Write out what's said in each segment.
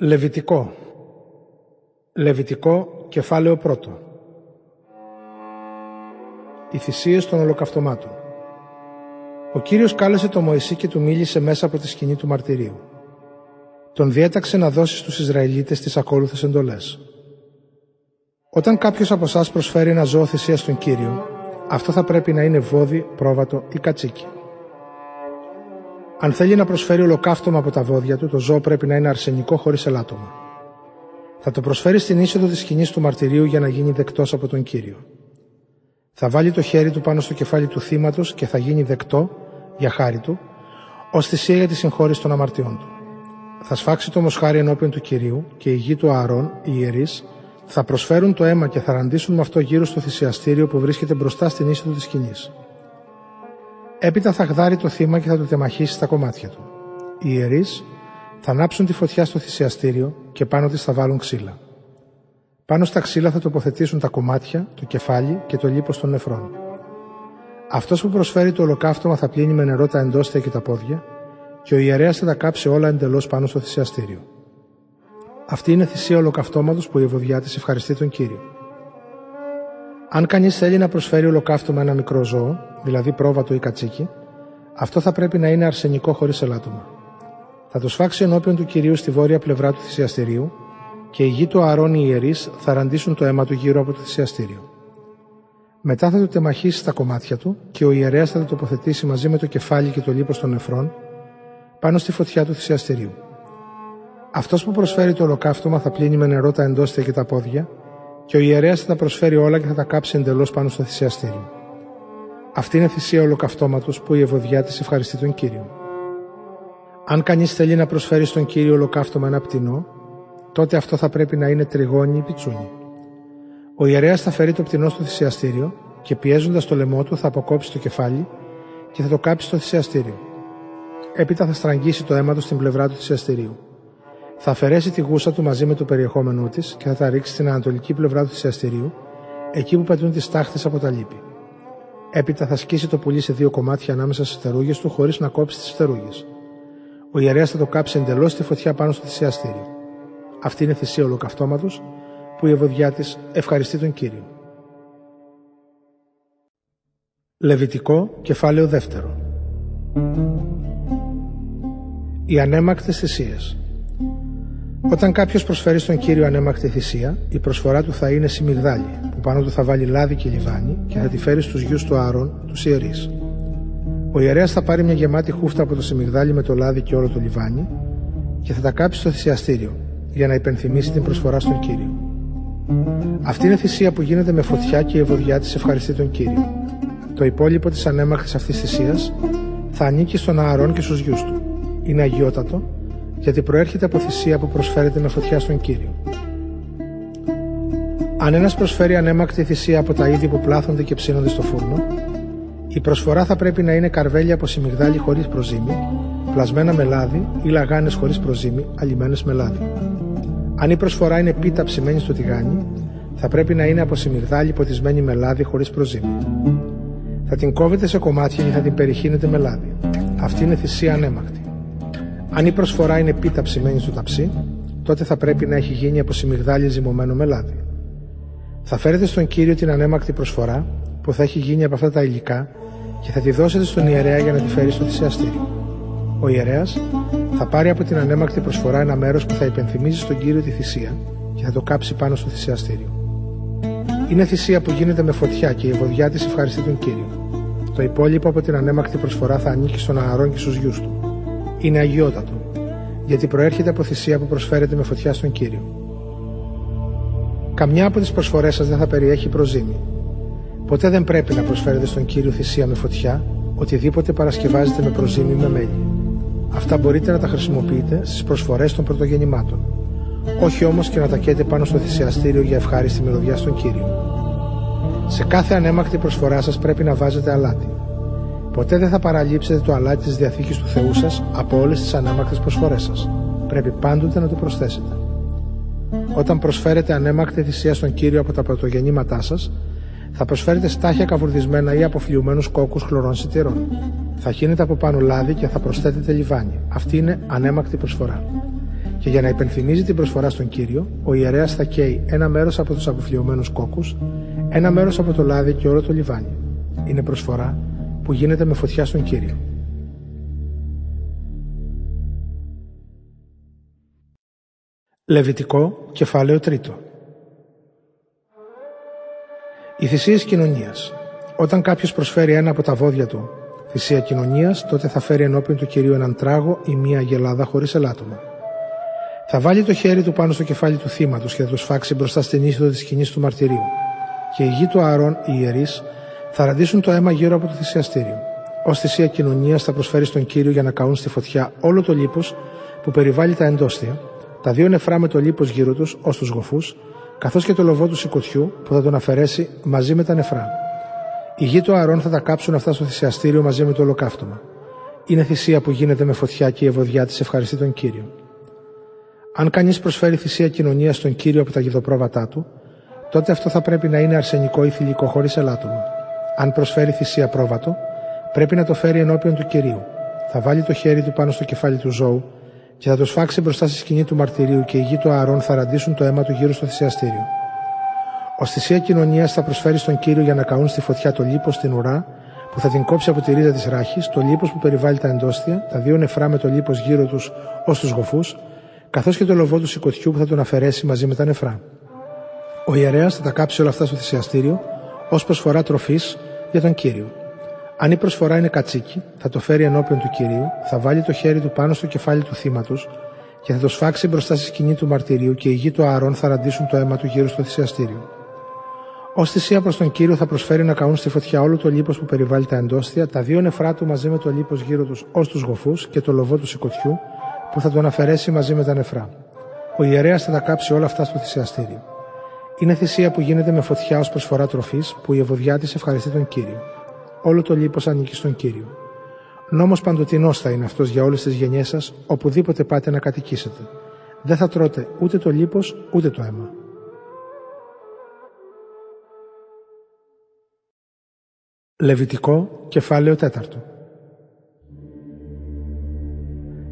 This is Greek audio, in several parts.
Λεβιτικό Λεβιτικό κεφάλαιο πρώτο Οι θυσίες των ολοκαυτωμάτων Ο Κύριος κάλεσε τον Μωυσή και του μίλησε μέσα από τη σκηνή του μαρτυρίου. Τον διέταξε να δώσει στους Ισραηλίτες τις ακόλουθες εντολές. Όταν κάποιος από εσάς προσφέρει ένα ζώο θυσία στον Κύριο, αυτό θα πρέπει να είναι βόδι, πρόβατο ή κατσίκι. Αν θέλει να προσφέρει ολοκαύτωμα από τα βόδια του, το ζώο πρέπει να είναι αρσενικό χωρίς ελάττωμα. Θα το προσφέρει στην είσοδο της σκηνής του μαρτυρίου για να γίνει δεκτός από τον κύριο. Θα βάλει το χέρι του πάνω στο κεφάλι του θύματος και θα γίνει δεκτό, για χάρη του, ως θυσία για τη συγχώρηση των αμαρτιών του. Θα σφάξει το μοσχάρι ενώπιον του κυρίου και οι γη του Ααρών, οι ιερείς, θα προσφέρουν το αίμα και θα ραντίσουν με αυτό γύρω στο θυσιαστήριο που βρίσκεται μπροστά στην είσοδο της σκηνής. Έπειτα θα γδάρει το θύμα και θα το τεμαχίσει στα κομμάτια του. Οι ιερείς θα ανάψουν τη φωτιά στο θυσιαστήριο και πάνω της θα βάλουν ξύλα. Πάνω στα ξύλα θα τοποθετήσουν τα κομμάτια, το κεφάλι και το λίπος των νεφρών. Αυτός που προσφέρει το ολοκαύτωμα θα πλύνει με νερό τα εντόστια και τα πόδια και ο ιερέας θα τα κάψει όλα εντελώς πάνω στο θυσιαστήριο. Αυτή είναι θυσία ολοκαυτώματος που η ευωδιά της ευχαριστεί τον κύριο. Αν κανείς θέλει να προσφέρει ολοκαύτωμα ένα μικρό ζώο, δηλαδή πρόβατο ή κατσίκι, αυτό θα πρέπει να είναι αρσενικό χωρίς ελάττωμα. Θα το σφάξει ενώπιον του κυρίου στη βόρεια πλευρά του θυσιαστηρίου και οι γη του Αρών οι ιερείς θα ραντίσουν το αίμα του γύρω από το θυσιαστήριο. Μετά θα το τεμαχίσει στα κομμάτια του και ο ιερέας θα το τοποθετήσει μαζί με το κεφάλι και το λίπος των νεφρών πάνω στη φωτιά του θυσιαστηρίου. Αυτός που προσφέρει το ολοκαύτωμα θα πλύνει με νερό τα εντόστια και τα πόδια και ο ιερέας θα τα προσφέρει όλα και θα τα κάψει εντελώς πάνω στο θυσιαστήριο. Αυτή είναι θυσία ολοκαυτώματος που η ευωδιά της ευχαριστεί τον κύριο. Αν κανείς θέλει να προσφέρει στον κύριο ολοκαύτωμα ένα πτηνό, τότε αυτό θα πρέπει να είναι τριγώνι ή πιτσούνι. Ο ιερέας θα φέρει το πτηνό στο θυσιαστήριο και πιέζοντας το λαιμό του θα αποκόψει το κεφάλι και θα το κάψει στο θυσιαστήριο. Έπειτα θα στραγγίσει το αίμα του στην πλευρά του θυσιαστηρίου. Θα αφαιρέσει τη γούσα του μαζί με το περιεχόμενό της και θα τα ρίξει στην ανατολική πλευρά του θυσιαστηρίου, εκεί που πετούν τις τάχτες από τα λύπη. Έπειτα θα σκίσει το πουλί σε δύο κομμάτια ανάμεσα στις φτερούγες του χωρίς να κόψει τις φτερούγες. Ο ιερέας θα το κάψει εντελώς στη φωτιά πάνω στο θυσιαστήριο. Αυτή είναι θυσία ολοκαυτώματος που η ευωδιά της ευχαριστεί τον κύριο. Λεβιτικό, κεφάλαιο δεύτερο. Οι ανέμακτες θυσίες. Όταν κάποιος προσφέρει στον κύριο ανέμακτη θυσία, η προσφορά του θα είναι σιμιγδάλι, που πάνω του θα βάλει λάδι και λιβάνι και θα τη φέρει στους γιους του Άρων, τους ιερείς. Ο ιερέας θα πάρει μια γεμάτη χούφτα από το σιμιγδάλι με το λάδι και όλο το λιβάνι και θα τα κάψει στο θυσιαστήριο για να υπενθυμίσει την προσφορά στον κύριο. Αυτή είναι θυσία που γίνεται με φωτιά και η ευωδιά της ευχαριστεί τον κύριο. Το υπόλοιπο της ανέμακτη αυτής θυσίας θα ανήκει στον Ααρών και στους γιους του. Είναι αγιότατο γιατί προέρχεται από θυσία που προσφέρεται με φωτιά στον κύριο. Αν ένας προσφέρει ανέμακτη θυσία από τα είδη που πλάθονται και ψήνονται στο φούρνο, η προσφορά θα πρέπει να είναι καρβέλια από σιμιγδάλι χωρίς προζύμι, πλασμένα με λάδι ή λαγάνες χωρίς προζύμι, αλλημένε με λάδι. Αν η προσφορά είναι πίτα ψημένη στο τηγάνι, θα πρέπει να είναι από σιμιγδάλι ποτισμένη με λάδι χωρίς προζύμι. Θα την κόβετε σε κομμάτια και θα την περιχύνετε με λάδι. Αυτή είναι θυσία ανέμακτη. Αν η προσφορά είναι πίτα ψημένη στο ταψί, τότε θα πρέπει να έχει γίνει από σιμιγδάλι ζυμωμένο με λάδι. Θα φέρετε στον κύριο την ανέμακτη προσφορά που θα έχει γίνει από αυτά τα υλικά και θα τη δώσετε στον ιερέα για να τη φέρει στο θυσιαστήριο. Ο ιερέας θα πάρει από την ανέμακτη προσφορά ένα μέρος που θα υπενθυμίζει στον κύριο τη θυσία και θα το κάψει πάνω στο θυσιαστήριο. Είναι θυσία που γίνεται με φωτιά και η ευωδιά της ευχαριστεί τον κύριο. Το υπόλοιπο από την ανέμακτη προσφορά θα ανήκει στον Ααρών και στους γιους του. Είναι αγιότατο, γιατί προέρχεται από θυσία που προσφέρεται με φωτιά στον κύριο. Καμιά από τις προσφορές σας δεν θα περιέχει προζήμη, Ποτέ δεν πρέπει να προσφέρετε στον Κύριο θυσία με φωτιά, οτιδήποτε παρασκευάζεται με προζύμι με μέλι. Αυτά μπορείτε να τα χρησιμοποιείτε στις προσφορές των πρωτογεννημάτων. Όχι όμως και να τα καίτε πάνω στο θυσιαστήριο για ευχάριστη μυρωδιά στον Κύριο. Σε κάθε ανέμακτη προσφορά σας πρέπει να βάζετε αλάτι. Ποτέ δεν θα παραλείψετε το αλάτι της διαθήκης του Θεού σας από όλες τις ανέμακτες προσφορές σας. Πρέπει πάντοτε να το προσθέσετε. Όταν προσφέρετε ανέμακτη θυσία στον Κύριο από τα πρωτογεννήματά σας, θα προσφέρετε στάχια καβουρδισμένα ή αποφλιωμένου κόκκους χλωρών σιτηρών. Θα χύνετε από πάνω λάδι και θα προσθέτετε λιβάνι. Αυτή είναι ανέμακτη προσφορά. Και για να υπενθυμίζει την προσφορά στον κύριο, ο ιερέας θα καίει ένα μέρος από τους αποφλειωμένου κόκκους, ένα μέρος από το λάδι και όλο το λιβάνι. Είναι προσφορά που γίνεται με φωτιά στον κύριο. Λεβιτικό, κεφάλαιο τρίτο. Οι θυσίε κοινωνίας. Όταν κάποιος προσφέρει ένα από τα βόδια του θυσία κοινωνίας, τότε θα φέρει ενώπιον του κυρίου έναν τράγο ή μία γελάδα χωρίς ελάττωμα. Θα βάλει το χέρι του πάνω στο κεφάλι του θύματος και θα το σφάξει μπροστά στην είσοδο της σκηνής του μαρτυρίου. Και οι γη του Ααρών, οι ιερείς, θα ραντίσουν το αίμα γύρω από το θυσιαστήριο. Ω θυσία κοινωνίας θα προσφέρει στον κύριο για να καούν στη φωτιά όλο το λίπος που περιβάλλει τα εντόστια, τα δύο νεφρά με το λίπος γύρω τους ως τους γοφούς, καθώς και το λοβό του σηκωτιού που θα τον αφαιρέσει μαζί με τα νεφρά. Οι γη του Αρών θα τα κάψουν αυτά στο θυσιαστήριο μαζί με το ολοκαύτωμα. Είναι θυσία που γίνεται με φωτιά και η ευωδιά της ευχαριστεί τον κύριο. Αν κανείς προσφέρει θυσία κοινωνία στον κύριο από τα γιδοπρόβατά του, τότε αυτό θα πρέπει να είναι αρσενικό ή θηλυκό χωρίς ελάττωμα. Αν προσφέρει θυσία πρόβατο, πρέπει να το φέρει ενώπιον του κυρίου. Θα βάλει το χέρι του πάνω στο κεφάλι του ζώου και θα το σφάξει μπροστά στη σκηνή του μαρτυρίου και οι γη του Ααρών θα ραντίσουν το αίμα του γύρω στο θυσιαστήριο. Ω θυσία κοινωνίας θα προσφέρει στον κύριο για να καούν στη φωτιά το λίπος στην ουρά που θα την κόψει από τη ρίζα της ράχης, το λίπος που περιβάλλει τα εντόστια, τα δύο νεφρά με το λίπος γύρω τους ως τους γοφούς, καθώς και το λοβό του σηκωτιού που θα τον αφαιρέσει μαζί με τα νεφρά. Ο ιερέας θα τα κάψει όλα αυτά στο θυσιαστήριο ως προσφορά τροφής για τον κύριο. Αν η προσφορά είναι κατσίκι, θα το φέρει ενώπιον του κυρίου, θα βάλει το χέρι του πάνω στο κεφάλι του θύματος και θα το σφάξει μπροστά στη σκηνή του μαρτυρίου και οι γη του Ααρών θα ραντίσουν το αίμα του γύρω στο θυσιαστήριο. Ω θυσία προς τον κύριο θα προσφέρει να καούν στη φωτιά όλο το λίπος που περιβάλλει τα εντόστια, τα δύο νεφρά του μαζί με το λίπος γύρω τους ως τους γοφούς και το λοβό του σηκωτιού που θα τον αφαιρέσει μαζί με τα νεφρά. Ο ιερέας θα τα κάψει όλα αυτά στο θυσιαστήριο. Είναι θυσία που γίνεται με φωτιά ως προσφορά τροφής που η ευωδιά της ευχαριστεί τον κύριο. Όλο το λίπος ανήκει στον κύριο. Νόμος παντοτινός θα είναι αυτός για όλες τις γενιές σας, οπουδήποτε πάτε να κατοικήσετε. Δεν θα τρώτε ούτε το λίπος ούτε το αίμα. Λεβιτικό, κεφάλαιο 4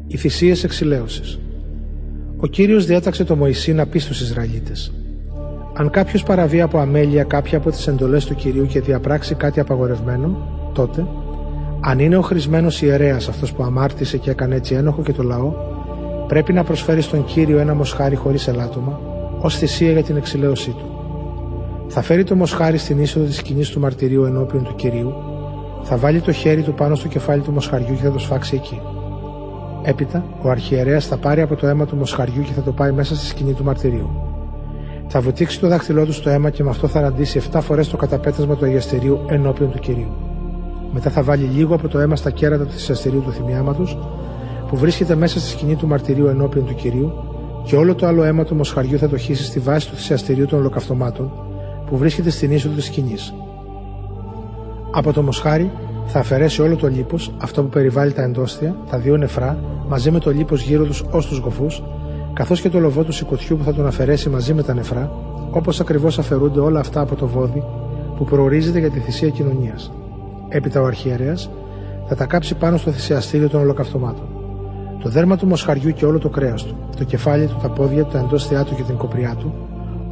Οι θυσίες εξηλαίωσης Ο Κύριος διέταξε το Μωυσή να πει στους Ισραηλίτες Αν κάποιος παραβεί από αμέλεια κάποια από τις εντολές του Κυρίου και διαπράξει κάτι απαγορευμένο, τότε, αν είναι ο χρησμένος ιερέας αυτός που αμάρτησε και έκανε έτσι ένοχο και το λαό, πρέπει να προσφέρει στον Κύριο ένα μοσχάρι χωρίς ελάττωμα, ως θυσία για την εξηλαίωσή του. Θα φέρει το μοσχάρι στην είσοδο της σκηνής του μαρτυρίου ενώπιον του κυρίου, θα βάλει το χέρι του πάνω στο κεφάλι του μοσχαριού και θα το σφάξει εκεί. Έπειτα, ο αρχιερέας θα πάρει από το αίμα του μοσχαριού και θα το πάει μέσα στη σκηνή του μαρτυρίου. Θα βουτήξει το δάχτυλό του στο αίμα και με αυτό θα ραντίσει 7 φορές το καταπέτασμα του αγιαστηρίου ενώπιον του κυρίου. Μετά θα βάλει λίγο από το αίμα στα κέρατα του θυσιαστηρίου του θυμιάματος, που βρίσκεται μέσα στη σκηνή του μαρτυρίου ενώπιον του κυρίου, και όλο το άλλο αίμα του μοσχαριού θα το χύσει στη βάση του θυσιαστηρίου των ολοκαυτωμάτων, που βρίσκεται στην είσοδο της σκηνής. Από το μοσχάρι θα αφαιρέσει όλο το λίπος, αυτό που περιβάλλει τα εντόστια, τα δύο νεφρά, μαζί με το λίπος γύρω τους ως τους γοφούς, καθώς και το λοβό του σηκωτιού που θα τον αφαιρέσει μαζί με τα νεφρά, όπως ακριβώς αφαιρούνται όλα αυτά από το βόδι που προορίζεται για τη θυσία κοινωνίας. Έπειτα ο αρχιερέας θα τα κάψει πάνω στο θυσιαστήριο των ολοκαυτωμάτων. Το δέρμα του μοσχαριού και όλο το κρέας του, το κεφάλι του, τα πόδια του, τα εντόστια του και την κοπριά του,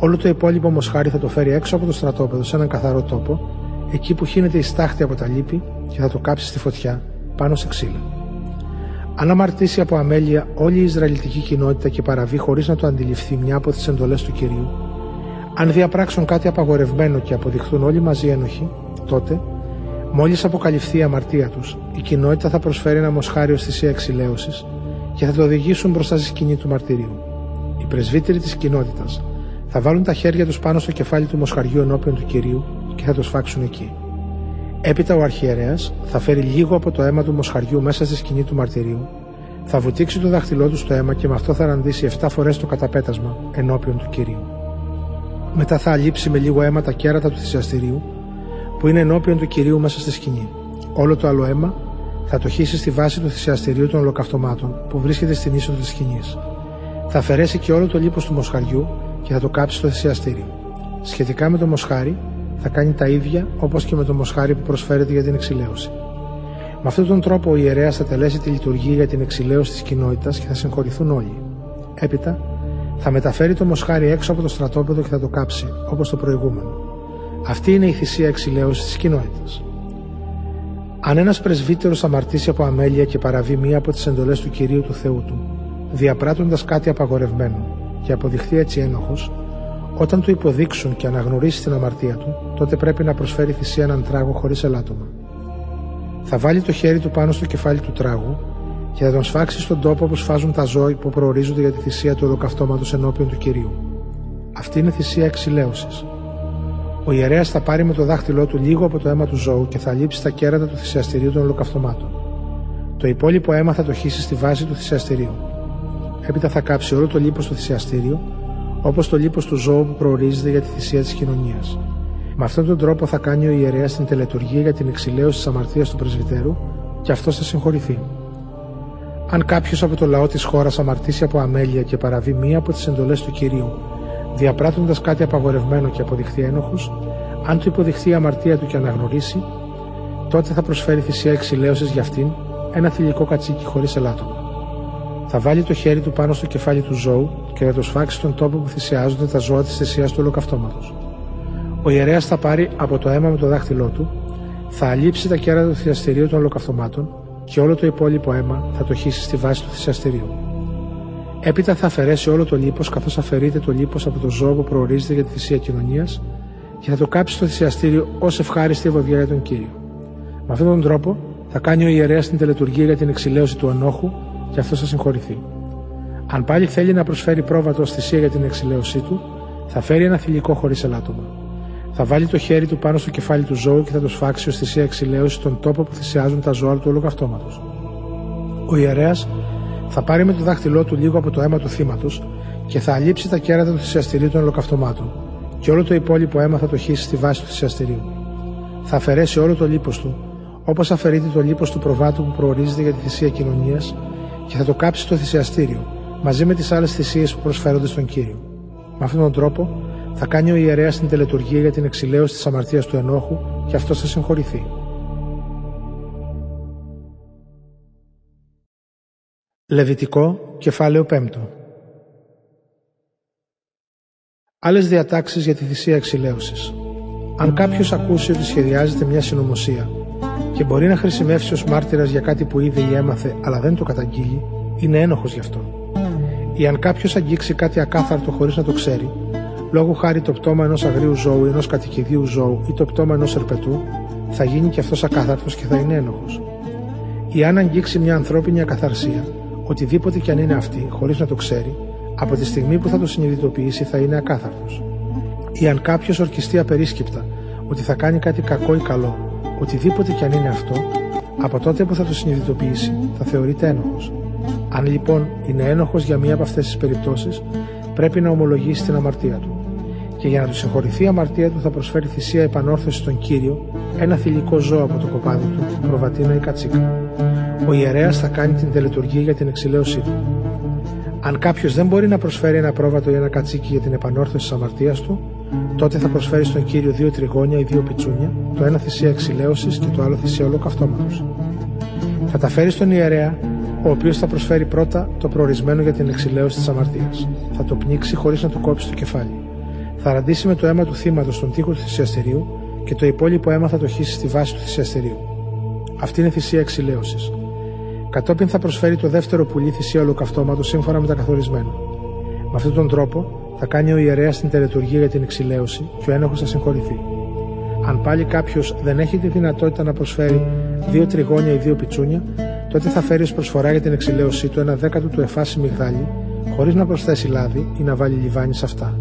Όλο το υπόλοιπο μοσχάρι θα το φέρει έξω από το στρατόπεδο σε έναν καθαρό τόπο, εκεί που χύνεται η στάχτη από τα λύπη και θα το κάψει στη φωτιά πάνω σε ξύλα. Αν αμαρτήσει από αμέλεια όλη η Ισραηλιτική κοινότητα και παραβεί χωρίς να το αντιληφθεί μια από τις εντολές του κυρίου, αν διαπράξουν κάτι απαγορευμένο και αποδειχθούν όλοι μαζί ένοχοι, τότε, μόλις αποκαλυφθεί η αμαρτία τους, η κοινότητα θα προσφέρει ένα μοσχάρι ω θυσία εξηλαίωσης και θα το οδηγήσουν μπροστά στη σκηνή του μαρτυρίου. Οι πρεσβύτεροι της κοινότητας θα βάλουν τα χέρια τους πάνω στο κεφάλι του μοσχαριού ενώπιον του κυρίου και θα το σφάξουν εκεί. Έπειτα ο αρχιερέας θα φέρει λίγο από το αίμα του μοσχαριού μέσα στη σκηνή του μαρτυρίου, θα βουτήξει το δάχτυλό του στο αίμα και με αυτό θα ραντίσει 7 φορές το καταπέτασμα ενώπιον του κυρίου. Μετά θα αλείψει με λίγο αίμα τα κέρατα του θυσιαστηρίου που είναι ενώπιον του κυρίου μέσα στη σκηνή. Όλο το άλλο αίμα θα το χύσει στη βάση του θυσιαστηρίου των ολοκαυτωμάτων που βρίσκεται στην είσοδο της σκηνής. Θα αφαιρέσει και όλο το λίπος του μοσχαριού και θα το κάψει στο θυσιαστήριο. Σχετικά με το μοσχάρι, θα κάνει τα ίδια όπως και με το μοσχάρι που προσφέρεται για την εξηλαίωση. Με αυτόν τον τρόπο ο ιερέας θα τελέσει τη λειτουργία για την εξηλαίωση της κοινότητας και θα συγχωρηθούν όλοι. Έπειτα θα μεταφέρει το μοσχάρι έξω από το στρατόπεδο και θα το κάψει, όπως το προηγούμενο. Αυτή είναι η θυσία εξηλαίωσης της κοινότητας. Αν ένας πρεσβύτερος αμαρτήσει από αμέλεια και παραβεί μία από τις εντολές του κυρίου του Θεού του, διαπράττοντας κάτι απαγορευμένο και αποδειχθεί έτσι ένοχος, όταν του υποδείξουν και αναγνωρίσει την αμαρτία του, τότε πρέπει να προσφέρει θυσία έναν τράγο χωρίς ελάττωμα. Θα βάλει το χέρι του πάνω στο κεφάλι του τράγου και θα τον σφάξει στον τόπο που σφάζουν τα ζώα που προορίζονται για τη θυσία του ολοκαυτώματος ενώπιον του κυρίου. Αυτή είναι θυσία εξηλαίωσης. Ο ιερέας θα πάρει με το δάχτυλό του λίγο από το αίμα του ζώου και θα λείψει τα κέρατα του θυσιαστηρίου των ολοκαυτωμάτων. Το υπόλοιπο αίμα θα το χύσει στη βάση του θυσιαστηρίου. Έπειτα θα κάψει όλο το λίπος στο θυσιαστήριο, όπως το λίπος του ζώου που προορίζεται για τη θυσία της κοινωνίας. Με αυτόν τον τρόπο θα κάνει ο ιερέας την τελετουργία για την εξηλαίωση της αμαρτίας του πρεσβυτέρου και αυτός θα συγχωρηθεί. Αν κάποιος από το λαό της χώρας αμαρτήσει από αμέλεια και παραβεί μία από τις εντολές του κυρίου, διαπράττοντας κάτι απαγορευμένο και αποδειχθεί ένοχος, αν του υποδειχθεί η αμαρτία του και αναγνωρίσει, τότε θα προσφέρει θυσία εξηλαίωσης για αυτήν ένα θηλυκό κατσίκι χωρίς ελάττωμα. Θα βάλει το χέρι του πάνω στο κεφάλι του ζώου και θα το σφάξει στον τόπο που θυσιάζονται τα ζώα της θυσίας του ολοκαυτώματος. Ο ιερέας θα πάρει από το αίμα με το δάχτυλό του, θα αλείψει τα κέρατα του θυσιαστηρίου των ολοκαυτωμάτων και όλο το υπόλοιπο αίμα θα το χύσει στη βάση του θυσιαστηρίου. Έπειτα θα αφαιρέσει όλο το λίπο καθώς αφαιρείται το λίπο από το ζώο που προορίζεται για τη θυσία κοινωνίας και θα το κάψει στο θυσιαστήριο ως ευχάριστη ευωδιά για τον κύριο. Με αυτόν τον τρόπο θα κάνει ο ιερέας την τελετουργία για την εξηλαίωση του ανόχου και αυτός θα συγχωρηθεί. Αν πάλι θέλει να προσφέρει πρόβατο ω θυσία για την εξηλαίωσή του, θα φέρει ένα θηλυκό χωρίς ελάττωμα. Θα βάλει το χέρι του πάνω στο κεφάλι του ζώου και θα το σφάξει ως θυσία εξηλαίωσης στον τόπο που θυσιάζουν τα ζώα του ολοκαυτώματος. Ο ιερέας θα πάρει με το δάχτυλό του λίγο από το αίμα του θύματος και θα αλείψει τα κέρατα του θυσιαστηρίου των ολοκαυτωμάτων, και όλο το υπόλοιπο αίμα θα το χύσει στη βάση του θυσιαστηρίου. Θα αφαιρέσει όλο το λίπος του, όπως αφαιρείται το λίπος του προβάτου που προορίζεται για τη θυσία κοινωνίας, και θα το κάψεις στο θυσιαστήριο, μαζί με τις άλλες θυσίες που προσφέρονται στον κύριο. Με αυτόν τον τρόπο θα κάνει ο ιερέας την τελετουργία για την εξηλαίωση της αμαρτίας του ενόχου και αυτός θα συγχωρηθεί. Λεβιτικό, κεφάλαιο 5 Άλλες διατάξεις για τη θυσία εξηλαίωσης. Αν κάποιος ακούσει ότι σχεδιάζεται μια συνωμοσία και μπορεί να χρησιμεύσει ως μάρτυρας για κάτι που είδε ή έμαθε αλλά δεν το καταγγείλει, είναι ένοχος γι' αυτό. Ή αν κάποιος αγγίξει κάτι ακάθαρτο χωρίς να το ξέρει, λόγω χάρη το πτώμα ενός αγρίου ζώου ή ενός κατοικιδίου ζώου ή το πτώμα ενός ερπετού, θα γίνει και αυτός ακάθαρτος και θα είναι ένοχος. Ή αν αγγίξει μια ανθρώπινη ακαθαρσία, οτιδήποτε κι αν είναι αυτή, χωρίς να το ξέρει, από τη στιγμή που θα το συνειδητοποιήσει θα είναι ακάθαρτος. Ή αν κάποιος ορκιστεί απερίσκεπτα ότι θα κάνει κάτι κακό ή καλό, οτιδήποτε κι αν είναι αυτό, από τότε που θα το συνειδητοποιήσει θα θεωρείται ένοχος. Αν λοιπόν είναι ένοχος για μία από αυτές τις περιπτώσεις, πρέπει να ομολογήσει την αμαρτία του. Και για να του συγχωρηθεί η αμαρτία του θα προσφέρει θυσία επανόρθωση στον κύριο, ένα θηλυκό ζώο από το κοπάδι του, προβατίνα ή κατσίκα. Ο ιερέας θα κάνει την τελετουργία για την εξηλαίωσή του. Αν κάποιος δεν μπορεί να προσφέρει ένα πρόβατο ή ένα κατσίκι για την επανόρθωση της αμαρτίας του, τότε θα προσφέρεις στον κύριο δύο τριγώνια ή δύο πιτσούνια, το ένα θυσία εξηλαίωσης και το άλλο θυσία ολοκαυτώματο. Θα τα φέρεις στον ιερέα, ο οποίος θα προσφέρει πρώτα το προορισμένο για την εξηλαίωση της αμαρτίας. Θα το πνίξει χωρίς να του κόψει το κεφάλι. Θα ραντίσει με το αίμα του θύματος στον τοίχο του θυσιαστηρίου και το υπόλοιπο αίμα θα το χύσει στη βάση του θυσιαστηρίου. Αυτή είναι θυσία εξηλαίωσης. Κατόπιν θα προσφέρει το δεύτερο πουλί θυσία ολοκαυτώματος σύμφωνα με τα καθορισμένα. Με αυτόν τον τρόπο θα κάνει ο ιερέας την τελετουργία για την εξηλαίωση και ο ένοχος θα συγχωρηθεί. Αν πάλι κάποιος δεν έχει τη δυνατότητα να προσφέρει δύο τριγώνια ή δύο πιτσούνια, τότε θα φέρει ως προσφορά για την εξηλαίωσή του ένα δέκατο του εφάσι μυγδάλι, χωρίς να προσθέσει λάδι ή να βάλει λιβάνι σε αυτά.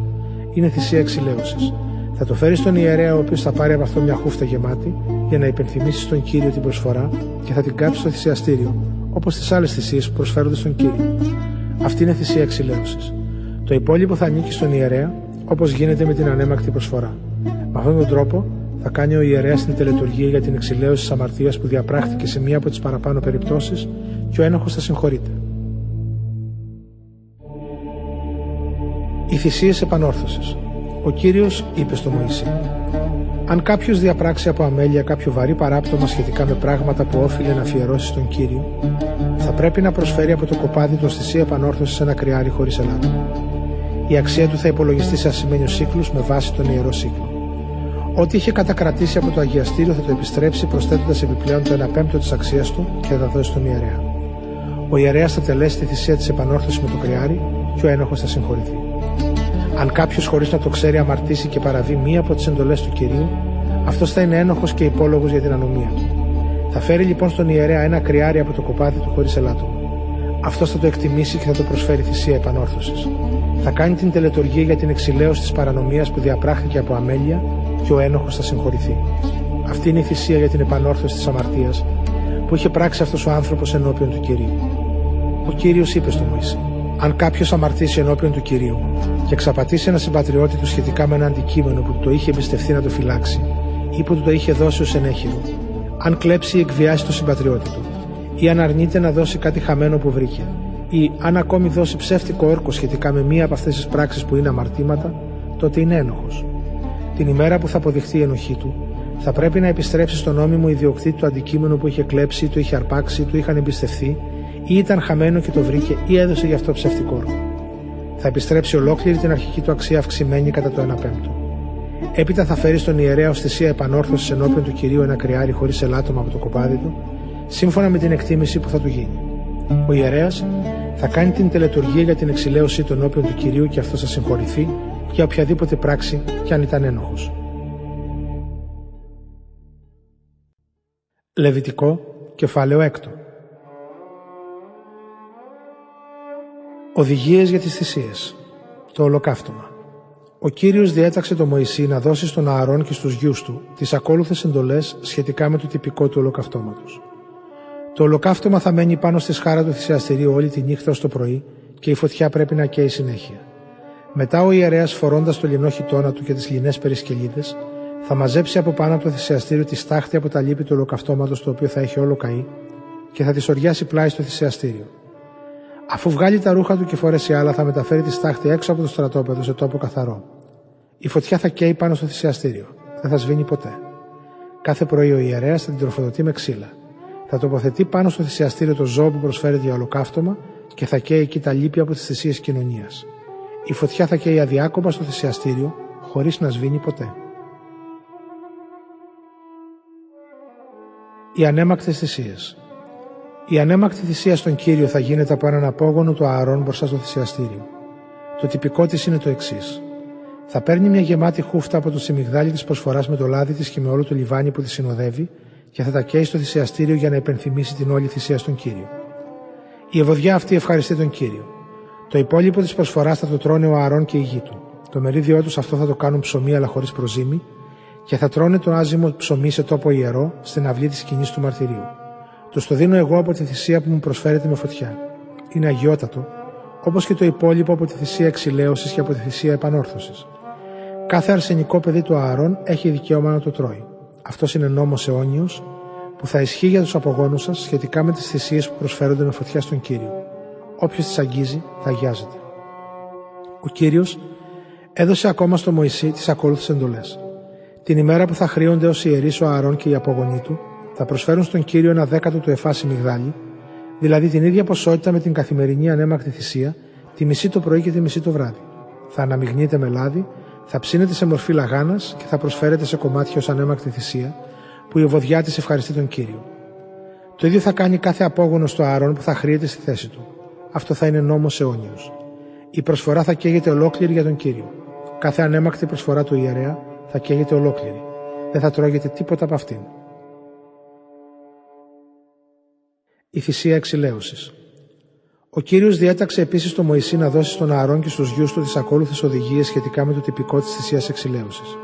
Είναι θυσία εξηλαίωσης. Θα το φέρει στον ιερέα, ο οποίος θα πάρει από αυτό μια χούφτα γεμάτη, για να υπενθυμίσεις στον κύριο την προσφορά και θα την κάψει στο θυσιαστήριο, όπως τις άλλες θυσίες που προσφέρονται στον κύριο. Αυτή είναι θυσία εξηλαίωσης. Το υπόλοιπο θα ανήκει στον ιερέα, όπως γίνεται με την ανέμακτη προσφορά. Με αυτόν τον τρόπο θα κάνει ο ιερέας την τελετουργία για την εξηλαίωση της αμαρτίας που διαπράχθηκε σε μία από τις παραπάνω περιπτώσεις και ο ένοχος θα συγχωρείται. Οι θυσίες επανόρθωσης. Ο κύριος είπε στο Μωυσή: Αν κάποιος διαπράξει από αμέλεια κάποιο βαρύ παράπτωμα σχετικά με πράγματα που όφιλε να αφιερώσει στον κύριο, θα πρέπει να προσφέρει από το κοπάδι του θυσία επανόρθωσης ένα κρυάρι χωρίς ελάττωμα. Η αξία του θα υπολογιστεί σε ασημένιου σύκλους με βάση τον ιερό σύκλο. Ό,τι είχε κατακρατήσει από το αγιαστήριο θα το επιστρέψει προσθέτοντας επιπλέον το 1 πέμπτο της αξίας του και θα τα δώσει στον ιερέα. Ο ιερέας θα τελέσει τη θυσία της επανόρθωσης με το κρυάρι και ο ένοχος θα συγχωρηθεί. Αν κάποιος χωρίς να το ξέρει αμαρτήσει και παραβεί μία από τις εντολές του κυρίου, αυτός θα είναι ένοχος και υπόλογος για την ανομία του. Θα φέρει λοιπόν στον ιερέα ένα κρυάρι από το κοπάδι του χωρίς ελάττωμα. Αυτός θα το εκτιμήσει και θα το προσφέρει θυσία επανόρθωσης. Θα κάνει την τελετουργία για την εξηλαίωση της παρανομίας που διαπράχθηκε από αμέλεια και ο ένοχος θα συγχωρηθεί. Αυτή είναι η θυσία για την επανόρθωση της αμαρτίας που είχε πράξει αυτός ο άνθρωπος ενώπιον του κυρίου. Ο κύριος είπε στο Μωυσή: Αν κάποιος αμαρτήσει ενώπιον του κυρίου και εξαπατήσει ένα συμπατριώτη του σχετικά με ένα αντικείμενο που του το είχε εμπιστευτεί να το φυλάξει ή που του το είχε δώσει ως ενέχειρο, αν κλέψει ή εκβιάσει το συμπατριώτη του, ή αν αρνείται να δώσει κάτι χαμένο που βρήκε, ή αν ακόμη δώσει ψεύτικο όρκο σχετικά με μία από αυτές τις πράξεις που είναι αμαρτήματα, τότε είναι ένοχος. Την ημέρα που θα αποδειχθεί η ενοχή του, θα πρέπει να επιστρέψει στον νόμιμο ιδιοκτήτη το αντικείμενο που είχε κλέψει, το είχε αρπάξει, του είχαν εμπιστευθεί, ή ήταν χαμένο και το βρήκε ή έδωσε γι' αυτό ψεύτικο όρκο. Θα επιστρέψει ολόκληρη την αρχική του αξία αυξημένη κατά το 1 πέμπτο. Έπειτα θα φέρει στον ιερέα ω θυσία επανόρθωσης ενώπιον του κυρίου ένα κρυάρι χωρίς ελάττωμα από το κοπάδι του, σύμφωνα με την εκτίμηση που θα του γίνει. Ο ιερέας θα κάνει την τελετουργία για την εξηλαίωση του ενώπιον του κυρίου και αυτό θα συγχωρηθεί για οποιαδήποτε πράξη κι αν ήταν ένοχος. Λεβιτικό, κεφάλαιο 6. Οδηγίες για τις θυσίες. Το ολοκαύτωμα. Ο Κύριος διέταξε το Μωυσή να δώσει στον Ααρών και στους γιους του τις ακόλουθες εντολές σχετικά με το τυπικό του ολοκαυτώματος. Το ολοκαύτωμα θα μένει πάνω στη σχάρα του θυσιαστηρίου όλη τη νύχτα ως το πρωί και η φωτιά πρέπει να καίει συνέχεια. Μετά ο ιερέας φορώντας το λινό χιτόνα του και τις λινές περισκελίδες, θα μαζέψει από πάνω από το θυσιαστήριο τη στάχτη από τα λύπη του ολοκαυτώματος το οποίο θα έχει όλο καεί και θα τη οριάσει πλάι στο θυσιαστήριο. Αφού βγάλει τα ρούχα του και φορέσει άλλα, θα μεταφέρει τη στάχτη έξω από το στρατόπεδο σε τόπο καθαρό. Η φωτιά θα καίει πάνω στο θυσιαστήριο. Δεν θα σβήνει ποτέ. Κάθε πρωί ο ιερέας θα την τροφοδοτεί με ξύλα. Θα τοποθετεί πάνω στο θυσιαστήριο το ζώο που προσφέρει για ολοκαύτωμα και θα καίει εκεί τα λύπη από τις θυσίες κοινωνίας. Η φωτιά θα καίει αδιάκοπα στο θυσιαστήριο, χωρίς να σβήνει ποτέ. Οι ανέμακτες θυσίες. Η ανέμακτη θυσία στον κύριο θα γίνεται από έναν απόγονο του Ααρών μπροστά στο θυσιαστήριο. Το τυπικό της είναι το εξής. Θα παίρνει μια γεμάτη χούφτα από το τσιμιγδάλι της προσφοράς με το λάδι της και με όλο το λιβάνι που τη συνοδεύει και θα τα καίει στο θυσιαστήριο για να υπενθυμίσει την όλη θυσία στον κύριο. Η ευωδιά αυτή ευχαριστεί τον κύριο. Το υπόλοιπο της προσφοράς θα το τρώνε ο Ααρών και η γη του. Το μερίδιό τους αυτό θα το κάνουν ψωμί αλλά χωρίς προζύμι και θα τρώνε το άζυμο ψωμί σε τόπο ιερό στην αυλή της σκηνής του μαρτυρίου. Το το δίνω εγώ από τη θυσία που μου προσφέρεται με φωτιά. Είναι αγιότατο, όπως και το υπόλοιπο από τη θυσία εξηλαίωσης και από τη θυσία επανόρθωσης. Κάθε αρσενικό παιδί του Ααρών έχει δικαίωμα να το τρώει. Αυτός είναι νόμος αιώνιος που θα ισχύει για τους απογόνους σας σχετικά με τις θυσίες που προσφέρονται με φωτιά στον κύριο. Όποιος τις αγγίζει θα αγιάζεται. Ο κύριος έδωσε ακόμα στο Μωυσή τις ακόλουθες εντολές. Την ημέρα που θα χρήονται ως ιερείς ο Ααρών και οι απογονοί του, θα προσφέρουν στον κύριο ένα δέκατο του εφάσι μυγδάλι, δηλαδή την ίδια ποσότητα με την καθημερινή ανέμακτη θυσία, τη μισή το πρωί και τη μισή το βράδυ. Θα αναμειγνύεται με λάδι, θα ψήνεται σε μορφή λαγάνας και θα προσφέρεται σε κομμάτια ως ανέμακτη θυσία, που η ευωδιά της ευχαριστεί τον κύριο. Το ίδιο θα κάνει κάθε απόγονο στο Ααρών που θα χρειεται στη θέση του. Αυτό θα είναι νόμος αιώνιος. Η προσφορά θα καίγεται ολόκληρη για τον κύριο. Κάθε ανέμακτη προσφορά του ιερέα θα καίγεται ολόκληρη. Δεν θα τρώγεται τίποτα από αυτήν. Η θυσία εξηλαίωσης. Ο κύριος διέταξε επίσης το Μωυσή να δώσει στον Ααρών και στους γιους του τις ακόλουθες οδηγίες σχετικά με το τυπικό της θυσίας εξηλαίωσης.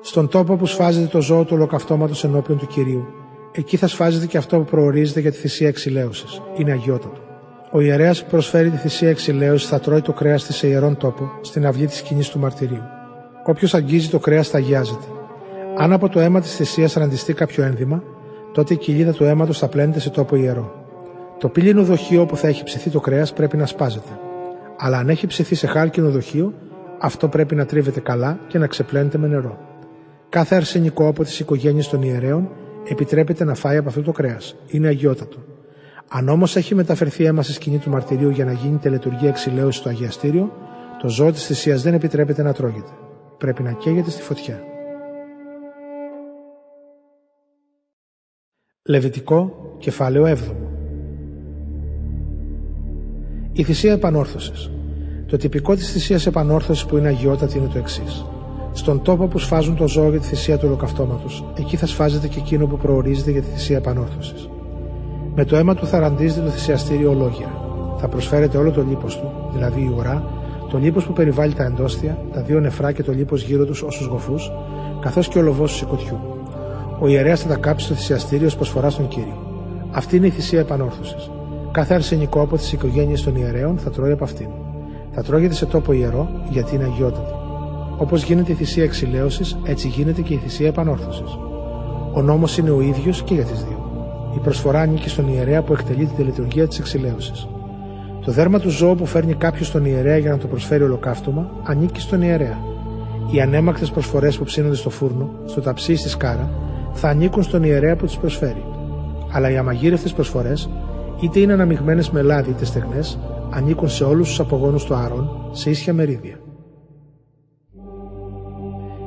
Στον τόπο που σφάζεται το ζώο του ολοκαυτώματος ενώπιον του κυρίου, εκεί θα σφάζεται και αυτό που προορίζεται για τη θυσία εξηλαίωσης. Είναι αγιότατο. Ο ιερέας που προσφέρει τη θυσία εξηλαίωση θα τρώει το κρέας της σε ιερόν τόπο, στην αυλή της σκηνής του μαρτυρίου. Όποιος αγγίζει το κρέας θα αγιάζεται. Αν από το αίμα της θυσίας ραντιστεί κάποιο ένδυμα, τότε η κοιλίδα του αίματος θα πλένεται σε τόπο ιερό. Το πύλινο δοχείο που θα έχει ψηθεί το κρέας πρέπει να σπάζεται. Αλλά αν έχει ψηθεί σε χάλκινο δοχείο, αυτό πρέπει να τρίβεται καλά και να ξεπλένεται με νερό. Κάθε αρσενικό από τις οικογένειες των ιερέων επιτρέπεται να φάει από αυτό το κρέας. Είναι αγιότατο. Αν όμως έχει μεταφερθεί αίμα στη σκηνή του μαρτυρίου για να γίνει τελετουργία εξηλαίωσης στο αγιαστήριο, το ζώο της θυσίας δεν επιτρέπεται να τρώγεται. Πρέπει να καίγεται στη φωτιά. Λεβιτικό, κεφάλαιο 7. Η θυσία επανόρθωσης. Το τυπικό της θυσίας επανόρθωσης που είναι αγιότατη είναι το εξής. Στον τόπο που σφάζουν το ζώο για τη θυσία του ολοκαυτώματος, εκεί θα σφάζεται και εκείνο που προορίζεται για τη θυσία επανόρθωσης. Με το αίμα του θα ραντίζεται το θυσιαστήριο ολόγια. Θα προσφέρεται όλο το λίπος του, δηλαδή η ουρά, το λίπος που περιβάλλει τα εντόστια, τα δύο νεφρά και το λίπος γύρω τους όσους γοφούς, καθώς και ο λοβό του σηκωτιού. Ο ιερέας θα τα κάψει στο θυσιαστήριο ως προσφορά στον κύριο. Αυτή είναι η θυσία επανόρθωσης. Κάθε αρσενικό από τις οικογένειες των ιερέων θα τρώει από αυτήν. Θα τρώγεται σε τόπο ιερό γιατί είναι αγιότατη. Όπως γίνεται η θυσία εξηλαίωσης, έτσι γίνεται και η θυσία επανόρθωσης. Ο νόμος είναι ο ίδιος και για τις δύο. Η προσφορά ανήκει στον ιερέα που εκτελεί τη λειτουργία της εξηλαίωσης. Το δέρμα του ζώου που φέρνει κάποιος στον ιερέα για να το προσφέρει ολοκαύτωμα ανήκει στον ιερέα. Οι ανέμακτες προσφορές που ψήνονται στο φούρνο, στο ταψί ή στη σκάρα, θα ανήκουν στον ιερέα που τις προσφέρει. Αλλά οι αμαγείρευτες προσφορές, είτε είναι αναμειγμένες με λάδι είτε στεγνές, ανήκουν σε όλους τους απογόνους του Άρων σε ίσια μερίδια.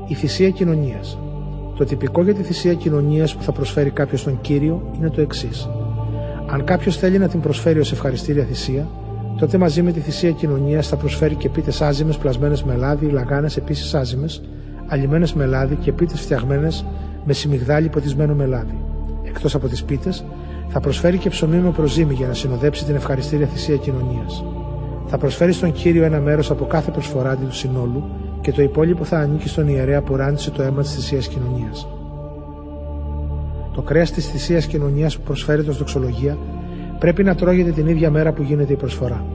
Η θυσία κοινωνίας. Το τυπικό για τη θυσία κοινωνίας που θα προσφέρει κάποιος στον κύριο είναι το εξής. Αν κάποιος θέλει να την προσφέρει ως ευχαριστήρια θυσία, τότε μαζί με τη θυσία κοινωνίας θα προσφέρει και πίτες άζημε πλασμένες με λάδι, λαγάνες επίσης άζημε, αλλημένε με λάδι και πίτες φτιαγμένες με σιμιγδάλι ποτισμένο με λάδι. Εκτός από τις πίτες, θα προσφέρει και ψωμί με προζύμι για να συνοδέψει την ευχαριστήρια θυσία κοινωνίας. Θα προσφέρει στον κύριο ένα μέρος από κάθε προσφορά του συνόλου και το υπόλοιπο θα ανήκει στον ιερέα που ράντισε το αίμα της θυσίας κοινωνίας. Το κρέας της θυσίας κοινωνίας που προσφέρεται ως δοξολογία πρέπει να τρώγεται την ίδια μέρα που γίνεται η προσφορά.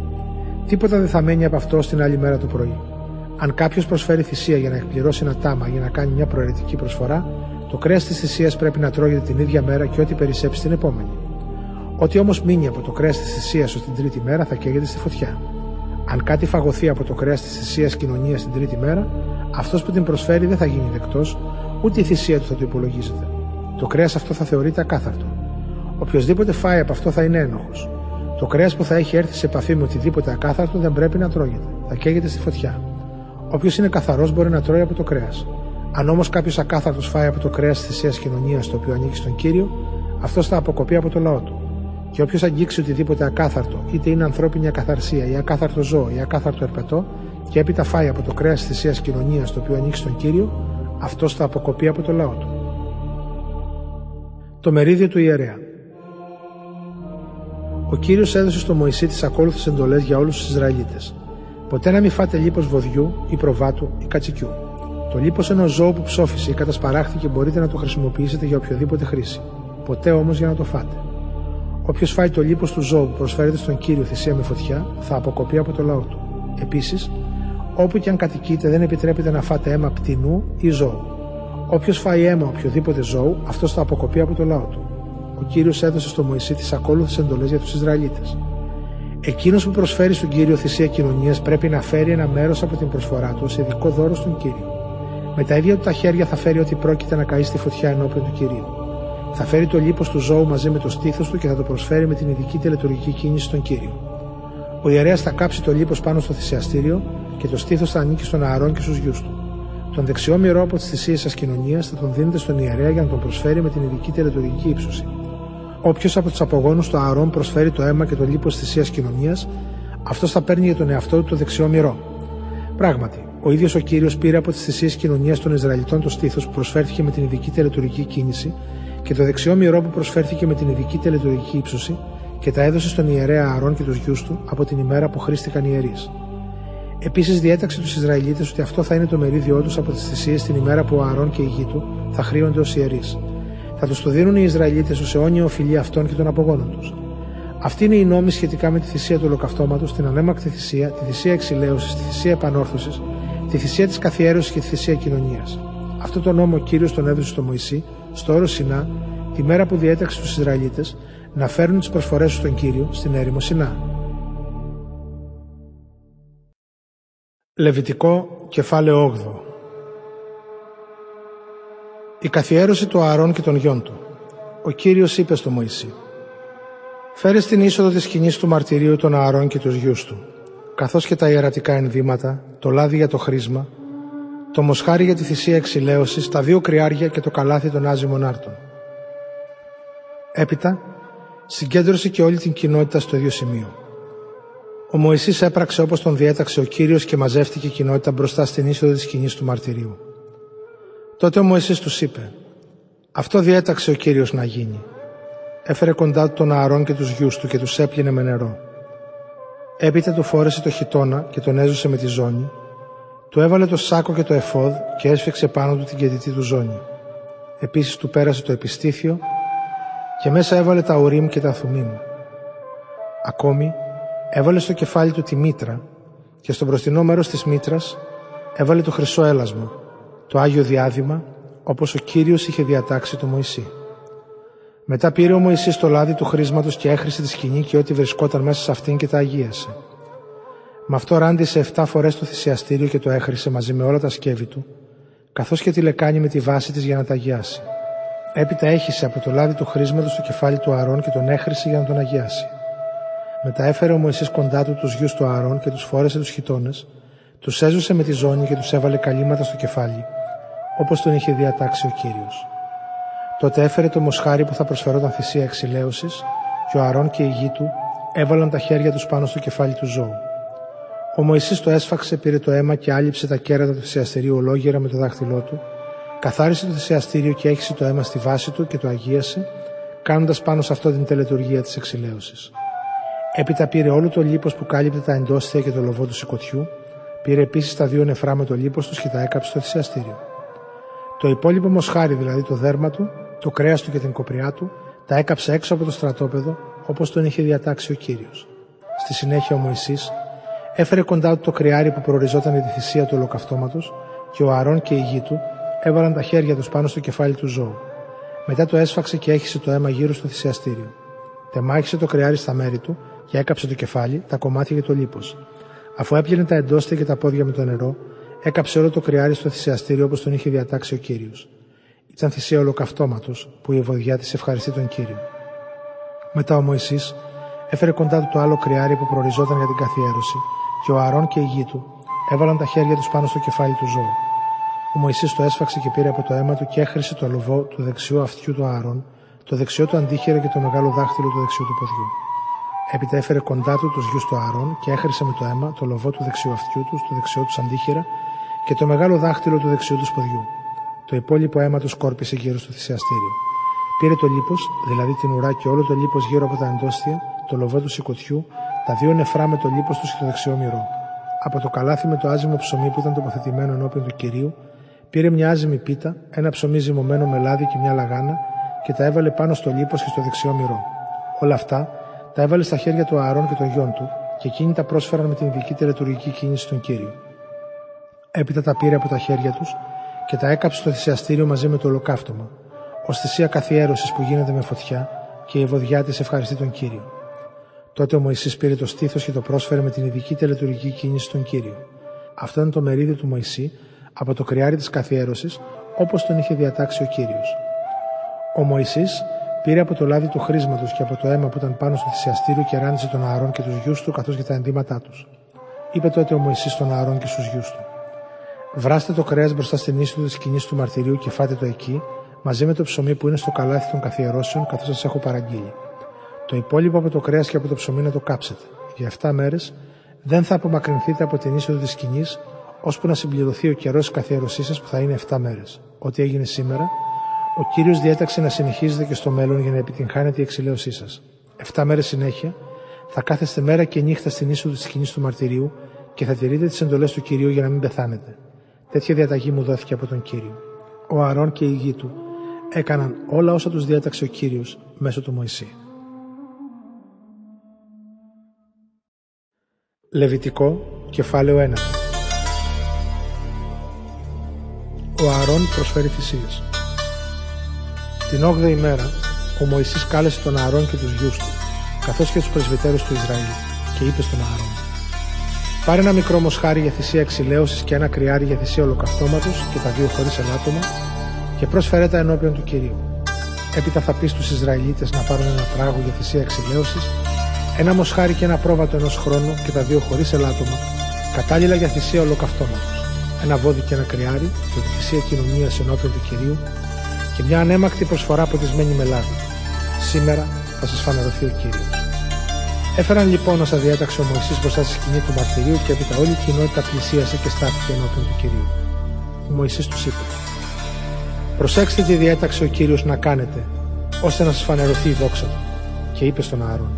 Τίποτα δεν θα μένει από αυτό στην άλλη μέρα το πρωί. Αν κάποιος προσφέρει θυσία για να εκπληρώσει ένα τάμα για να κάνει μια προαιρετική προσφορά, το κρέας της θυσίας πρέπει να τρώγεται την ίδια μέρα και ό,τι περισσέψει την επόμενη. Ό,τι όμως μείνει από το κρέας της θυσίας ως την τρίτη μέρα θα καίγεται στη φωτιά. Αν κάτι φαγωθεί από το κρέας της θυσίας κοινωνίας την τρίτη μέρα, αυτός που την προσφέρει δεν θα γίνει δεκτός, ούτε η θυσία του θα το υπολογίζεται. Το κρέας αυτό θα θεωρείται ακάθαρτο. Οποιοδήποτε φάει από αυτό θα είναι ένοχος. Το κρέας που θα έχει έρθει σε επαφή με οτιδήποτε ακάθαρτο δεν πρέπει να τρώγεται. Θα καίγεται στη φωτιά. Όποιος είναι καθαρός μπορεί να τρώει από το κρέας. Αν όμως κάποιος ακάθαρτος φάει από το κρέας της θυσία κοινωνίας το οποίο ανήκει στον κύριο, αυτός θα αποκοπεί από το λαό του. Και όποιος αγγίξει οτιδήποτε ακάθαρτο, είτε είναι ανθρώπινη ακαθαρσία ή ακάθαρτο ζώο ή ακάθαρτο ερπετό, και έπειτα φάει από το κρέας της θυσία κοινωνίας το οποίο ανήκει στον κύριο, αυτός θα αποκοπεί από το λαό του. Το μερίδιο του ιερέα. Ο κύριος έδωσε στο Μωυσή τις ακόλουθες εντολές για όλους τους Ισραηλίτες. Ποτέ να μην φάτε λίπος βοδιού ή προβάτου ή κατσικιού. Το λίπος ενός ζώου που ψόφισε ή κατασπαράχθηκε μπορείτε να το χρησιμοποιήσετε για οποιοδήποτε χρήση. Ποτέ όμως για να το φάτε. Όποιος φάει το λίπος του ζώου που προσφέρεται στον κύριο θυσία με φωτιά, θα αποκοπεί από το λαό του. Επίσης, όπου και αν κατοικείτε, δεν επιτρέπεται να φάτε αίμα πτηνού ή ζώου. Όποιος φάει αίμα οποιοδήποτε ζώου, αυτός θα αποκοπεί από το λαό του. Ο κύριος έδωσε στο Μωυσή τις ακόλουθες εντολές για τους Ισραηλίτες. Εκείνος που προσφέρει στον κύριο θυσία κοινωνίας πρέπει να φέρει ένα μέρος από την προσφορά του σε ειδικό δώρο στον κύριο. Με τα ίδια του τα χέρια θα φέρει ό,τι πρόκειται να καεί στη φωτιά ενώπιον του κυρίου. Θα φέρει το λίπος του ζώου μαζί με το στήθος του και θα το προσφέρει με την ειδική τελετουργική κίνηση στον κύριο. Ο ιερέας θα κάψει το λίπος πάνω στο θυσιαστήριο και το στήθος θα ανήκει στον Ααρόν και στους γιους του. Τον δεξιό μυρό από τις θυσίες σα κοινωνίας θα τον δίνετε στον ιερέα για να τον προσφέρει με την ειδική τελετουργική ύψωση. Όποιος από τους απογόνους του Ααρόν προσφέρει το αίμα και το λίπος της θυσίας κοινωνίας, αυτός θα παίρνει για τον εαυτό του το δεξιό μυρό. Πράγματι, ο ίδιος ο κύριος πήρε από τις θυσίες κοινωνίας των Ισραηλιτών το στήθος που προσφέρθηκε με την ειδική τελετουργική κίνηση και το δεξιό μυρό που προσφέρθηκε με την ειδική τελετουργική ύψωση και τα έδωσε στον ιερέα Αρών και τους γιους του από την ημέρα που χρήστηκαν ιερείς. Επίσης διέταξε τους Ισραηλίτες ότι αυτό θα είναι το μερίδιό τους από τις θυσίες την ημέρα που ο Αρών και οι γη του θα χρήονται ως ιερείς. Θα τους το δίνουν οι Ισραηλίτες ως αιώνια οφειλή αυτών και των απογόνων τους. Αυτή είναι η νόμη σχετικά με τη θυσία του ολοκαυτώματος, την ανέμακτη θυσία, τη θυσία εξηλαίωσης, τη θυσία επανόρθωσης, τη θυσία της καθιέρωσης και τη θυσία κοινωνίας. Αυτό το νόμο ο κύριος τον έδωσε στο Μωυσή, στο όρος Σινά, τη μέρα που διέταξε τους Ισραηλίτες να φέρουν τις προσφορές τους στον κύριο στην έρημο Σινά. Λεβιτικό κεφάλαιο 8 Η καθιέρωση του Ααρών και των γιών του Ο Κύριος είπε στο Μωυσή Φέρε στην είσοδο της σκηνής του μαρτυρίου των Ααρών και τους γιους του, καθώς και τα ιερατικά ενδύματα, το λάδι για το χρήσμα, το μοσχάρι για τη θυσία εξηλαίωσης, τα δύο κρυάρια και το καλάθι των άζυμων άρτων. Έπειτα, συγκέντρωσε και όλη την κοινότητα στο ίδιο σημείο. Ο Μωυσής έπραξε όπως τον διέταξε ο κύριος και μαζεύτηκε η κοινότητα μπροστά στην είσοδο της σκηνής του μαρτυρίου. Τότε ο Μωυσής τους είπε: Αυτό διέταξε ο κύριος να γίνει. Έφερε κοντά του τον Ααρών και τους γιους του και τους έπλυνε με νερό. Έπειτα του φόρεσε το χιτόνα και τον έζωσε με τη ζώνη. Του έβαλε το σάκο και το εφόδ και έσφιξε πάνω του την κεντητή του ζώνη. Επίσης του πέρασε το επιστήθιο και μέσα έβαλε τα ουρίμ και τα θουμίμ. Ακόμη έβαλε στο κεφάλι του τη μήτρα και στο μπροστινό μέρος της μήτρας έβαλε το χρυσό έλασμα, το Άγιο Διάδημα, όπως ο Κύριος είχε διατάξει το Μωυσή. Μετά πήρε ο Μωυσής το λάδι του χρήσματος και έχρισε τη σκηνή και ό,τι βρισκόταν μέσα σε αυτήν και τα αγίασε. Με αυτό ράντισε 7 φορές το θυσιαστήριο και το έχρισε μαζί με όλα τα σκεύη του, καθώς και τη λεκάνη με τη βάση της για να τα αγιάσει. Έπειτα έχισε από το λάδι του χρήσματος το κεφάλι του Αρών και τον έχρισε για να τον αγιάσει. Μετά έφερε ο Μωυσής κοντά του τους γιους του Αρών και τους φόρεσε τους χιτώνες, τους έζωσε με τη ζώνη και τους έβαλε καλύματα στο κεφάλι, όπως τον είχε διατάξει ο Κύριος. Τότε έφερε το μοσχάρι που θα προσφερόταν θυσία εξηλαίωσης και ο Αρών και η γη του έβαλαν τα χέρια τους πάνω στο κεφάλι του ζώου. Ο Μωυσής το έσφαξε, πήρε το αίμα και άλυψε τα κέρατα του θυσιαστηρίου ολόγερα με το δάχτυλό του, καθάρισε το θυσιαστήριο και έχισε το αίμα στη βάση του και το αγίασε, κάνοντας πάνω σε αυτό την τελετουργία της εξηλαίωσης. Έπειτα πήρε όλο το λίπος που κάλυπτε τα εντόστια και το λοβό του σηκωτιού, πήρε επίσης τα δύο νεφρά με το λίπος τους και τα έκαψε στο θυσιαστήριο. Το υπόλοιπο μοσχάρι, δηλαδή το δέρμα του, το κρέας του και την κοπριά του, τα έκαψε έξω από το στρατόπεδο όπως τον είχε διατάξει ο κύριος. Στη συνέχεια ο Μωυσής έφερε κοντά του το κρυάρι που προοριζόταν για τη θυσία του ολοκαυτώματος και ο Αρών και η γη του έβαλαν τα χέρια τους πάνω στο κεφάλι του ζώου. Μετά το έσφαξε και έχισε το αίμα γύρω στο θυσιαστήριο. Τεμάχισε το κρυάρι στα μέρη του και έκαψε το κεφάλι, τα κομμάτια και το λίπος. Αφού έπιανε τα εντόστια και τα πόδια με το νερό, έκαψε όλο το κρυάρι στο θυσιαστήριο όπως τον είχε διατάξει ο κύριος. Ήταν θυσία ολοκαυτώματο που η ευωδιά της ευχαριστεί τον κύριο. Μετά ο Μωυσής έφερε κοντά του το άλλο κρυάρι που προοριζόταν για την καθιέρωση και ο Αρών και η γη του έβαλαν τα χέρια τους πάνω στο κεφάλι του ζώου. Ο Μωυσής το έσφαξε και πήρε από το αίμα του και έχρισε το λοβό του δεξιού αυτιού του Άρων, το δεξιό του αντίχειρα και το μεγάλο δάχτυλο του δεξιού του ποδιού. Έπειτα έφερε κοντά του τους γιους του Άρων και έχρισε με το αίμα το λοβό του δεξιού αυτιού τους, το δεξιό τους αντίχειρα και το μεγάλο δάχτυλο του δεξιού τους ποδιού. Το υπόλοιπο αίμα τους σκόρπισε γύρω στο θυσιαστήριο. Πήρε το λίπος, δηλαδή την ουρά και όλο το λίπος γύρω από τα εντόστια, το λοβό του σηκωτιού, τα δύο νεφρά με το λίπος του και το δεξιό μυρό. Από το καλάθι με το άζυμο ψωμί που ήταν τοποθετημένο ενώπιον του κυρίου, Πήρε μια άζυμη πίτα, ένα ψωμί ζυμωμένο με λάδι και μια λαγάνα και τα έβαλε πάνω στο λίπος και στο δεξιό μυρό. Όλα αυτά τα έβαλε στα χέρια του Ααρών και των γιών του και εκείνοι τα πρόσφεραν με την ειδική τελετουργική κίνηση στον κύριο. Έπειτα τα πήρε από τα χέρια τους και τα έκαψε στο θυσιαστήριο μαζί με το ολοκαύτωμα, ως θυσία καθιέρωσης που γίνεται με φωτιά και η ευωδιά της ευχαριστεί τον κύριο. Τότε ο Μωυσής πήρε το στήθος και το πρόσφερε με την ειδική τελετουργική κίνηση στον κύριο. Αυτό ήταν το μερίδιο του Μωυσή από το κρυάρι της καθιέρωσης όπως τον είχε διατάξει ο Κύριος. Ο Μωυσής πήρε από το λάδι του χρήσματος και από το αίμα που ήταν πάνω στο θυσιαστήριο και ράντισε τον Ααρών και τους γιους του καθώς και τα ενδύματά τους. Είπε τότε ο Μωυσής στον Ααρών και στους γιους του. Βράστε το κρέας μπροστά στην είσοδο της σκηνής του μαρτυρίου και φάτε το εκεί, μαζί με το ψωμί που είναι στο καλάθι των καθιερώσεων καθώς σας έχω παραγγείλει. Το υπόλοιπο από το κρέας και από το ψωμί να το κάψετε. Για 7 μέρες δεν θα απομακρυνθείτε από την είσοδο της σκηνής ώσπου να συμπληρωθεί ο καιρός τη καθιέρωσής σας που θα είναι 7 μέρες. Ό,τι έγινε σήμερα, ο κύριος διέταξε να συνεχίζετε και στο μέλλον για να επιτυγχάνετε η εξηλαίωσή σας. 7 μέρες συνέχεια θα κάθεστε μέρα και νύχτα στην είσοδο της σκηνής του μαρτυρίου και θα τηρείτε τις εντολές του κυρίου για να μην πεθάνετε. Τέτοια διαταγή μου δόθηκε από τον κύριο. Ο Αρών και η γη του έκαναν όλα όσα τους διέταξε ο κύριος μέσω του Μωυσή. Λεβιτικό, κεφάλαιο 1 ο Ααρών προσφέρει θυσίες. Την 8η ημέρα, ο Μωυσής κάλεσε τον Ααρών και τους γιους του, καθώς και τους πρεσβυτέρους του Ισραήλ, και είπε στον Ααρών «Πάρε ένα μικρό μοσχάρι για θυσία εξηλαίωσης και ένα κρυάρι για θυσία ολοκαυτώματος και τα δύο χωρίς ελάττωμα και πρόσφερέ τα ενώπιον του Κυρίου. Έπειτα θα πεις στους Ισραηλίτες να πάρουν ένα τράγο για θυσία εξηλαίωσης, ένα μοσχάρι και ένα πρόβατο ενός χρόνου και τα δύο χωρίς ελάττωμα, κατάλληλα για θυσία ολοκαυτώματος. Ένα βόδι και ένα κρυάρι για τη θυσία κοινωνίας ενώπιον του κυρίου και μια ανέμακτη προσφορά ποτισμένη με λάδι. Σήμερα θα σας φανερωθεί ο κύριος. Έφεραν λοιπόν όσα διέταξε ο Μωυσής μπροστά στη σκηνή του μαρτυρίου και έπειτα όλη η κοινότητα πλησίασε και στάθηκε ενώπιον του κυρίου. Ο Μωυσής τους είπε: Προσέξτε τι διέταξε ο κύριος να κάνετε, ώστε να σας φανερωθεί η δόξα του. Και είπε στον Άρον: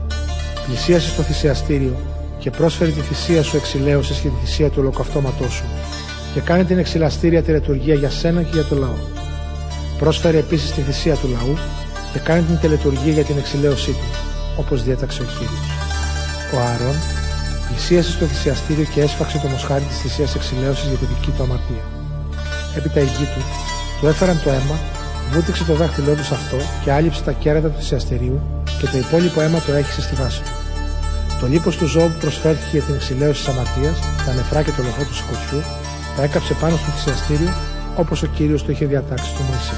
Πλησίασες στο θυσιαστήριο και πρόσφερε τη θυσία σου εξηλαίωση και τη θυσία του ολοκαυτώματός σου, και κάνε την εξηλαστήρια τη λειτουργία για σένα και για το λαό. Πρόσφερε επίσης τη θυσία του λαού και κάνει την τελετουργία για την εξηλαίωσή του, όπως διέταξε ο κύριος. Ο Άρων πλησίασε στο θυσιαστήριο και έσφαξε το μοσχάρι της θυσίας εξηλαίωσης για τη δική του αμαρτία. Έπειτα η γη του του έφεραν το αίμα, βούτυξε το δάχτυλό του αυτό και άλυψε τα κέρατα του θυσιαστηρίου και το υπόλοιπο αίμα το έχισε στη βάση του. Το λίπος του ζώου που προσφέρθηκε για την εξηλαίωση της αμαρτίας, τα νεφρά και το λοχό του σκοτιού, τα έκαψε πάνω στο θυσιαστήριο όπως ο κύριος το είχε διατάξει στο Μωυσή.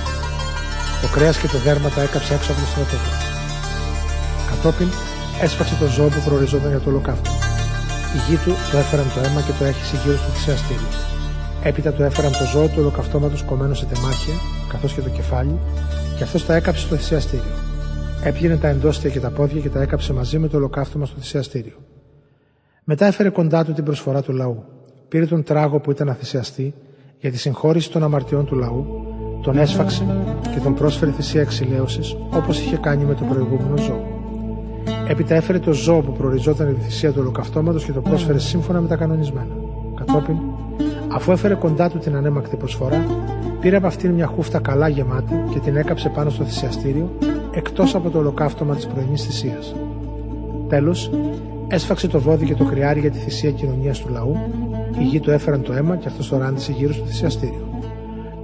Το κρέας και το δέρμα τα έκαψε έξω από το στρατόπεδο. Κατόπιν έσφαξε το ζώο που προοριζόταν για το ολοκαύτωμα. Οι γη του το έφεραν το αίμα και το έχισε γύρω στο θυσιαστήριο. Έπειτα του έφεραν το ζώο του ολοκαυτώματος κομμένο σε τεμάχια, καθώς και το κεφάλι, και αυτός τα έκαψε στο θυσιαστήριο. Έπιανε τα εντόστια και τα πόδια και τα έκαψε μαζί με το ολοκαύτωμα στο θυσιαστήριο. Μετά έφερε κοντά του την προσφορά του λαού. Πήρε τον τράγο που ήταν αθυσιαστή για τη συγχώρηση των αμαρτιών του λαού, τον έσφαξε και τον πρόσφερε θυσία εξηλαίωσης όπως είχε κάνει με το προηγούμενο ζώο. Έπειτα έφερε το ζώο που προοριζόταν η θυσία του ολοκαυτώματος και το πρόσφερε σύμφωνα με τα κανονισμένα. Κατόπιν Αφού έφερε κοντά του την ανέμακτη προσφορά, πήρε από αυτήν μια χούφτα καλά γεμάτη και την έκαψε πάνω στο θυσιαστήριο, εκτός από το ολοκαύτωμα της πρωινής θυσίας. Τέλος, έσφαξε το βόδι και το κρυάρι για τη θυσία κοινωνίας του λαού, οι γη του έφεραν το αίμα και αυτός το ράντισε γύρω στο θυσιαστήριο.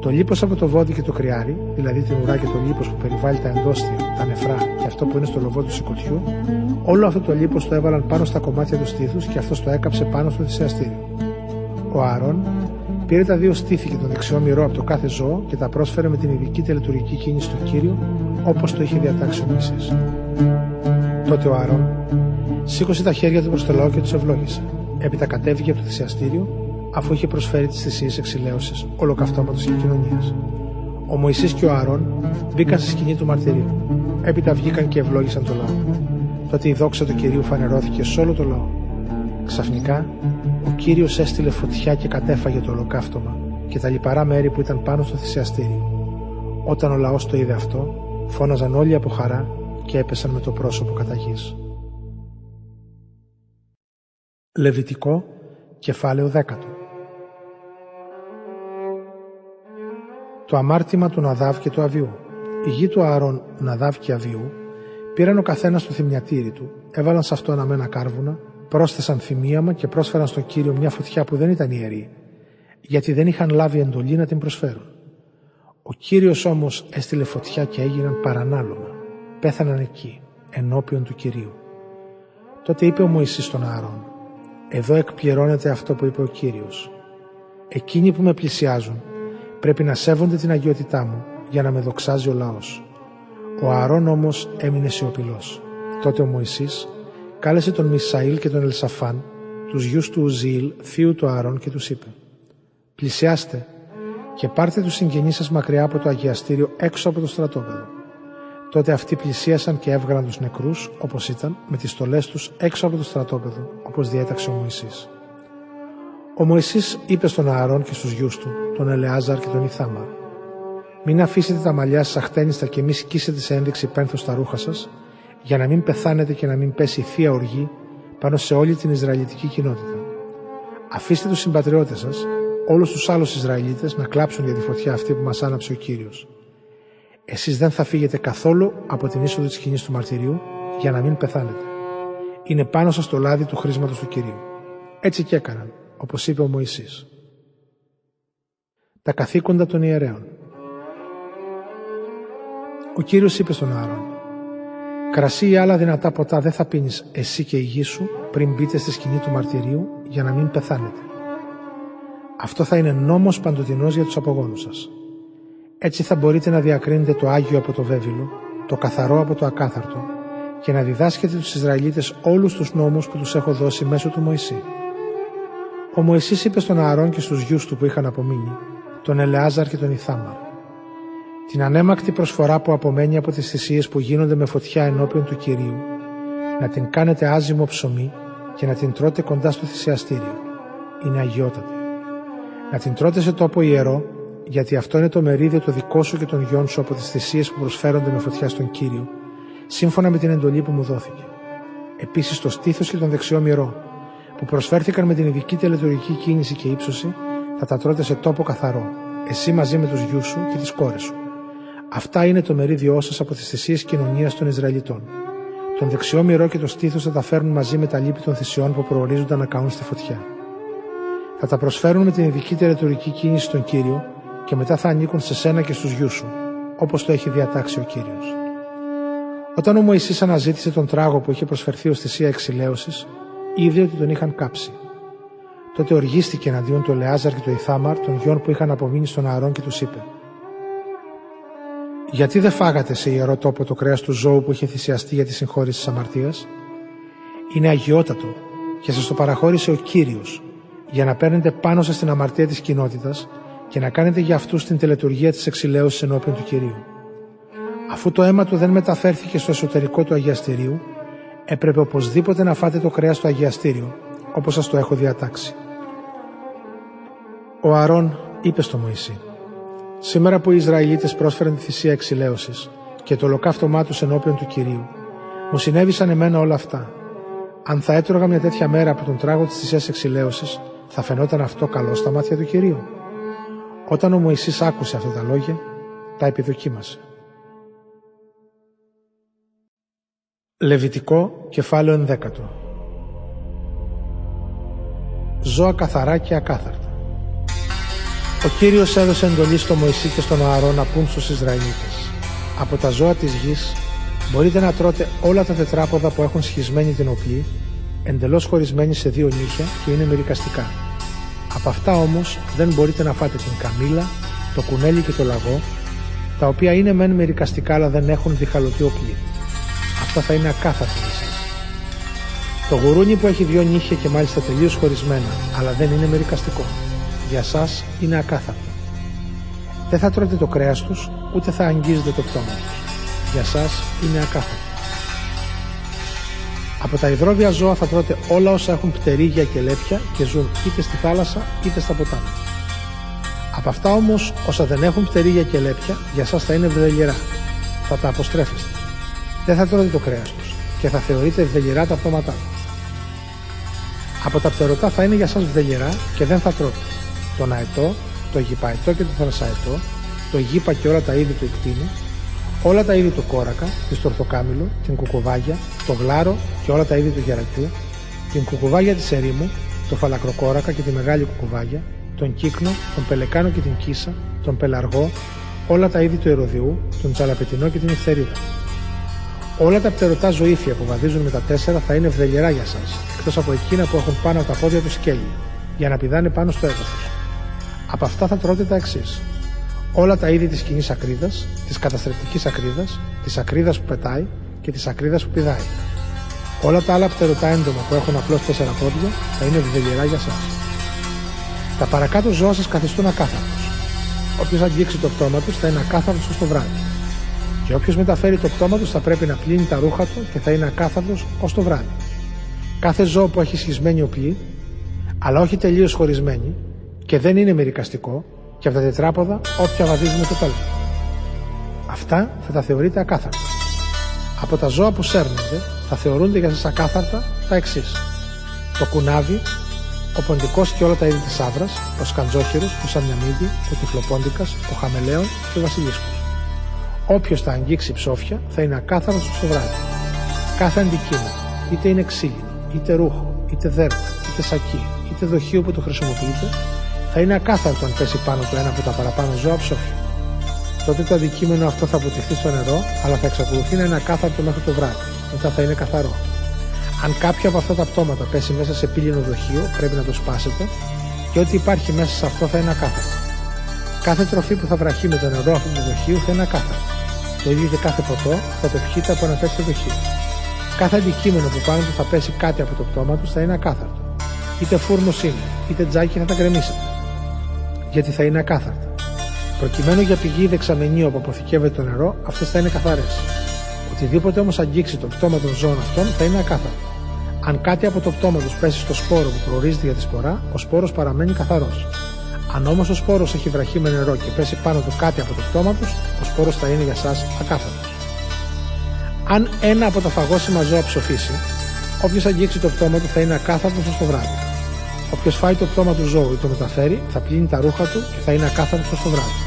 Το λίπος από το βόδι και το κρυάρι, δηλαδή την ουρά και το λίπος που περιβάλλει τα εντόστια, τα νεφρά και αυτό που είναι στο λοβό του σηκωτιού, όλο αυτό το λίπος το έβαλαν πάνω στα κομμάτια του στήθους και αυτός το έκαψε πάνω στο θυσιαστήριο. Ο Άρων πήρε τα δύο στήθη και τον δεξιό μυρό από το κάθε ζώο και τα πρόσφερε με την ειδική τελετουργική κίνηση του κύριου, όπως το είχε διατάξει ο Μωυσής. Τότε ο Άρων σήκωσε τα χέρια του προς το λαό και τους ευλόγησε. Έπειτα κατέβηκε από το θυσιαστήριο, αφού είχε προσφέρει τις θυσίες εξηλαίωσης, ολοκαυτώματος και κοινωνίας. Ο Μωυσής και ο Άρων μπήκαν στη σκηνή του μαρτυρίου. Έπειτα βγήκαν και ευλόγησαν το λαό. Τότε η δόξα του κυρίου φανερώθηκε σε όλο το λαό. Ξαφνικά ο Κύριος έστειλε φωτιά και κατέφαγε το ολοκαύτωμα και τα λιπαρά μέρη που ήταν πάνω στο θυσιαστήριο. Όταν ο λαός το είδε αυτό, φώναζαν όλοι από χαρά και έπεσαν με το πρόσωπο κατά γης. Λεβιτικό, κεφάλαιο δέκατο. Το αμάρτημα του Ναδάβ και του Αβιού. Οι γη του Ααρών, Ναδάβ και Αβιού, πήραν ο καθένας το θυμιατήρι του, έβαλαν σε αυτό αναμένα κάρβουνα πρόσθεσαν θυμίαμα και πρόσφεραν στον Κύριο μια φωτιά που δεν ήταν ιερή, γιατί δεν είχαν λάβει εντολή να την προσφέρουν. Ο Κύριος όμως έστειλε φωτιά και έγιναν παρανάλωμα. Πέθαναν εκεί, ενώπιον του Κυρίου. Τότε είπε ο Μωυσής στον Άρων, «Εδώ εκπληρώνεται αυτό που είπε ο Κύριος. Εκείνοι που με πλησιάζουν πρέπει να σέβονται την αγιότητά μου για να με δοξάζει ο λαός». Ο Αρών όμως έμεινε σιωπηλός. Τότε ο Μωυσής κάλεσε τον Μισαήλ και τον Ελσαφάν, τους γιους του Ουζήλ, θείου του Άρων και τους είπε «Πλησιάστε και πάρτε τους συγγενείς σας μακριά από το αγιαστήριο έξω από το στρατόπεδο». Τότε αυτοί πλησίασαν και έβγαλαν τους νεκρούς, όπως ήταν, με τις στολές τους έξω από το στρατόπεδο, όπως διέταξε ο Μωυσής. Ο Μωυσής είπε στον Ααρών και στους γιους του, τον Ελεάζαρ και τον Ιθάμαρ, «Μην αφήσετε τα μαλλιά σας αχτένιστα και μη σκίσετε σε ένδειξη πένθος στα ρούχα σας, για να μην πεθάνετε και να μην πέσει θεία οργή πάνω σε όλη την Ισραηλιτική κοινότητα. Αφήστε τους συμπατριώτες σας, όλους τους άλλους Ισραηλίτες, να κλάψουν για τη φωτιά αυτή που μας άναψε ο Κύριος. Εσείς δεν θα φύγετε καθόλου από την είσοδο της σκηνής του μαρτυρίου για να μην πεθάνετε. Είναι πάνω σας το λάδι του χρήσματος του Κυρίου. Έτσι και έκαναν, όπως είπε ο Μωυσής. Τα καθήκοντα των ιερέων. Ο Κύριος είπε στον Άρον Κρασί ή άλλα δυνατά ποτά δεν θα πίνεις εσύ και η γη σου πριν μπείτε στη σκηνή του μαρτυρίου για να μην πεθάνετε. Αυτό θα είναι νόμος παντοτινός για τους απογόνους σας. Έτσι θα μπορείτε να διακρίνετε το Άγιο από το βέβυλο το καθαρό από το ακάθαρτο και να διδάσκετε τους Ισραηλίτες όλους τους νόμους που τους έχω δώσει μέσω του Μωυσή. Ο Μωυσής είπε στον Ααρών και στους γιους του που είχαν απομείνει, τον Ελεάζαρ και τον Ιθάμαρ. Την ανέμακτη προσφορά που απομένει από τις θυσίες που γίνονται με φωτιά ενώπιον του Κυρίου, να την κάνετε άζυμο ψωμί και να την τρώτε κοντά στο θυσιαστήριο. Είναι αγιότατη. Να την τρώτε σε τόπο ιερό, γιατί αυτό είναι το μερίδιο το δικό σου και των γιών σου από τις θυσίες που προσφέρονται με φωτιά στον Κύριο, σύμφωνα με την εντολή που μου δόθηκε. Επίσης το στήθος και τον δεξιό μυρό, που προσφέρθηκαν με την ειδική τελετουργική κίνηση και ύψωση, θα τα τρώτε σε τόπο καθαρό, εσύ μαζί με τους γιους σου και τις κόρες σου. Αυτά είναι το μερίδιό σας από τις θυσίες κοινωνίας των Ισραηλιτών. Τον δεξιό μυρό και το στήθος θα τα φέρουν μαζί με τα λύπη των θυσιών που προορίζονται να καούν στη φωτιά. Θα τα προσφέρουν με την ειδική τελετουργική κίνηση στον Κύριο και μετά θα ανήκουν σε σένα και στους γιους σου, όπως το έχει διατάξει ο Κύριος. Όταν ο Μωυσής αναζήτησε τον τράγο που είχε προσφερθεί ως θυσία εξηλαίωσης, είδε ότι τον είχαν κάψει. Τότε οργίστηκε εναντίον του Ελεάζαρ και του Ιθάμαρ, των γιών που είχαν απομείνει στον Ααρών και τους είπε: Γιατί δεν φάγατε σε ιερό τόπο το κρέας του ζώου που είχε θυσιαστεί για τη συγχώρηση της αμαρτίας, Είναι αγιότατο και σας το παραχώρησε ο κύριος, για να παίρνετε πάνω σας την αμαρτία της κοινότητας και να κάνετε για αυτούς την τελετουργία της εξηλαίωσης ενώπιον του Κυρίου. Αφού το αίμα του δεν μεταφέρθηκε στο εσωτερικό του αγιαστηρίου, έπρεπε οπωσδήποτε να φάτε το κρέας στο αγιαστήριο, όπως σας το έχω διατάξει. Ο Αρών είπε στο Μωυσή «Σήμερα που οι Ισραηλίτες πρόσφεραν τη θυσία εξηλαίωσης και το ολοκαύτωμά τους ενώπιον του Κυρίου, μου συνέβησαν εμένα όλα αυτά. Αν θα έτρωγα μια τέτοια μέρα από τον τράγο της θυσίας εξηλαίωσης, θα φαινόταν αυτό καλό στα μάτια του Κυρίου. Όταν ο Μωυσής άκουσε αυτά τα λόγια, τα επιδοκίμασε. Λεβιτικό κεφάλαιο ενδέκατο. Ζώα καθαρά και ακάθαρτα. Ο Κύριος έδωσε εντολή στο Μωυσή και στον Ααρό να πούν στους Ισραηλίτες Από τα ζώα της γης μπορείτε να τρώτε όλα τα τετράποδα που έχουν σχισμένη την οπλή εντελώς χωρισμένη σε δύο νύχια και είναι μερικαστικά. Από αυτά όμως δεν μπορείτε να φάτε την καμίλα, το κουνέλι και το λαγό, τα οποία είναι μεν μερικαστικά αλλά δεν έχουν διχαλωτή οπλή. Αυτά θα είναι ακάθαρτα για σας. Το γουρούνι που έχει δύο νύχια και μάλιστα τελείως χωρισμένα, αλλά δεν είναι μερικαστικό. Για σας είναι ακάθαρτο. Δεν θα τρώτε το κρέας τους, ούτε θα αγγίζετε το πτώμα τους. Για σας είναι ακάθαρτο. Από τα υδρόβια ζώα θα τρώτε όλα όσα έχουν πτερίγια και λέπια και ζουν είτε στη θάλασσα είτε στα ποτάμια. Από αυτά όμως όσα δεν έχουν πτερίγια και λέπια για εσά θα είναι βδελιερά. Θα τα αποστρέφεστε. Δεν θα τρώτε το κρέας τους και θα θεωρείτε βδελιερά τα πτώματά τους. Από τα πτερωτά θα είναι για εσάς βδελιερά και δεν θα τρώτε. Τον αετό, το γυπαετό και το θρασαετό, το γύπα και όλα τα είδη του εκτίνου, όλα τα είδη του κόρακα, της στορθοκάμιλο, την κουκουβάγια, το γλάρο και όλα τα είδη του γερακιού, την κουκουβάγια της ερήμου, το φαλακροκόρακα και τη μεγάλη κουκουβάγια, τον κύκνο, τον πελεκάνο και την κίσα, τον πελαργό, όλα τα είδη του ερωδιού, τον τσαλαπετινό και την ευθερίδα. Όλα τα πτερωτά ζωήφια που βαδίζουν με τα τέσσερα θα είναι βδελιερά για σας, εκτός από εκείνα που έχουν πάνω από τα πόδια τους σκέλη, για να πηδάνε πάνω στο έδαφος. Από αυτά θα τρώτε τα εξής: όλα τα είδη της κοινής ακρίδας, της καταστρεπτικής ακρίδας, της ακρίδας που πετάει και της ακρίδας που πηδάει. Όλα τα άλλα πτερωτά έντομα που έχουν απλώς τέσσερα πόδια θα είναι βιδελιερά για σας. Τα παρακάτω ζώα σας καθιστούν ακάθαρτος. Όποιος αγγίξει το πτώμα τους θα είναι ακάθαρτος ως το βράδυ. Και όποιος μεταφέρει το πτώμα του θα πρέπει να πλύνει τα ρούχα του και θα είναι ακάθαρτος ως το βράδυ. Κάθε ζώο που έχει σχισμένη οπλή, αλλά όχι τελείως χωρισμένη και δεν είναι μερικαστικό, και από τα τετράποδα όποια βαδίζει με το πέλμα. Αυτά θα τα θεωρείτε ακάθαρτα. Από τα ζώα που σέρνονται θα θεωρούνται για σας ακάθαρτα τα εξής. Το κουνάβι, ο ποντικός και όλα τα είδη της άβρας, ο σκαντζόχυρο, ο σαμιαμίδι, ο τυφλοπόντικας, ο χαμελέον και ο βασιλίσκος. Όποιος θα αγγίξει ψόφια θα είναι ακάθαρος στο βράδυ. Κάθε αντικείμενο, είτε είναι ξύλινο, είτε ρούχο, είτε δέρμα, είτε σακί, είτε δοχείο που το χρησιμοποιείτε, θα είναι ακάθαρτο αν πέσει πάνω του ένα από τα παραπάνω ζώα ψόφια. Τότε το αντικείμενο αυτό θα αποτυχθεί στο νερό, αλλά θα εξακολουθεί να είναι ακάθαρτο μέχρι το βράδυ. Μετά θα είναι καθαρό. Αν κάποιο από αυτά τα πτώματα πέσει μέσα σε πύληνο δοχείο, πρέπει να το σπάσετε και ό,τι υπάρχει μέσα σε αυτό θα είναι ακάθαρτο. Κάθε τροφή που θα βραχεί με το νερό αυτού του δοχείου θα είναι ακάθαρτο. Το ίδιο και κάθε ποτό θα το πιείτε από ένα τέτοιο δοχείο. Κάθε αντικείμενο που πάνω του θα πέσει κάτι από το πτώμα του θα είναι ακάθαρτο. Είτε φούρνο είναι, είτε τζάκι θα τα γκρεμίσετε. Γιατί θα είναι ακάθαρτα. Προκειμένου για πηγή δεξαμενή όπου αποθηκεύεται το νερό, αυτές θα είναι καθαρές. Οτιδήποτε όμως αγγίξει το πτώμα των ζώων αυτών θα είναι ακάθαρτο. Αν κάτι από το πτώμα τους πέσει στο σπόρο που προορίζεται για τη σπορά, ο σπόρος παραμένει καθαρός. Αν όμως ο σπόρος έχει βραχεί με νερό και πέσει πάνω του κάτι από το πτώμα τους, ο σπόρος θα είναι για εσά ακάθαρτο. Αν ένα από τα φαγόσιμα ζώα ψοφήσει, όποιος αγγίξει το πτώμα του θα είναι ακάθαρτος ως το βράδυ. Όποιος φάει το πτώμα του ζώου ή το μεταφέρει, θα πλύνει τα ρούχα του και θα είναι ακάθαρτος ως το βράδυ.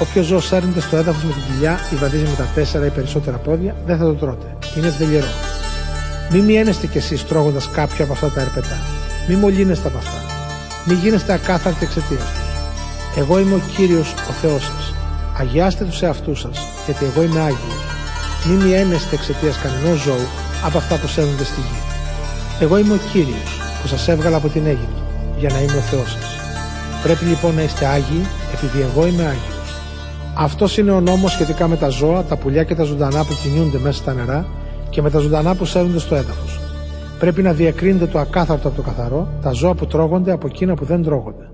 Όποιος ζώο σέρνεται στο έδαφος με την κοιλιά ή βαδίζει με τα τέσσερα ή περισσότερα πόδια, δεν θα το τρώτε. Είναι θελιερό. Μη μιένεστε κι εσείς τρώγοντας κάποιο από αυτά τα ερπετά. Μη μολύνεστε από αυτά. Μη γίνεστε ακάθαρτοι εξαιτίας τους. Εγώ είμαι ο κύριος ο Θεός σας. Αγιάστε τους εαυτούς σας, γιατί εγώ είμαι άγιο. Μη μιένεστε εξαιτίας κανενός ζώου από αυτά που σέρνονται στη γη. Εγώ είμαι ο κύριος που σας έβγαλα από την Αίγυπτο, για να είμαι ο Θεός σας. Πρέπει λοιπόν να είστε άγιοι, επειδή εγώ είμαι άγιος. Αυτός είναι ο νόμος σχετικά με τα ζώα, τα πουλιά και τα ζωντανά που κινούνται μέσα στα νερά και με τα ζωντανά που σέρνονται στο έδαφος. Πρέπει να διακρίνετε το ακάθαρτο από το καθαρό, τα ζώα που τρώγονται από εκείνα που δεν τρώγονται.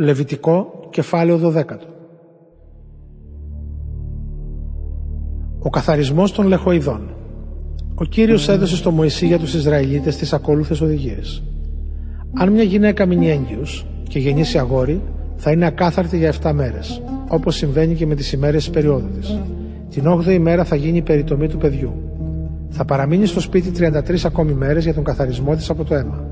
Λεβιτικό, κεφάλαιο 12. Ο καθαρισμός των λεχοειδών. Ο Κύριος έδωσε στο Μωυσή για τους Ισραηλίτες τις ακόλουθες οδηγίες. Αν μια γυναίκα μείνει έγκυος και γεννήσει αγόρι, θα είναι ακάθαρτη για 7 μέρες, όπως συμβαίνει και με τις ημέρες της περίοδου της. Την 8η μέρα θα γίνει η περιτομή του παιδιού. Θα παραμείνει στο σπίτι 33 ακόμη μέρες για τον καθαρισμό της από το αίμα.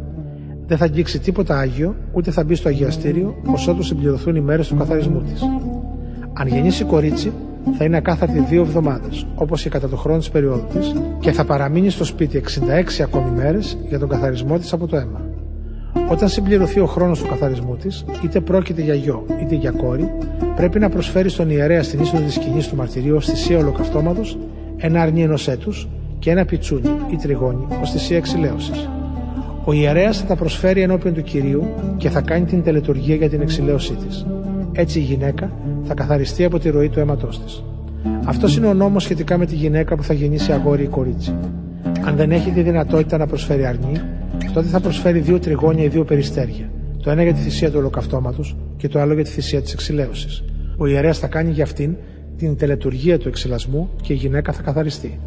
Δεν θα αγγίξει τίποτα άγιο, ούτε θα μπει στο αγιαστήριο, ως ότου συμπληρωθούν οι μέρες του καθαρισμού της. Αν γεννήσει κορίτσι, θα είναι ακάθαρτη δύο εβδομάδες, όπως και κατά το χρόνο της περίοδου της, και θα παραμείνει στο σπίτι 66 ακόμη μέρες για τον καθαρισμό της από το αίμα. Όταν συμπληρωθεί ο χρόνος του καθαρισμού της, είτε πρόκειται για γιο είτε για κόρη, πρέπει να προσφέρει στον ιερέα στην είσοδο της σκηνής του μαρτυρίου ω θυσία ολοκαυτώματος ένα αρνί ενός έτους και ένα πιτσούνι ή τριγώνι ως θυσία εξηλαίωσης. Ο ιερέας θα τα προσφέρει ενώπιον του κυρίου και θα κάνει την τελετουργία για την εξηλαίωσή της. Έτσι η γυναίκα θα καθαριστεί από τη ροή του αίματός της. Αυτός είναι ο νόμος σχετικά με τη γυναίκα που θα γεννήσει αγόρι ή κορίτσι. Αν δεν έχει τη δυνατότητα να προσφέρει αρνί, τότε θα προσφέρει δύο τριγώνια ή δύο περιστέρια. Το ένα για τη θυσία του ολοκαυτώματος και το άλλο για τη θυσία της εξηλαίωσης. Ο ιερέας θα κάνει για αυτήν την τελετουργία του εξυλασμού και η γυναίκα θα καθαριστεί.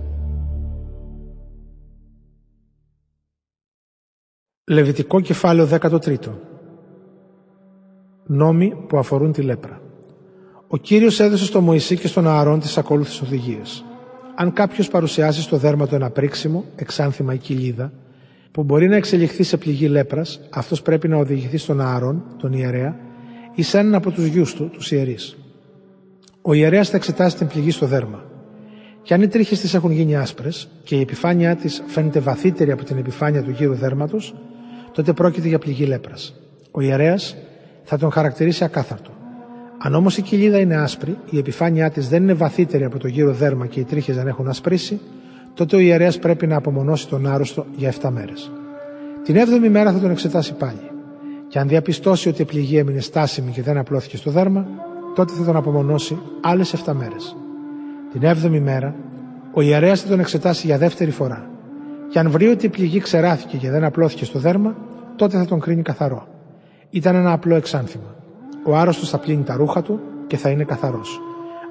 Λεβιτικό κεφάλαιο 13 Νόμοι που αφορούν τη λέπρα Ο Κύριος έδωσε στο Μωυσή και στον Ααρών τις ακόλουθες οδηγίες. Αν κάποιος παρουσιάσει στο δέρμα του ένα πρίξιμο, εξάνθημα ή κοιλίδα, που μπορεί να εξελιχθεί σε πληγή λέπρας, αυτός πρέπει να οδηγηθεί στον Ααρών, τον ιερέα, ή σε έναν από τους γιους του, τους ιερείς. Ο ιερέας θα εξετάσει την πληγή στο δέρμα. Και αν οι τρίχες της έχουν γίνει άσπρες και η επιφάνειά της φαίνεται βαθύτερη από την επιφάνεια του γύρου δέρματος, τότε πρόκειται για πληγή λέπρας. Ο ιερέας θα τον χαρακτηρίσει ακάθαρτο. Αν όμως η κοιλίδα είναι άσπρη, η επιφάνειά της δεν είναι βαθύτερη από το γύρο δέρμα και οι τρίχες δεν έχουν ασπρίσει, τότε ο ιερέας πρέπει να απομονώσει τον άρρωστο για 7 μέρες. Την 7η μέρα θα τον εξετάσει πάλι. Και αν διαπιστώσει ότι η πληγή έμεινε στάσιμη και δεν απλώθηκε στο δέρμα, τότε θα τον απομονώσει άλλες 7 μέρες. Την 7η μέρα, ο ιερέας θα τον εξετάσει για δεύτερη φορά. Και αν βρει ότι η πληγή ξεράθηκε και δεν απλώθηκε στο δέρμα, τότε θα τον κρίνει καθαρό. Ήταν ένα απλό εξάνθημα. Ο άρρωστος θα πλύνει τα ρούχα του και θα είναι καθαρός.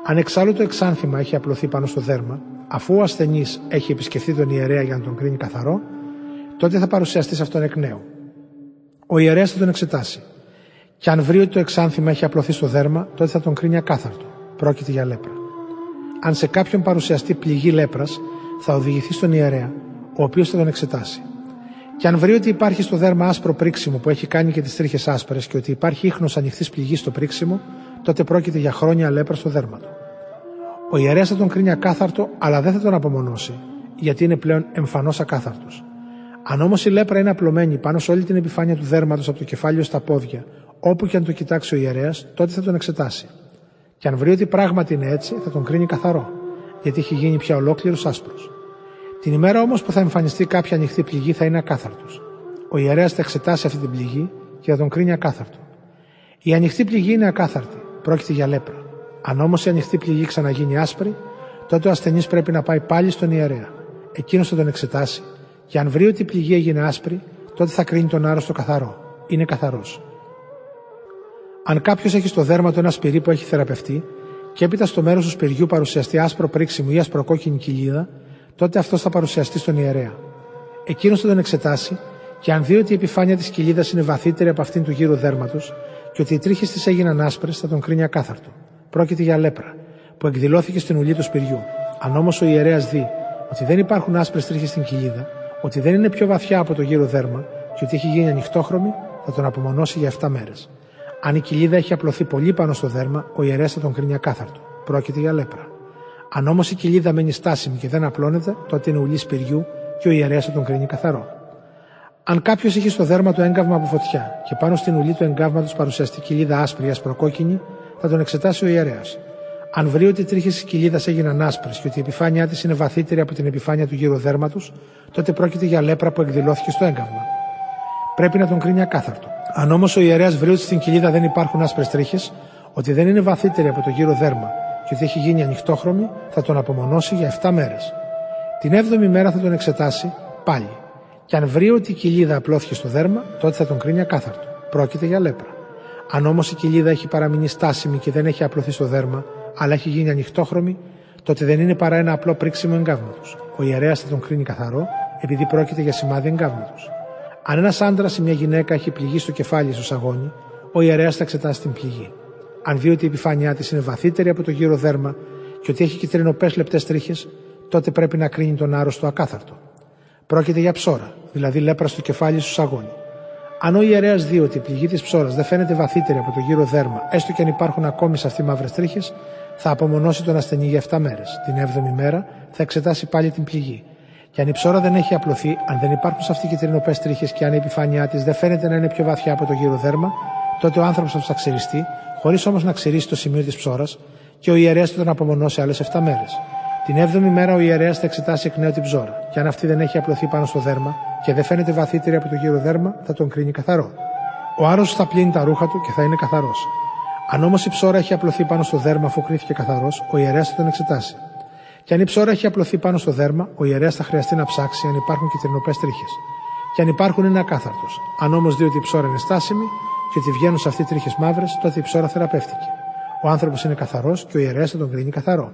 Αν εξάλλου το εξάνθημα έχει απλωθεί πάνω στο δέρμα, αφού ο ασθενής έχει επισκεφθεί τον ιερέα για να τον κρίνει καθαρό, τότε θα παρουσιαστεί σε αυτόν εκ νέου. Ο ιερέας θα τον εξετάσει. Και αν βρει ότι το εξάνθημα έχει απλωθεί στο δέρμα, τότε θα τον κρίνει ακάθαρτο. Πρόκειται για λέπρα. Αν σε κάποιον παρουσιαστεί πληγή λέπρας, θα οδηγηθεί στον ιερέα, ο οποίος θα τον εξετάσει. Και αν βρει ότι υπάρχει στο δέρμα άσπρο πρίξιμο που έχει κάνει και τις τρίχες άσπρες και ότι υπάρχει ίχνος ανοιχτής πληγής στο πρίξιμο, τότε πρόκειται για χρόνια λέπρα στο δέρμα του. Ο ιερέας θα τον κρίνει ακάθαρτο, αλλά δεν θα τον απομονώσει, γιατί είναι πλέον εμφανώς ακάθαρτος. Αν όμως η λέπρα είναι απλωμένη πάνω σε όλη την επιφάνεια του δέρματος από το κεφάλι στα πόδια, όπου και αν το κοιτάξει ο ιερέας, τότε θα τον εξετάσει. Και αν βρει ότι πράγματι είναι έτσι, θα τον κρίνει καθαρό, γιατί έχει γίνει πια ολόκληρος άσπρος. Την ημέρα όμως που θα εμφανιστεί κάποια ανοιχτή πληγή θα είναι ακάθαρτος. Ο ιερέας θα εξετάσει αυτή την πληγή και θα τον κρίνει ακάθαρτο. Η ανοιχτή πληγή είναι ακάθαρτη, πρόκειται για λέπρα. Αν όμως η ανοιχτή πληγή ξαναγίνει άσπρη, τότε ο ασθενής πρέπει να πάει πάλι στον ιερέα. Εκείνος θα τον εξετάσει και αν βρει ότι η πληγή έγινε άσπρη, τότε θα κρίνει τον άρρωστο καθαρό. Είναι καθαρός. Αν κάποιος έχει στο δέρμα του ένα σπυρί που έχει θεραπευτεί και έπειτα στο μέρος του σπυριού παρουσιαστεί άσπρο πρίξιμο ή ασπροκόκκινη κοιλίδα, τότε αυτός θα παρουσιαστεί στον ιερέα. Εκείνος θα τον εξετάσει και αν δει ότι η επιφάνεια της κοιλίδας είναι βαθύτερη από αυτήν του γύρου δέρματος και ότι οι τρίχες της έγιναν άσπρες, θα τον κρίνει ακάθαρτο. Πρόκειται για λέπρα, που εκδηλώθηκε στην ουλή του σπυριού. Αν όμως ο ιερέας δει ότι δεν υπάρχουν άσπρες τρίχες στην κοιλίδα, ότι δεν είναι πιο βαθιά από το γύρο δέρμα και ότι έχει γίνει ανοιχτόχρωμη, θα τον απομονώσει για 7 μέρες. Αν η κοιλίδα έχει απλωθεί πολύ πάνω στο δέρμα, ο ιερέας θα τον κρίνει ακάθαρτο. Πρόκειται για λέπρα. Αν όμως η κοιλίδα μένει στάσιμη και δεν απλώνεται, τότε είναι ουλή σπυριού και ο ιερέας θα τον κρίνει καθαρό. Αν κάποιος είχε στο δέρμα του έγκαυμα από φωτιά και πάνω στην ουλή του εγκάβματος παρουσιαστεί κοιλίδα άσπρη ή ασπροκόκκινη, θα τον εξετάσει ο ιερέας. Αν βρει ότι οι τρίχες της κοιλίδας έγιναν άσπρες και ότι η επιφάνειά της είναι βαθύτερη από την επιφάνεια του γύρω δέρματος, τότε πρόκειται για λέπρα που εκδηλώθηκε στο έγκαυμα. Πρέπει να τον κρίνει ακάθαρτο. Αν όμως ο ιερέας βρει ότι στην κοιλίδα δεν υπάρχουν άσπρες τρίχες, ότι δεν είναι βαθύτερη από το γύρο δέρμα και ότι έχει γίνει ανοιχτόχρωμη, θα τον απομονώσει για 7 μέρες. Την 7η μέρα θα τον εξετάσει πάλι. Και αν βρει ότι η κοιλίδα απλώθηκε στο δέρμα, τότε θα τον κρίνει ακάθαρτο. Πρόκειται για λέπρα. Αν όμως η κοιλίδα έχει παραμείνει στάσιμη και δεν έχει απλωθεί στο δέρμα, αλλά έχει γίνει ανοιχτόχρωμη, τότε δεν είναι παρά ένα απλό πρίξιμο εγκάβματος. Ο ιερέας θα τον κρίνει καθαρό, επειδή πρόκειται για σημάδι εγκάβματος. Αν ένας άντρας ή μια γυναίκα έχει πληγεί στο κεφάλι στο σαγόνι, ο ιερέας θα εξετάσει την πληγή. Αν δει ότι η επιφάνειά της είναι βαθύτερη από το γύρο δέρμα και ότι έχει κυτρινοπές λεπτές τρίχες, τότε πρέπει να κρίνει τον άρρωστο ακάθαρτο. Πρόκειται για ψώρα, δηλαδή λέπρας στο κεφάλι σου σαγόνι. Αν ο ιερέας δει ότι η πληγή της ψώρας δεν φαίνεται βαθύτερη από το γύρο δέρμα, έστω και αν υπάρχουν ακόμη σε αυτή μαύρες τρίχες, θα απομονώσει τον ασθενή για 7 μέρες. Την 7η μέρα θα εξετάσει πάλι την πληγή. Και αν η ψώρα δεν έχει απλωθεί, αν δεν υπάρχουν σε αυτή κυτρινοπές τρίχες και αν η επιφάνειά της δεν φαίνεται να είναι πιο βαθιά από το γύρο δέρμα, τότε ο άνθρωπος θα ξεριστεί, χωρίς όμως να ξηρίσει το σημείο της ψώρας, και ο ιερέας θα τον απομονώσει άλλες 7 μέρες. Την 7η μέρα ο ιερέας θα εξετάσει εκ νέου την ψώρα, και αν αυτή δεν έχει απλωθεί πάνω στο δέρμα και δεν φαίνεται βαθύτερη από το γύρο δέρμα, θα τον κρίνει καθαρό. Ο άρρωστος θα πλύνει τα ρούχα του και θα είναι καθαρός. Αν όμως η ψώρα έχει απλωθεί πάνω στο δέρμα αφού κρίθηκε καθαρός, ο ιερέας θα τον εξετάσει. Και αν η ψώρα έχει απλωθεί πάνω στο δέρμα, ο ιερέας θα χρειαστεί να ψάξει αν υπάρχουν κυτρινοπές τρίχες. Και αν υπάρχουν, είναι ακάθαρτος. Αν όμως δει ότι η ψώρα είναι στάσιμη και ότι βγαίνουν σε αυτή τρίχες μαύρες, τότε η ψώρα θεραπεύτηκε. Ο άνθρωπος είναι καθαρός και ο ιερέας θα τον κρίνει καθαρό.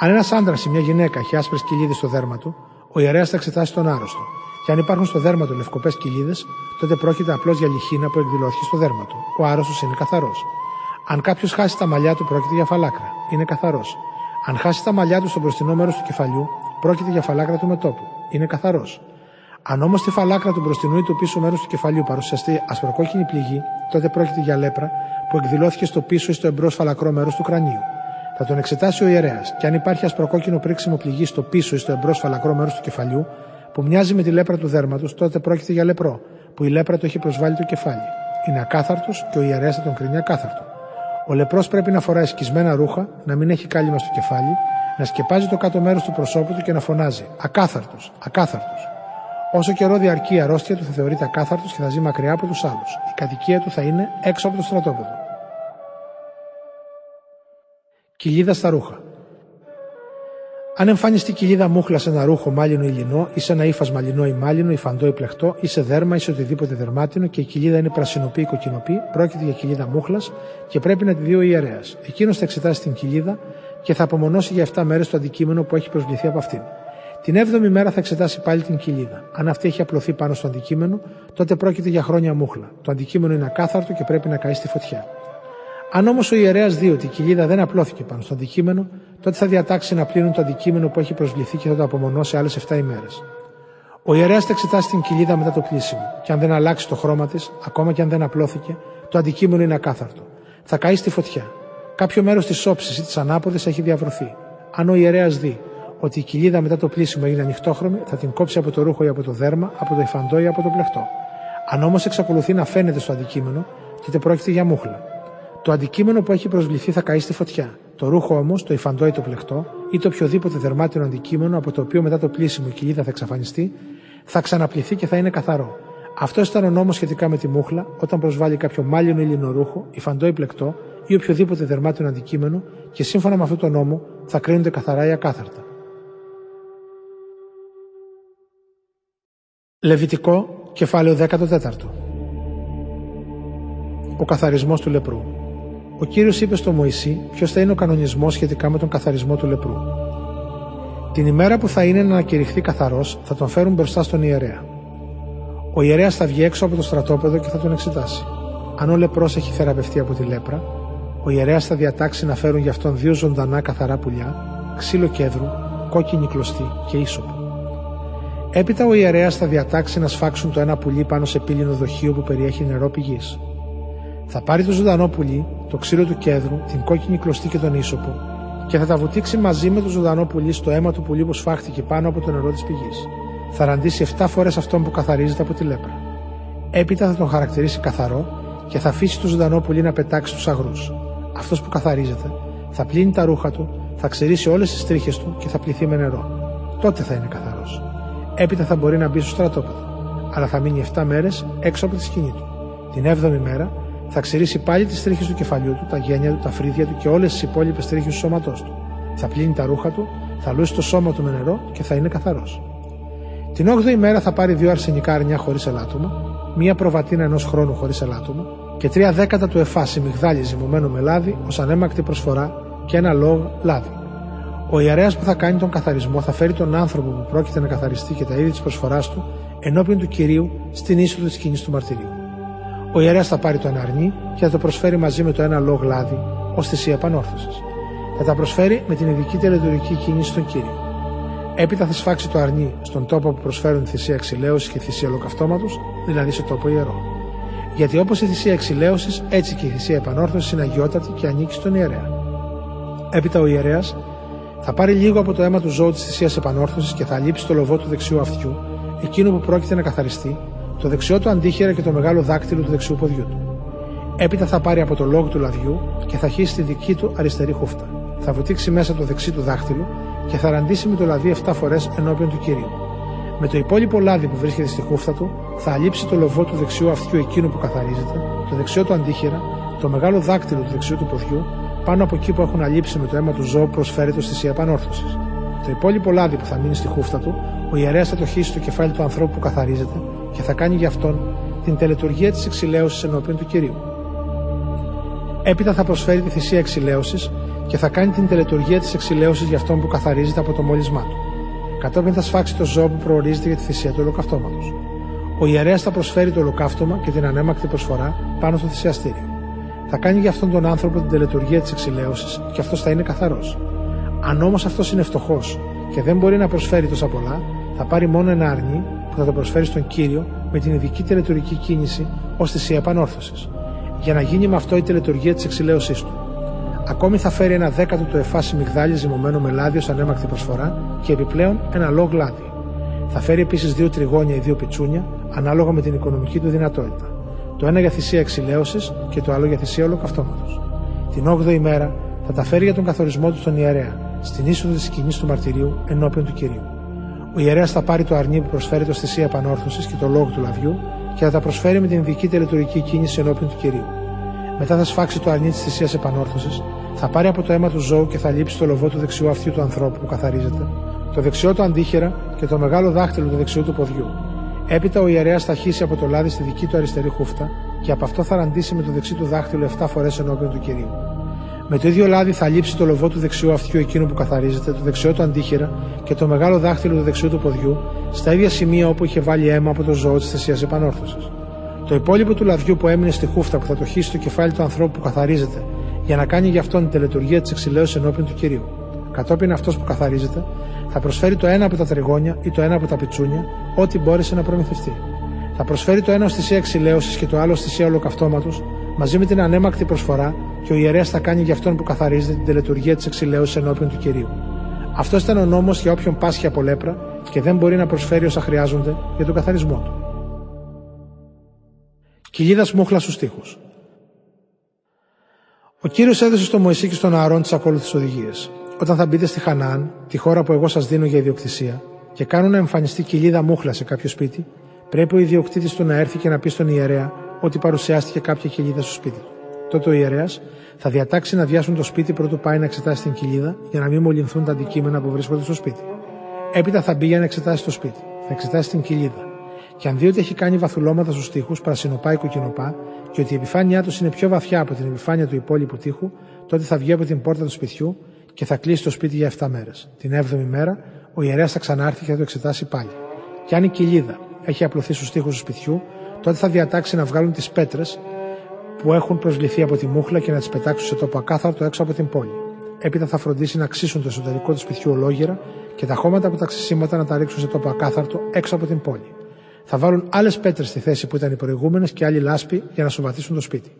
Αν ένας άντρας ή μια γυναίκα έχει άσπρες κοιλίδες στο δέρμα του, ο ιερέας θα εξετάσει τον άρρωστο. Και αν υπάρχουν στο δέρμα του λευκοπές κοιλίδες, τότε πρόκειται απλώς για λιχίνα που εκδηλώθηκε στο δέρμα του. Ο άρρωστος είναι καθαρός. Αν κάποιος χάσει τα μαλλιά του, πρόκειται για φαλάκρα. Είναι καθαρός. Αν χάσει τα μαλλιά του στο μπροστινό μέρος του κεφαλιού, πρόκειται για φαλάκρα του μετόπου. Είναι καθαρός. Αν όμως στη φαλάκρα του μπροστινού ή του πίσω μέρους του κεφαλιού παρουσιαστεί ασπροκόκκινη πληγή, τότε πρόκειται για λέπρα που εκδηλώθηκε στο πίσω ή στο εμπρός φαλακρό μέρος του κρανίου. Θα τον εξετάσει ο ιερέας και αν υπάρχει ασπροκόκκινο πρίξιμο πληγή στο πίσω ή στο εμπρός φαλακρό μέρος του κεφαλιού, που μοιάζει με τη λέπρα του δέρματος, τότε πρόκειται για λεπρό, που η λέπρα του έχει προσβάλει το κεφάλι. Είναι ακάθαρτος και ο ιερέας θα τον κρίνει ακάθαρτο. Ο λεπρός πρέπει να φοράει σκισμένα ρούχα, να μην έχει κάλυμα στο κεφάλι, να σκεπάζει το κάτω μέρος του προσώπου του και να φωνάζει Ακάθαρτος, ακάθαρτος. Όσο καιρό διαρκεί η αρρώστια του θα θεωρείται ακάθαρτος και θα ζει μακριά από τους άλλους. Η κατοικία του θα είναι έξω από το στρατόπεδο. Κοιλίδα στα ρούχα. Αν εμφανιστεί κοιλίδα μούχλα σε ένα ρούχο μάλινο ή λινό, ή σε ένα ύφασμα λινό ή μάλινο, ή φαντό ή πλεχτό, ή σε δέρμα ή σε οτιδήποτε δερμάτινο και η κοιλίδα είναι πρασινοπή ή κοκκινοπή, πρόκειται για κοιλίδα μούχλας και πρέπει να τη δει ο ιερέας. Εκείνος θα εξετάσει την κοιλίδα και θα απομονώσει για 7 μέρες το αντικείμενο που έχει προσβληθεί από αυτήν. Την 7η μέρα θα εξετάσει πάλι την κοιλίδα. Αν αυτή έχει απλωθεί πάνω στο αντικείμενο, τότε πρόκειται για χρόνια μούχλα. Το αντικείμενο είναι ακάθαρτο και πρέπει να καεί στη φωτιά. Αν όμως ο ιερέας δει ότι η κοιλίδα δεν απλώθηκε πάνω στο αντικείμενο, τότε θα διατάξει να πλύνουν το αντικείμενο που έχει προσβληθεί και θα το απομονώσει άλλες 7 ημέρες. Ο ιερέας θα εξετάσει την κοιλίδα μετά το πλήσιμο, και αν δεν αλλάξει το χρώμα της, ακόμα και αν δεν απλώθηκε, το αντικείμενο είναι ακάθαρτο. Θα καεί στη φωτιά. Κάποιο μέρος της όψης ή της ανάποδης έχει διαβρωθεί. Αν ο ιερέας δει ότι η κοιλίδα μετά το πλήσιμο έγινε ανοιχτόχρωμη, θα την κόψει από το ρούχο ή από το δέρμα, από το υφαντό ή από το πλεχτό. Αν όμως εξακολουθεί να φαίνεται στο αντικείμενο, τότε πρόκειται για μούχλα. Το αντικείμενο που έχει προσβληθεί θα καεί στη φωτιά. Το ρούχο όμως, το υφαντό ή το πλεκτό, ή το οποιοδήποτε δερμάτινο αντικείμενο από το οποίο μετά το πλήσιμο η κοιλίδα θα εξαφανιστεί, θα ξαναπληθεί και θα είναι καθαρό. Αυτός ήταν ο νόμος σχετικά με τη μούχλα όταν προσβάλλει κάποιο μάλινο ή λινορούχο, υφαντό ή πλεκτό, ή οποιοδήποτε δερμάτιο αντικείμενο και σύμφωνα με αυτόν τον νόμο θα κρίνονται καθαρά ή ακάθαρτα. Λεβιτικό, κεφάλαιο 14. Ο καθαρισμός του λεπρού. Ο Κύριος είπε στο Μωυσή ποιος θα είναι ο κανονισμός σχετικά με τον καθαρισμό του λεπρού. Την ημέρα που θα είναι να ανακηρυχθεί καθαρός θα τον φέρουν μπροστά στον ιερέα. Ο ιερέας θα βγει έξω από το στρατόπεδο και θα τον εξετάσει. Αν ο λεπρός έχει θεραπευτεί από τη λέπρα, ο ιερέας θα διατάξει να φέρουν για αυτόν δύο ζωντανά καθαρά πουλιά, ξύλο κέδρου, κόκκινη κλωστή και ίσοπο. Έπειτα ο ιερέας θα διατάξει να σφάξουν το ένα πουλί πάνω σε πύληνο δοχείο που περιέχει νερό πηγής. Θα πάρει το ζωντανό πουλί, το ξύλο του κέδρου, την κόκκινη κλωστή και τον ίσοπο και θα τα βουτήξει μαζί με το ζωντανό πουλί στο αίμα του πουλί που σφάχτηκε πάνω από το νερό της πηγής. Θα ραντίσει 7 φορές αυτόν που καθαρίζεται από τη λέπρα. Έπειτα θα τον χαρακτηρίσει καθαρό και θα αφήσει το ζωντανό πουλί να πετάξει τους αγρούς. Αυτός που καθαρίζεται θα πλύνει τα ρούχα του, θα ξερίσει όλες τις τρίχες του και θα πληθεί με νερό. Τότε θα είναι καθαρός. Έπειτα θα μπορεί να μπει στο στρατόπεδο, αλλά θα μείνει 7 μέρες έξω από τη σκηνή του. Την 7η μέρα θα ξηρίσει πάλι τις τρίχες του κεφαλιού του, τα γένια του, τα φρύδια του και όλες τις υπόλοιπες τρίχες του σώματός του. Θα πλύνει τα ρούχα του, θα λούσει το σώμα του με νερό και θα είναι καθαρός. Την 8η μέρα θα πάρει δύο αρσενικά αρνιά χωρίς ελάττωμα, μία προβατίνα ενός χρόνου χωρίς ελάττωμα και τρία δέκατα του εφάσι μυγδάλι ζυμωμένο με λάδι ως ανέμακτη προσφορά και ένα λόγ λάδι. Ο ιερέας που θα κάνει τον καθαρισμό θα φέρει τον άνθρωπο που πρόκειται να καθαριστεί και τα είδη της προσφοράς του ενώπιον του κυρίου στην είσοδο της σκηνής του μαρτυρίου. Ο ιερέας θα πάρει το ένα αρνί και θα το προσφέρει μαζί με το ένα λόγ λάδι ω θυσία επανόρθωση. Θα τα προσφέρει με την ειδική τελετουργική κίνηση στον κύριο. Έπειτα θα σφάξει το αρνί στον τόπο που προσφέρουν θυσία εξηλαίωσης και θυσία ολοκαυτώματος, δηλαδή σε τόπο ιερό. Γιατί όπως η θυσία εξηλαίωσης, έτσι και η θυσία επανόρθωσης είναι αγιότατη και ανήκει στον ιερέα. Έπειτα ο ιερέας θα πάρει λίγο από το αίμα του ζώου της θυσίας επανόρθωσης και θα λείψει το λοβό του δεξιού αυτιού, εκείνο που πρόκειται να καθαριστεί, το δεξιό του αντίχειρα και το μεγάλο δάκτυλο του δεξιού ποδιού του. Έπειτα θα πάρει από το λόγο του λαδιού και θα χύσει τη δική του αριστερή χούφτα. Θα βουτήξει μέσα το δεξί του δάχτυλο και θα ραντίσει με το λαδί 7 φορές ενώπιον του κυρίου. Με το υπόλοιπο λάδι που βρίσκεται στη χούφτα του, θα αλείψει το λοβό του δεξιού αυτιού εκείνου που καθαρίζεται, το δεξιό του αντίχειρα, το μεγάλο δάκτυλο του δεξιού του ποδιού, πάνω από εκεί που έχουν αλείψει με το αίμα του ζώου προσφέρει το στη επανόρθωση. Το υπόλοιπο λάδι που θα μείνει στη χούφτα του, ο ιερέας θα το χύσει στο κεφάλι του ανθρώπου που καθαρίζεται και θα κάνει για αυτόν την τελετουργία της εξηλαίωσης ενώπιον του κυρίου. Έπειτα θα προσφέρει τη θυσία εξηλαίωσης και θα κάνει την τελετουργία της εξηλαίωσης για αυτόν που καθαρίζεται από το μόλισμά του. Κατόπιν θα σφάξει το ζώο που προορίζεται για τη θυσία του ολοκαυτώματος. Ο ιερέας θα προσφέρει το ολοκαύτωμα και την ανέμακτη προσφορά πάνω στο θυσιαστήριο. Θα κάνει για αυτόν τον άνθρωπο την τελετουργία της εξηλαίωσης και αυτός θα είναι καθαρός. Αν όμως αυτός είναι φτωχός και δεν μπορεί να προσφέρει τόσα πολλά, θα πάρει μόνο ένα αρνί που θα το προσφέρει στον κύριο με την ειδική τελετουργική κίνηση ως θυσία επανόρθωσης, για να γίνει με αυτό η τελετουργία της εξηλαίωσής του. Ακόμη θα φέρει ένα δέκατο του εφάσι μυγδάλι ζυμωμένο με λάδι ως ανέμακτη προσφορά και επιπλέον ένα λόγ λάδι. Θα φέρει επίσης δύο τριγώνια ή δύο πιτσούνια ανάλογα με την οικονομική του δυνατότητα. Το ένα για θυσία εξηλαίωσης και το άλλο για θυσία ολοκαυτώματος. Την 8η μέρα θα τα φέρει για τον καθορισμό του στον ιερέα, στην είσοδο της σκηνής του μαρτυρίου ενώπιον του κυρίου. Ο ιερέας θα πάρει το αρνί που προσφέρει το θυσία επανόρθωσης και το λόγο του λαβιού και θα τα προσφέρει με την ειδική τελετουργική κίνηση ενώπιον του κυρίου. Μετά θα σφάξει το αρνί της θυσίας επανόρθωσης, θα πάρει από το αίμα του ζώου και θα λείψει το λοβό του δεξιού αυτιού του ανθρώπου που καθαρίζεται, το δεξιό του αντίχειρα και το μεγάλο δάχτυλο του δεξιού του ποδιού. Έπειτα ο ιερέας θα χύσει από το λάδι στη δική του αριστερή χούφτα και από αυτό θα ραντίσει με το δεξί του δάχτυλο 7 φορές ενώπιον του κυρίου. Με το ίδιο λάδι θα λείψει το λοβό του δεξιού αυτιού εκείνου που καθαρίζεται, το δεξιό του αντίχειρα και το μεγάλο δάχτυλο του δεξιού του ποδιού στα ίδια σημεία όπου είχε βάλει αίμα από το ζώο της θυσίας επανόρθωσης. Το υπόλοιπο του λαδιού που έμεινε στη χούφτα που θα το χύσει στο κεφάλι του ανθρώπου που καθαρίζεται για να κάνει γι' αυτόν την τελετουργία της εξηλαίωσης ενώπιον του κυρίου. Κατόπιν αυτός που καθαρίζεται θα προσφέρει το ένα από τα τριγώνια ή το ένα από τα πιτσούνια, ό,τι μπόρεσε να προμηθευτεί. Θα προσφέρει το ένα ω θυσία εξηλαίωση και το άλλο ω θυσία ολοκαυτώματος, μαζί με την ανέμακτη προσφορά και ο ιερέας θα κάνει για αυτόν που καθαρίζεται την τελετουργία της εξηλαίωσης ενώπιον του κυρίου. Αυτός ήταν ο νόμος για όποιον πάσχει από λέπρα και δεν μπορεί να προσφέρει όσα χρειάζονται για τον καθαρισμό του. Κοιλίδα μούχλα στους τοίχου. Ο κύριος έδωσε στο Μωυσή και στον Ααρών τις ακόλουθες οδηγίες. Όταν θα μπείτε στη Χανάν, τη χώρα που εγώ σας δίνω για ιδιοκτησία, και κάνουν να εμφανιστεί κοιλίδα μούχλα σε κάποιο σπίτι, πρέπει ο ιδιοκτήτης του να έρθει και να πει στον ιερέα ότι παρουσιάστηκε κάποια κοιλίδα στο σπίτι του. Τότε ο ιερέας θα διατάξει να διάσουν το σπίτι πρωτού πάει να εξετάσει την κοιλίδα για να μην μολυνθούν τα αντικείμενα που βρίσκονται στο σπίτι. Έπειτα θα μπει για να εξετάσει το σπίτι. Θα εξετάσει την κοιλίδα. Και αν δει ότι έχει κάνει βαθουλώματα στους τοίχους, πρασινοπά ή κοκκινοπά, και ότι η επιφάνειά τους είναι πιο βαθιά από την επιφάνεια του υπόλοιπου τείχου, τότε θα βγει από την πόρτα του σπιτιού και θα κλείσει το σπίτι για 7 μέρες. Την 7η μέρα, ο ιερέας θα ξανάρθει και θα το εξετάσει πάλι. Και αν η κοιλίδα έχει απλωθεί στους τοίχου του σπιτιού, τότε θα διατάξει να βγάλουν τις πέτρες που έχουν προσβληθεί από τη μούχλα και να τις πετάξουν σε τόπο ακάθαρτο έξω από την πόλη. Έπειτα θα φροντίσει να ξύσουν το εσωτερικό του σπιτιού ολόγερα και τα χώματα από τα ξυσίματα να τα ρίξουν σε τόπο ακάθαρτο έξω από την πόλη. Θα βάλουν άλλες πέτρες στη θέση που ήταν οι προηγούμενες και άλλη λάσπη για να σοβαθήσουν το σπίτι.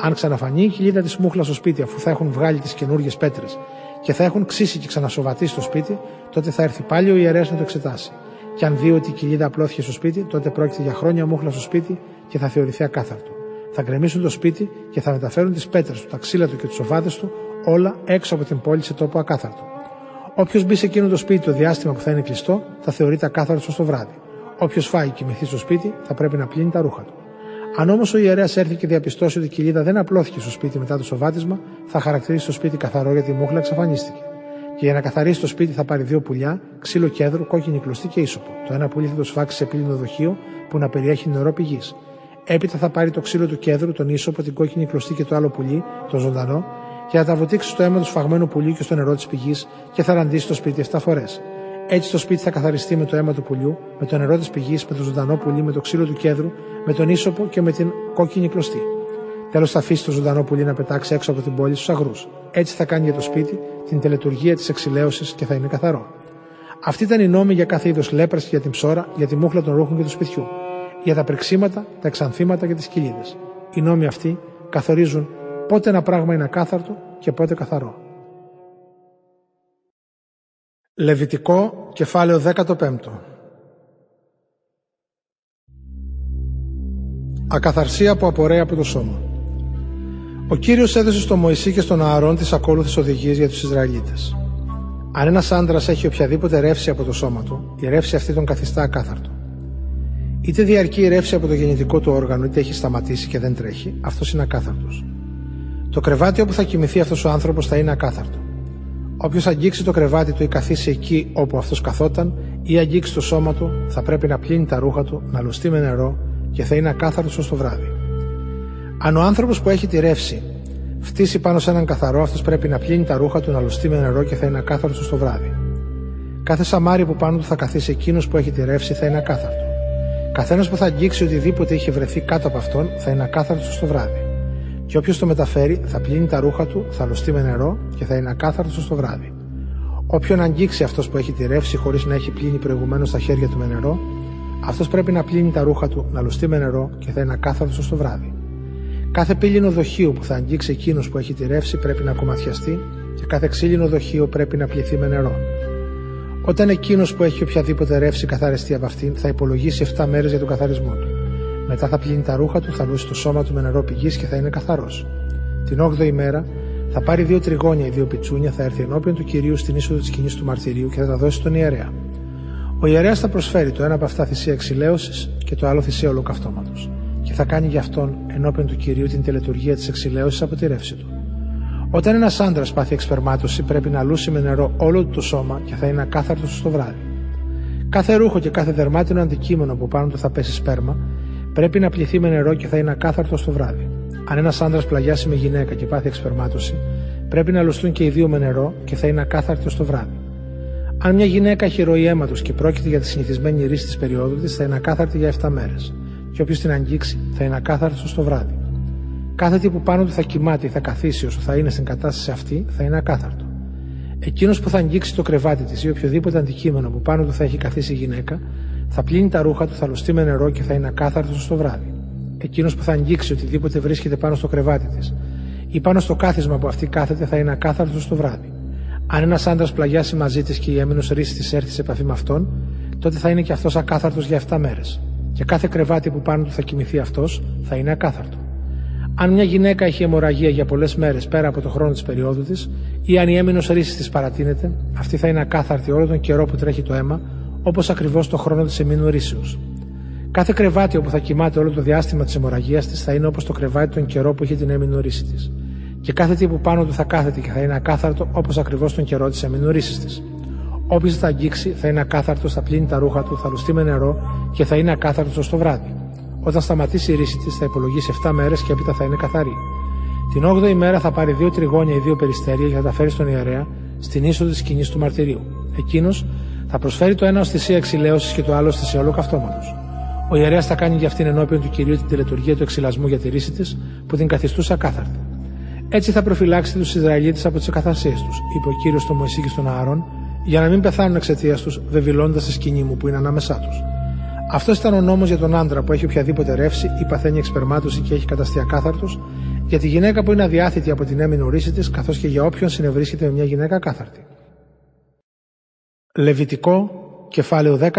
Αν ξαναφανεί η κοιλίδα της μούχλας στο σπίτι αφού θα έχουν βγάλει τις καινούργιες πέτρες και θα έχουν ξύσει και ξανασοβατήσει το σπίτι, τότε θα έρθει πάλι ο ιερέας να το εξετάσει. Και αν δει ότι η κοιλίδα απλώθηκε στο σπίτι, τότε πρόκειται για χρόνια μούχλα στο σπίτι και θα θεωρηθεί ακάθαρτο. Θα γκρεμίσουν το σπίτι και θα μεταφέρουν τις πέτρες του, τα ξύλα του και τους σοβάτες του όλα έξω από την πόλη σε τόπο ακάθαρτο. Όποιος μπει σε εκείνο το σπίτι το διάστημα που θα είναι κλειστό, θα θεωρείται ακάθαρτο στο βράδυ. Όποιος φάει και κοιμηθεί στο σπίτι, θα πρέπει να πλύνει τα ρούχα του. Αν όμως ο ιερέας έρθει και διαπιστώσει ότι η κοιλίδα δεν απλώθηκε στο σπίτι μετά το σοβάτισμα, θα χαρακτηρίσει το σπίτι καθαρό γιατί η μούχλα εξαφανίστηκε. Και για να καθαρίσει το σπίτι θα πάρει δύο πουλιά, ξύλο κέδρου, κόκκινη κλωστή και ίσοπο. Το ένα πουλί θα το σφάξει σε πύληνο δοχείο που να περιέχει νερό πηγής. Έπειτα θα πάρει το ξύλο του κέδρου, τον ίσοπο, την κόκκινη κλωστή και το άλλο πουλί, το ζωντανό, και θα τα βοτήξει στο αίμα του σφαγμένου πουλιού και στο νερό της πηγής και θα ραντίσει το σπίτι 7 φορές. Έτσι το σπίτι θα καθαριστεί με το αίμα του πουλιού, με το νερό της πηγής, με το ζωντανό πουλί, με το ξύλο του κέδρου, με τον ίσοπο και με την κόκκινη κλωστή. Τέλος θα αφήσει το ζωντανό πουλί να πετάξει έξω από την πόλη στους αγρούς. Έτσι θα κάνει για το σπίτι την τελετουργία της εξηλαίωσης και θα είναι καθαρό. Αυτή ήταν η νόμη για κάθε είδος λέπρας και για την ψώρα, για τη μούχλα των ρούχων και του σπιτιού, για τα πρεξίματα, τα εξανθήματα και τις κοιλίδες. Οι νόμοι αυτοί καθορίζουν πότε ένα πράγμα είναι ακάθαρτο και πότε καθαρό. Λεβιτικό, κεφάλαιο 15 Ακαθαρσία που απορρέει από το σώμα Ο Κύριος έδωσε στο Μωυσή και στον Ααρών τις ακόλουθες οδηγίες για τους Ισραηλίτες. Αν ένας άντρας έχει οποιαδήποτε ρεύση από το σώμα του, η ρεύση αυτή τον καθιστά ακάθαρτο. Είτε διαρκεί η ρεύση από το γεννητικό του όργανο, είτε έχει σταματήσει και δεν τρέχει, αυτός είναι ακάθαρτος. Το κρεβάτι όπου θα κοιμηθεί αυτός ο άνθρωπος θα είναι ακάθαρτο. Όποιος αγγίξει το κρεβάτι του ή καθίσει εκεί όπου αυτός καθόταν ή αγγίξει το σώμα του, θα πρέπει να πλύνει τα ρούχα του, να λουστεί με νερό και θα είναι ακάθαρτος ως το βράδυ. Αν ο άνθρωπος που έχει τη ρεύση φτύσει πάνω σε έναν καθαρό, αυτός πρέπει να πλύνει τα ρούχα του, να λουστεί με νερό και θα είναι ακάθαρτος ως το βράδυ. Κάθε σαμάρι που πάνω του θα καθίσει εκείνος που έχει τη ρεύση θα είναι ακάθαρτο. Καθένας που θα αγγίξει οτιδήποτε είχε βρεθεί κάτω από αυτόν θα είναι ακάθαρτος ως το βράδυ. Και όποιος το μεταφέρει θα πλύνει τα ρούχα του, θα λουστεί με νερό και θα είναι ακάθαρτος στο βράδυ. Όποιον αγγίξει αυτός που έχει τη ρεύση χωρίς να έχει πλύνει προηγουμένως τα χέρια του με νερό, αυτός πρέπει να πλύνει τα ρούχα του, να λουστεί με νερό και θα είναι ακάθαρτος στο βράδυ. Κάθε πύληνο δοχείο που θα αγγίξει εκείνος που έχει τη ρεύση πρέπει να κομματιαστεί και κάθε ξύλινο δοχείο πρέπει να πληθεί με νερό. Όταν εκείνος που έχει οποιαδήποτε ρεύση καθαριστεί από αυτήν, θα υπολογίσει 7 μέρες για τον καθαρισμό του. Μετά θα πλύνει τα ρούχα του, θα λούσει το σώμα του με νερό πηγής και θα είναι καθαρός. Την 8η μέρα θα πάρει δύο τριγώνια ή δύο πιτσούνια, θα έρθει ενώπιον του κυρίου στην είσοδο της σκηνής του μαρτυρίου και θα τα δώσει στον ιερέα. Ο ιερέας θα προσφέρει το ένα από αυτά θυσία εξηλαίωσης και το άλλο θυσία ολοκαυτώματος. Και θα κάνει για αυτόν ενώπιον του κυρίου την τελετουργία της εξηλαίωσης από τη ρεύση του. Όταν ένας άντρας πάθει εξπερμάτωση, πρέπει να λούσει με νερό όλο του το σώμα και θα είναι ακάθαρτος στο βράδυ. Κάθε ρούχο και κάθε δερμάτινο αντικείμενο που πάνω του θα πέσει σπέρμα πρέπει να πληθεί με νερό και θα είναι ακάθαρτο το βράδυ. Αν ένας άντρα πλαγιάσει με γυναίκα και πάθει εξπερμάτωση, πρέπει να λουστούν και οι δύο με νερό και θα είναι ακάθαρτο το βράδυ. Αν μια γυναίκα έχει ροή αίματος και πρόκειται για τη συνηθισμένη ρίση της περίοδου της, θα είναι ακάθαρτη για 7 μέρες. Και όποιος την αγγίξει, θα είναι ακάθαρτο το βράδυ. Κάθε τι που πάνω του θα κοιμάται ή θα καθίσει όσο θα είναι στην κατάσταση αυτή, θα είναι ακάθαρτο. Εκείνος που θα αγγίξει το κρεβάτι της ή οποιοδήποτε αντικείμενο που πάνω του θα έχει καθίσει η γυναίκα, θα πλύνει τα ρούχα του, θα λουστεί με νερό και θα είναι ακάθαρτος στο βράδυ. Εκείνος που θα αγγίξει οτιδήποτε βρίσκεται πάνω στο κρεβάτι της ή πάνω στο κάθισμα που αυτή κάθεται θα είναι ακάθαρτος στο βράδυ. Αν ένας άντρας πλαγιάσει μαζί της και η έμεινο ρίση της έρθει σε επαφή με αυτόν, τότε θα είναι και αυτός ακάθαρτος για 7 μέρες. Και κάθε κρεβάτι που πάνω του θα κοιμηθεί αυτός θα είναι ακάθαρτο. Αν μια γυναίκα έχει αιμορραγία για πολλές μέρες πέρα από το χρόνο της περίοδου της, ή αν η έμεινο ρίση της παρατείνεται, αυτή θα είναι ακάθαρτη όλο τον καιρό που τρέχει το αίμα, όπως ακριβώς το χρόνο της εμήνου ρήσεω. Κάθε κρεβάτι όπου θα κοιμάται όλο το διάστημα της αιμορραγίας της θα είναι όπως το κρεβάτι τον καιρό που είχε την έμεινη ρίση της. Και κάθε τι που πάνω του θα κάθεται και θα είναι ακάθαρτο όπως ακριβώς τον καιρό της έμεινη ρίσης της. Όποιο θα αγγίξει θα είναι ακάθαρτο, θα πλύνει τα ρούχα του, θα λουστεί με νερό και θα είναι ακάθαρτο στο βράδυ. Όταν σταματήσει η ρίση της θα υπολογίσει 7 μέρες και έπειτα θα είναι καθαρή. Την 8η μέρα θα πάρει δύο τριγώνια ή δύο περιστέρια για να τα φέρει στον ιερέα στην είσοδο της σκηνής του μαρτυρίου. Εκείνος θα προσφέρει το ένα ω θυσία εξηλαίωση και το άλλο ω θυσία ολοκαυτώματο. Ο ιερέας θα κάνει για αυτήν ενώπιον του κυρίου την τελετουργία του εξυλασμού για τη ρίση της που την καθιστούσε ακάθαρτη. Έτσι θα προφυλάξει τους Ισραηλίτες από τις εκαθαρσίε τους, είπε ο κύριος στο Μωυσή και στον Άρων, για να μην πεθάνουν εξαιτίας τους, βεβηλώντα τη σκηνή μου που είναι ανάμεσά τους. Αυτός ήταν ο νόμος για τον άντρα που έχει οποιαδήποτε ρεύση ή παθαίνει εξπερμάτωση και έχει καταστεί ακάθαρτος, για τη γυναίκα που είναι αδιάθετη από την έμεινη ρίση της, καθώς και για όποιον συνευρίσκεται με μια γυναίκα ακάθαρτη. Λεβιτικό, κεφάλαιο 16.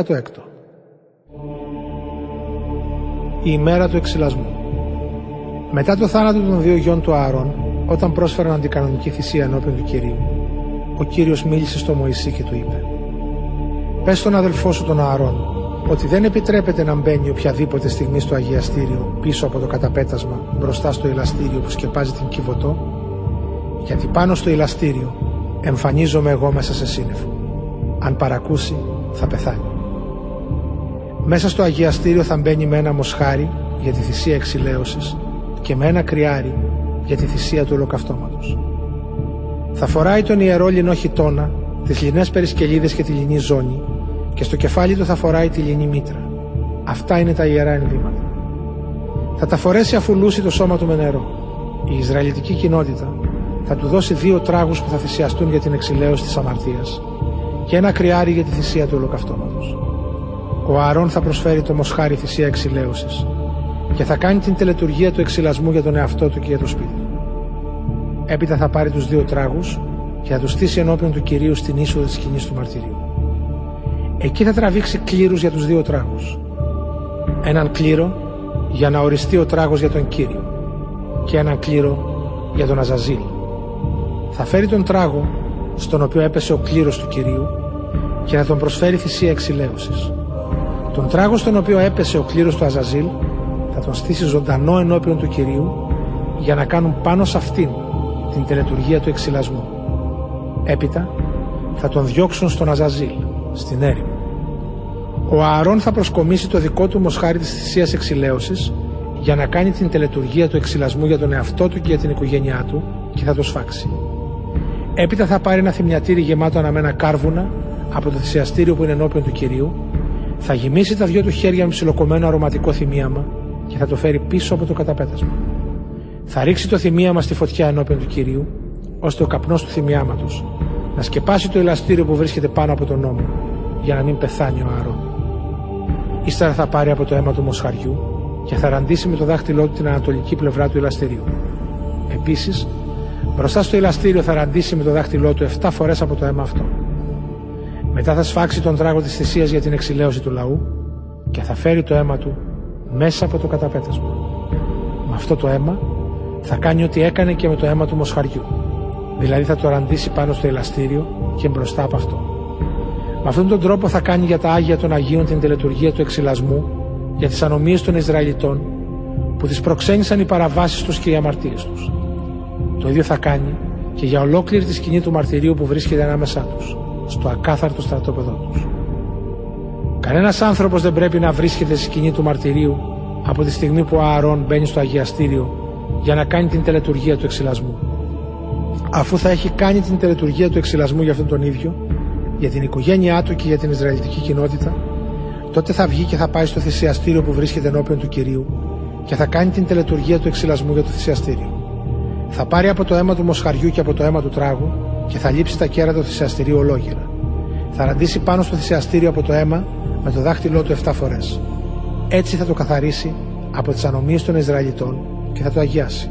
Η ημέρα του εξυλασμού. Μετά το θάνατο των δύο γιών του Άρων, όταν πρόσφεραν αντικανονική θυσία ενώπιον του κυρίου, ο κύριος μίλησε στο Μωυσή και του είπε: Πες στον αδελφό σου τον Άρων ότι δεν επιτρέπεται να μπαίνει οποιαδήποτε στιγμή στο αγιαστήριο πίσω από το καταπέτασμα μπροστά στο ηλαστήριο που σκεπάζει την Κιβωτό, γιατί πάνω στο ηλαστήριο εμφανίζομαι εγώ μέσα σε σύννεφο. Αν παρακούσει, θα πεθάνει. Μέσα στο αγιαστήριο θα μπαίνει με ένα μοσχάρι για τη θυσία εξηλαίωσης και με ένα κρυάρι για τη θυσία του ολοκαυτώματος. Θα φοράει τον ιερό λινό χιτώνα, τις λινές περισκελίδες και τη λινή ζώνη και στο κεφάλι του θα φοράει τη λινή μήτρα. Αυτά είναι τα ιερά ενδύματα. Θα τα φορέσει αφού λούσει το σώμα του με νερό. Η Ισραηλιτική κοινότητα θα του δώσει δύο τράγους που θα θυσιαστούν για την εξηλαίωση της αμαρτίας και ένα κρυάρι για τη θυσία του ολοκαυτώματος. Ο Ααρών θα προσφέρει το μοσχάρι θυσία εξηλαίωσης και θα κάνει την τελετουργία του εξυλασμού για τον εαυτό του και για το σπίτι του. Έπειτα θα πάρει τους δύο τράγους και θα τους στήσει ενώπιον του Κυρίου στην είσοδο της σκηνής του μαρτυρίου. Εκεί θα τραβήξει κλήρους για τους δύο τράγους. Έναν κλήρο για να οριστεί ο τράγος για τον Κύριο και έναν κλήρο για τον Αζαζίλ. Θα φέρει τον τράγο στον οποίο έπεσε ο κλήρος του Κυρίου και θα τον προσφέρει θυσία εξηλαίωσης. Τον τράγο στον οποίο έπεσε ο κλήρος του Αζαζίλ θα τον στήσει ζωντανό ενώπιον του Κυρίου για να κάνουν πάνω σε αυτήν την τελετουργία του εξυλασμού. Έπειτα θα τον διώξουν στον Αζαζίλ, στην έρημο. Ο Ααρών θα προσκομίσει το δικό του μοσχάρι της θυσίας εξηλαίωσης για να κάνει την τελετουργία του εξυλασμού για τον εαυτό του και για την οικογένειά του και θα το σφάξει. Έπειτα θα πάρει ένα θυμιατήρι γεμάτο αναμένα κάρβουνα από το θυσιαστήριο που είναι ενώπιον του κυρίου, θα γεμίσει τα δυο του χέρια με ψιλοκομμένο αρωματικό θυμίαμα και θα το φέρει πίσω από το καταπέτασμα. Θα ρίξει το θυμίαμα στη φωτιά ενώπιον του κυρίου, ώστε ο καπνός του θυμιάματος να σκεπάσει το ελαστήριο που βρίσκεται πάνω από τον νόμο, για να μην πεθάνει ο Άρων. Ύστερα θα πάρει από το αίμα του μοσχαριού και θα ραντίσει με το δάχτυλό του την ανατολική πλευρά του ελαστηρίου. Επίσης, Μπροστά στο ηλαστήριο θα ραντίσει με το δάχτυλό του 7 φορές από το αίμα αυτό. Μετά θα σφάξει τον τράγο της θυσίας για την εξηλαίωση του λαού και θα φέρει το αίμα του μέσα από το καταπέτασμα. Με αυτό το αίμα θα κάνει ό,τι έκανε και με το αίμα του μοσχαριού. Δηλαδή θα το ραντίσει πάνω στο ηλαστήριο και μπροστά από αυτό. Με αυτόν τον τρόπο θα κάνει για τα Άγια των Αγίων την τελετουργία του εξυλασμού για τις ανομίες των Ισραηλιτών που τις προξένησαν οι παραβάσεις τους και οι αμαρτίες τους. Το ίδιο θα κάνει και για ολόκληρη τη σκηνή του μαρτυρίου που βρίσκεται ανάμεσά τους, στο ακάθαρτο στρατόπεδό τους. Κανένας άνθρωπος δεν πρέπει να βρίσκεται στη σκηνή του μαρτυρίου από τη στιγμή που ο Ααρών μπαίνει στο αγιαστήριο για να κάνει την τελετουργία του εξυλασμού. Αφού θα έχει κάνει την τελετουργία του εξυλασμού για αυτόν τον ίδιο, για την οικογένειά του και για την Ισραηλιτική κοινότητα, τότε θα βγει και θα πάει στο θυσιαστήριο που βρίσκεται ενώπιον του κυρίου και θα κάνει την τελετουργία του εξυλασμού για το θυσιαστήριο. Θα πάρει από το αίμα του μοσχαριού και από το αίμα του τράγου και θα λείψει τα κέρατα του θυσιαστηρίου ολόγυρα. Θα ραντίσει πάνω στο θυσιαστήριο από το αίμα με το δάχτυλό του 7 φορές. Έτσι θα το καθαρίσει από τις ανομίες των Ισραηλιτών και θα το αγιάσει.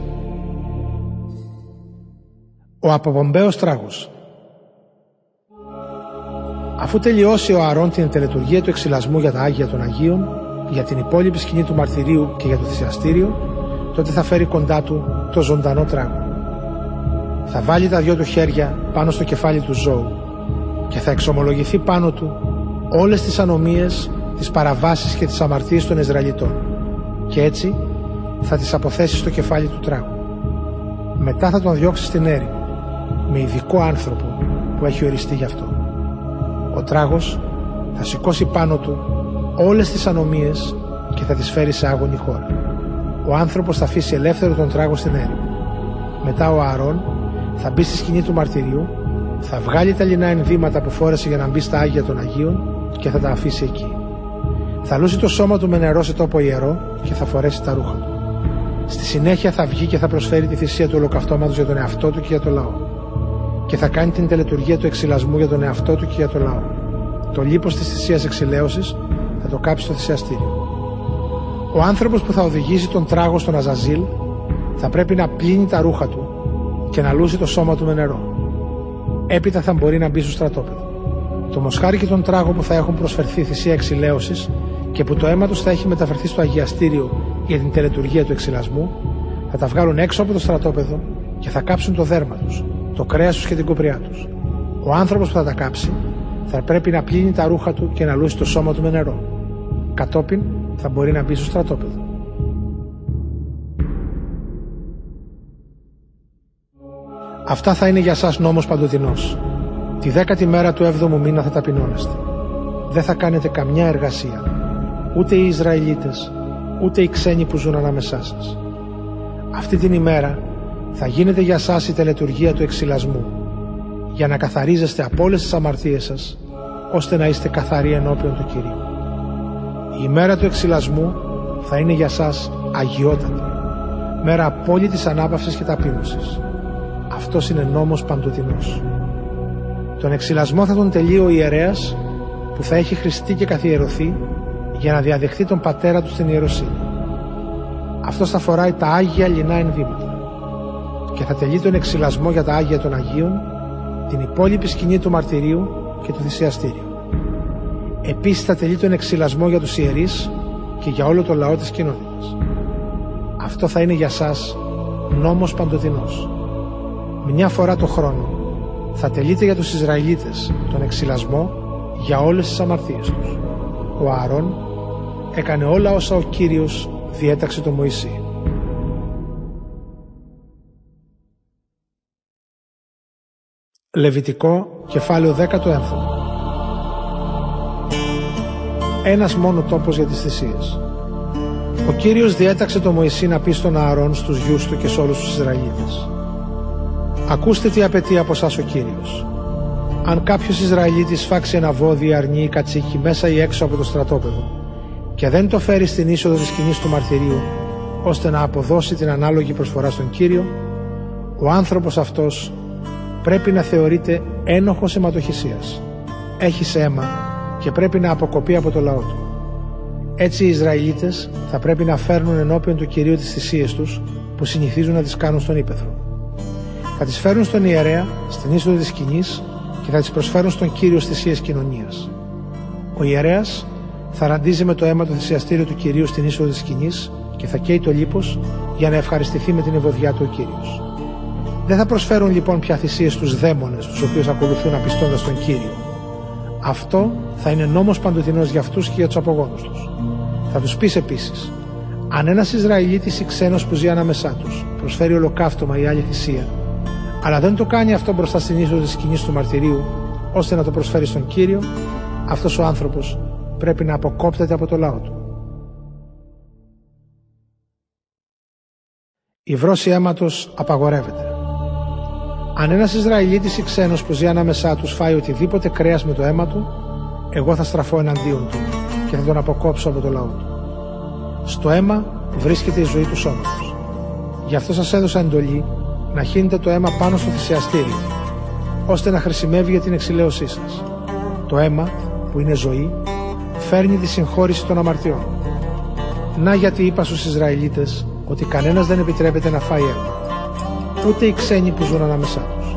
Ο αποπομπαίος τράγος Αφού τελειώσει ο Αρών την τελετουργία του εξυλασμού για τα Άγια των Αγίων, για την υπόλοιπη σκηνή του μαρτυρίου και για το θυσιαστήριο, τότε θα φέρει κοντά του το ζωντανό τράγο. Θα βάλει τα δυο του χέρια πάνω στο κεφάλι του ζώου και θα εξομολογηθεί πάνω του όλες τις ανομίες τις παραβάσεις και τις αμαρτίες των Ισραηλιτών και έτσι θα τις αποθέσει στο κεφάλι του τράγου. Μετά θα τον διώξει στην έρημο με ειδικό άνθρωπο που έχει οριστεί γι' αυτό. Ο τράγος θα σηκώσει πάνω του όλες τις ανομίες και θα τις φέρει σε άγωνη χώρα. Ο άνθρωπος θα αφήσει ελεύθερο τον τράγο στην έρημο. Μετά ο Ααρών θα μπει στη σκηνή του μαρτυρίου, θα βγάλει τα λινά ενδύματα που φόρεσε για να μπει στα Άγια των Αγίων και θα τα αφήσει εκεί. Θα λούσει το σώμα του με νερό σε τόπο ιερό και θα φορέσει τα ρούχα του. Στη συνέχεια θα βγει και θα προσφέρει τη θυσία του ολοκαυτώματος για τον εαυτό του και για το λαό. Και θα κάνει την τελετουργία του εξυλασμού για τον εαυτό του και για το λαό. Το λίπος της θυσίας εξηλαίωσης θα το κάψει στο θυσιαστήριο. Ο άνθρωπος που θα οδηγήσει τον τράγο στον Αζαζίλ θα πρέπει να πλύνει τα ρούχα του και να λούσει το σώμα του με νερό. Έπειτα θα μπορεί να μπει στο στρατόπεδο. Το μοσχάρι και τον τράγο που θα έχουν προσφερθεί θυσία εξηλαίωσης και που το αίμα τους θα έχει μεταφερθεί στο αγιαστήριο για την τελετουργία του εξυλασμού, θα τα βγάλουν έξω από το στρατόπεδο και θα κάψουν το δέρμα τους, το κρέας τους και την κοπριά τους. Ο άνθρωπος που θα τα κάψει θα πρέπει να πλύνει τα ρούχα του και να λούσει το σώμα του με νερό. Κατόπιν θα μπορεί να μπει στο στρατόπεδο. Αυτά θα είναι για σας νόμος παντοτινός. Τη δέκατη μέρα του έβδομου μήνα θα ταπεινώνεστε. Δεν θα κάνετε καμιά εργασία. Ούτε οι Ισραηλίτες, ούτε οι ξένοι που ζουν ανάμεσά σας. Αυτή την ημέρα θα γίνεται για σας η τελετουργία του εξυλασμού, για να καθαρίζεστε από όλες τις αμαρτίες σας, ώστε να είστε καθαροί ενώπιον του Κυρίου. Η ημέρα του εξυλασμού θα είναι για σας αγιότατη, μέρα απόλυτης ανάπαυσης και ταπείνωσης. Αυτός είναι νόμος παντοτινός. Τον εξυλασμό θα τον τελεί ο ιερέας που θα έχει χρηστεί και καθιερωθεί για να διαδεχθεί τον πατέρα του στην ιεροσύνη. Αυτός θα φοράει τα άγια λινά ενδύματα και θα τελεί τον εξυλασμό για τα άγια των Αγίων, την υπόλοιπη σκηνή του μαρτυρίου και του θυσιαστήριου. Επίσης θα τελεί τον εξυλασμό για τους ιερείς και για όλο το λαό της κοινότητας. Αυτό θα είναι για σας νόμος παντοτινός. Μια φορά το χρόνο θα τελείται για τους Ισραηλίτες τον εξυλασμό για όλες τις αμαρτίες τους. Ο Άρων έκανε όλα όσα ο Κύριος διέταξε τον Μωυσή. Λεβιτικό, κεφάλαιο 19 Ένας μόνο τόπος για τις θυσίες. Ο Κύριος διέταξε τον Μωυσή να πει στον Ααρών, στους γιους του και σε όλους τους Ισραηλίτες. Ακούστε τι απαιτεί από εσά ο Κύριος. Αν κάποιος Ισραηλίτης φάξει ένα βόδι, αρνεί ή κατσίκι μέσα ή έξω από το στρατόπεδο και δεν το φέρει στην είσοδο της σκηνής του μαρτυρίου ώστε να αποδώσει την ανάλογη προσφορά στον Κύριο, ο άνθρωπος αυτός πρέπει να θεωρείται ένοχος αιματοχυσίας. Έχει αίμα και πρέπει να αποκοπεί από το λαό του. Έτσι οι Ισραηλίτες θα πρέπει να φέρνουν ενώπιον του Κυρίου τις θυσίες τους που συνηθίζουν να τις κάνουν στον Ήπεθρο. Θα τις φέρουν στον ιερέα, στην είσοδο της σκηνής και θα τις προσφέρουν στον Κύριο θυσίες κοινωνίας. Ο ιερέας θα ραντίζει με το αίμα το θυσιαστήριο του Κυρίου στην είσοδο της σκηνής και θα καίει το λίπος για να ευχαριστηθεί με την ευωδιά του ο Κύριος. Δεν θα προσφέρουν λοιπόν πια θυσίες στους δαίμονες τους οποίους ακολουθούν απιστώντας τον Κύριο. Αυτό θα είναι νόμος παντοτινός για αυτούς και για τους απογόνους τους. Θα τους πεις επίσης, αν ένας Ισραηλίτης ή ξένος που ζει ανάμεσά τους προσφέρει ολοκαύτωμα ή άλλη θυσία αλλά δεν το κάνει αυτό μπροστά στην είσοδο της σκηνής του μαρτυρίου ώστε να το προσφέρει στον Κύριο, αυτός ο άνθρωπος πρέπει να αποκόπτεται από το λαό του. Η βρώση αίματος απαγορεύεται. Αν ένας Ισραηλίτης ή ξένος που ζει ανάμεσά τους φάει οτιδήποτε κρέας με το αίμα του, εγώ θα στραφώ εναντίον του και θα τον αποκόψω από το λαό του. Στο αίμα βρίσκεται η ζωή του σώματος. Γι' αυτό σας έδωσα εντολή να χύνετε το αίμα πάνω στο θυσιαστήριο, ώστε να χρησιμεύει για την εξηλαίωσή σας. Το αίμα, που είναι ζωή, φέρνει τη συγχώρηση των αμαρτιών. Να γιατί είπα στους Ισραηλίτες ότι κανένας δεν επιτρέπεται να φάει αίμα, ούτε οι ξένοι που ζουν ανάμεσά τους.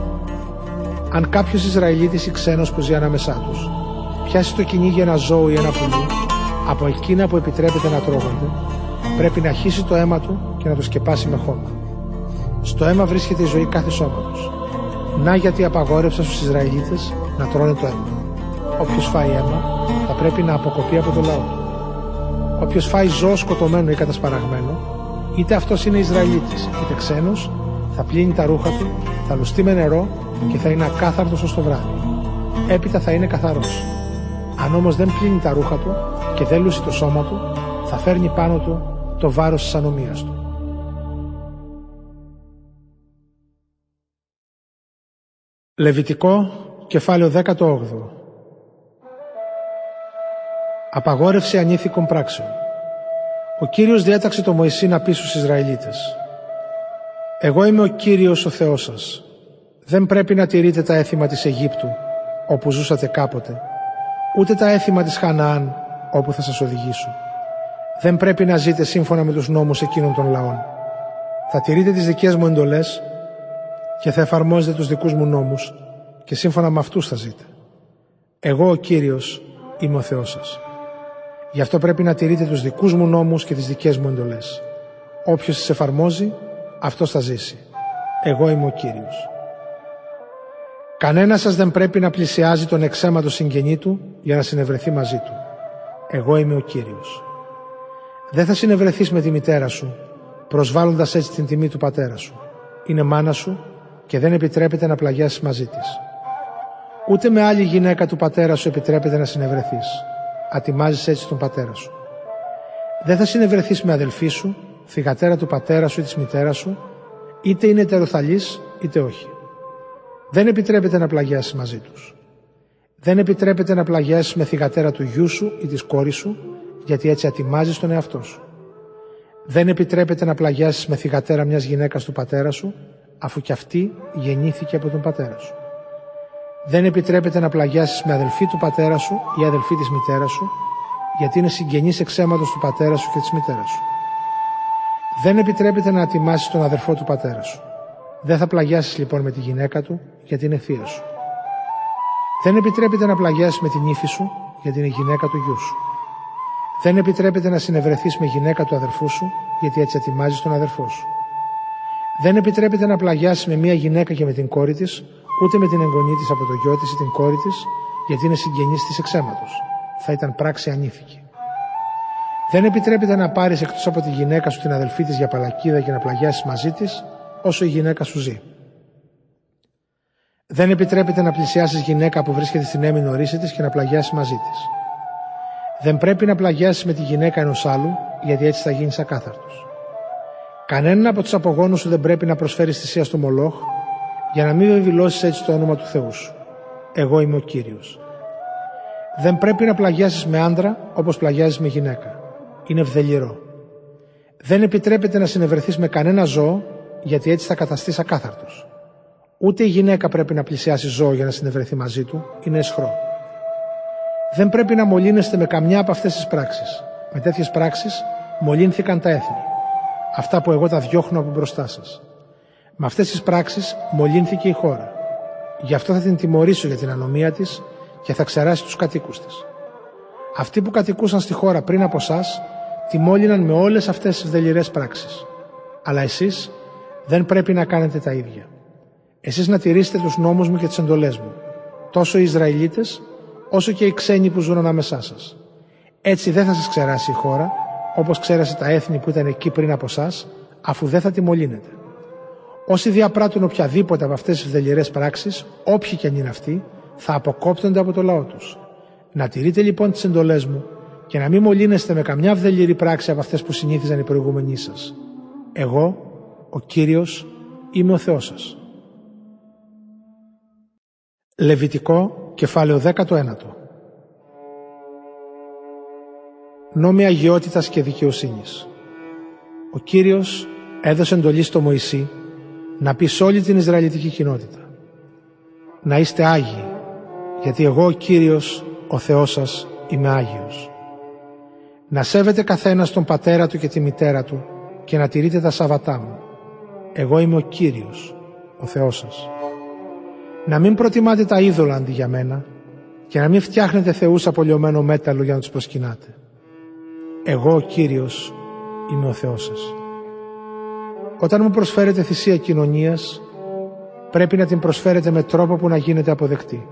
Αν κάποιος Ισραηλίτης ή ξένος που ζει ανάμεσά τους πιάσει το κυνήγι ένα ζώο ή ένα πουλί από εκείνα που επιτρέπεται να τρώγονται, πρέπει να χύσει το αίμα του και να το σκεπάσει με χώμα. Στο αίμα βρίσκεται η ζωή κάθε σώματος. Να γιατί απαγόρευσα στους Ισραηλίτες να τρώνε το αίμα. Όποιος φάει αίμα θα πρέπει να αποκοπεί από το λαό του. Όποιος φάει ζώο σκοτωμένο ή κατασπαραγμένο, είτε αυτός είναι Ισραηλίτης είτε ξένος, θα πλύνει τα ρούχα του, θα λουστεί με νερό και θα είναι ακάθαρτος ως το βράδυ. Έπειτα θα είναι καθαρός. Αν όμως δεν πλύνει τα ρούχα του και δεν λούσει το σώμα του, θα φέρνει πάνω του το βάρος της ανομίας του. Λεβιτικό, κεφάλαιο 18 Απαγόρευση ανήθικων πράξεων Ο Κύριος διέταξε το Μωυσή να πει στους Ισραηλίτες «Εγώ είμαι ο Κύριος ο Θεός σας. Δεν πρέπει να τηρείτε τα έθιμα της Αιγύπτου, όπου ζούσατε κάποτε, ούτε τα έθιμα της Χαναάν, όπου θα σας οδηγήσω. Δεν πρέπει να ζείτε σύμφωνα με τους νόμους εκείνων των λαών. Θα τηρείτε τις δικές μου εντολές και θα εφαρμόζετε τους δικούς μου νόμους και σύμφωνα με αυτούς θα ζείτε. Εγώ ο Κύριος είμαι ο Θεός σας. Γι' αυτό πρέπει να τηρείτε τους δικούς μου νόμους και τις δικές μου εντολές. Όποιος τις εφαρμόζει, αυτός θα ζήσει. Εγώ είμαι ο Κύριος. Κανένας σας δεν πρέπει να πλησιάζει τον εξαίματο συγγενή του για να συνευρεθεί μαζί του. Εγώ είμαι ο Κύριος. Δεν θα συνευρεθείς με τη μητέρα σου, προσβάλλοντας έτσι την τιμή του πατέρα σου. Είναι μάνα σου και δεν επιτρέπεται να πλαγιάσεις μαζί της. Ούτε με άλλη γυναίκα του πατέρα σου επιτρέπεται να συνευρεθείς. Ατιμάζεις έτσι τον πατέρα σου. Δεν θα συνευρεθείς με αδελφή σου, θυγατέρα του πατέρα σου ή της μητέρας σου, είτε είναι ετεροθαλής είτε όχι. Δεν επιτρέπεται να πλαγιάσεις μαζί τους. Δεν επιτρέπεται να πλαγιάσεις με θυγατέρα του γιού σου ή της κόρης σου, γιατί έτσι ατιμάζεις τον εαυτό σου. Δεν επιτρέπεται να πλαγιάσεις με θυγατέρα μιας γυναίκας του πατέρα σου, αφού κι αυτή γεννήθηκε από τον πατέρα σου. Δεν επιτρέπεται να πλαγιάσεις με αδελφή του πατέρα σου ή αδελφή της μητέρας σου, γιατί είναι συγγενής εξαίματος του πατέρα σου και της μητέρας σου. Δεν επιτρέπεται να ατιμάσεις τον αδερφό του πατέρα σου. Δεν θα πλαγιάσεις λοιπόν με τη γυναίκα του, γιατί είναι θεία σου. Δεν επιτρέπεται να πλαγιάσεις με την ύφη σου, γιατί είναι γυναίκα του γιού σου. Δεν επιτρέπεται να συνευρεθείς με γυναίκα του αδερφού σου, γιατί έτσι ατιμάζεις τον αδερφό σου. Δεν επιτρέπεται να πλαγιάσεις με μία γυναίκα και με την κόρη της, ούτε με την εγγονή της από το γιο της ή την κόρη της, γιατί είναι συγγενής της εξαίματο. Θα ήταν πράξη ανήθικη. Δεν επιτρέπεται να πάρεις εκτός από τη γυναίκα σου την αδελφή της για παλακίδα και να πλαγιάσεις μαζί της, όσο η γυναίκα σου ζει. Δεν επιτρέπεται να πλησιάσεις γυναίκα που βρίσκεται στην έμεινο ορίση της και να πλαγιάσεις μαζί της. Δεν πρέπει να πλαγιάσεις με τη γυναίκα ενός άλλου, γιατί έτσι θα γίνεις ακάθαρτος. Κανέναν από τους απογόνους σου δεν πρέπει να προσφέρεις θυσία στο Μολόχ, για να μην βεβηλώσεις έτσι το όνομα του Θεού σου. Εγώ είμαι ο Κύριος. Δεν πρέπει να πλαγιάσεις με άντρα όπως πλαγιάζεις με γυναίκα. Είναι ευδελιρό. Δεν επιτρέπεται να συνευρεθείς με κανένα ζώο γιατί έτσι θα καταστείς ακάθαρτος. Ούτε η γυναίκα πρέπει να πλησιάσει ζώο για να συνευρεθεί μαζί του, είναι εσχρό. Δεν πρέπει να μολύνεστε με καμιά από αυτές τις πράξεις. Με τέτοιες πράξεις μολύνθηκαν τα έθνη. Αυτά που εγώ τα διώχνω από μπροστά σας. Με αυτές τις πράξεις μολύνθηκε η χώρα. Γι' αυτό θα την τιμωρήσω για την ανομία της και θα ξεράσει τους κατοίκους της. Αυτοί που κατοικούσαν στη χώρα πριν από εσά τη μόλυναν με όλες αυτές τις δελειρέ πράξεις. Αλλά εσείς δεν πρέπει να κάνετε τα ίδια. Εσείς να τηρήσετε τους νόμους μου και τις εντολές μου, τόσο οι Ισραηλίτες όσο και οι ξένοι που ζουν ανάμεσά σας. Έτσι δεν θα σας ξεράσει η χώρα, όπως ξέρασε τα έθνη που ήταν εκεί πριν από εσά, αφού δεν θα τη μολύνετε. Όσοι διαπράττουν οποιαδήποτε από αυτές τις δελειρέ πράξεις, όποιοι και αν είναι αυτοί, θα αποκόπτονται από το λαό τους. Να τηρείτε λοιπόν τις εντολές μου και να μην μολύνεστε με καμιά βδελιρή πράξη από αυτές που συνήθιζαν οι προηγούμενοι σας. Εγώ, ο κύριος, είμαι ο Θεός σας. Λεβιτικό, κεφάλαιο 19 Νόμοι αγιότητας και δικαιοσύνης Ο Κύριος έδωσε εντολή στο Μωυσή να πει σε όλη την Ισραηλιτική κοινότητα να είστε Άγιοι γιατί εγώ ο Κύριος ο Θεός σας είμαι Άγιος να σέβεται καθένας τον πατέρα του και τη μητέρα του και να τηρείτε τα Σαββατά μου εγώ είμαι ο Κύριος ο Θεός σας να μην προτιμάτε τα είδωλα αντί για μένα και να μην φτιάχνετε θεούς από λιωμένο μέταλλο για να τους προσκυνάτε εγώ ο Κύριος είμαι ο Θεός σας όταν μου προσφέρετε θυσία κοινωνίας, πρέπει να την προσφέρετε με τρόπο που να γίνεται αποδεκτή.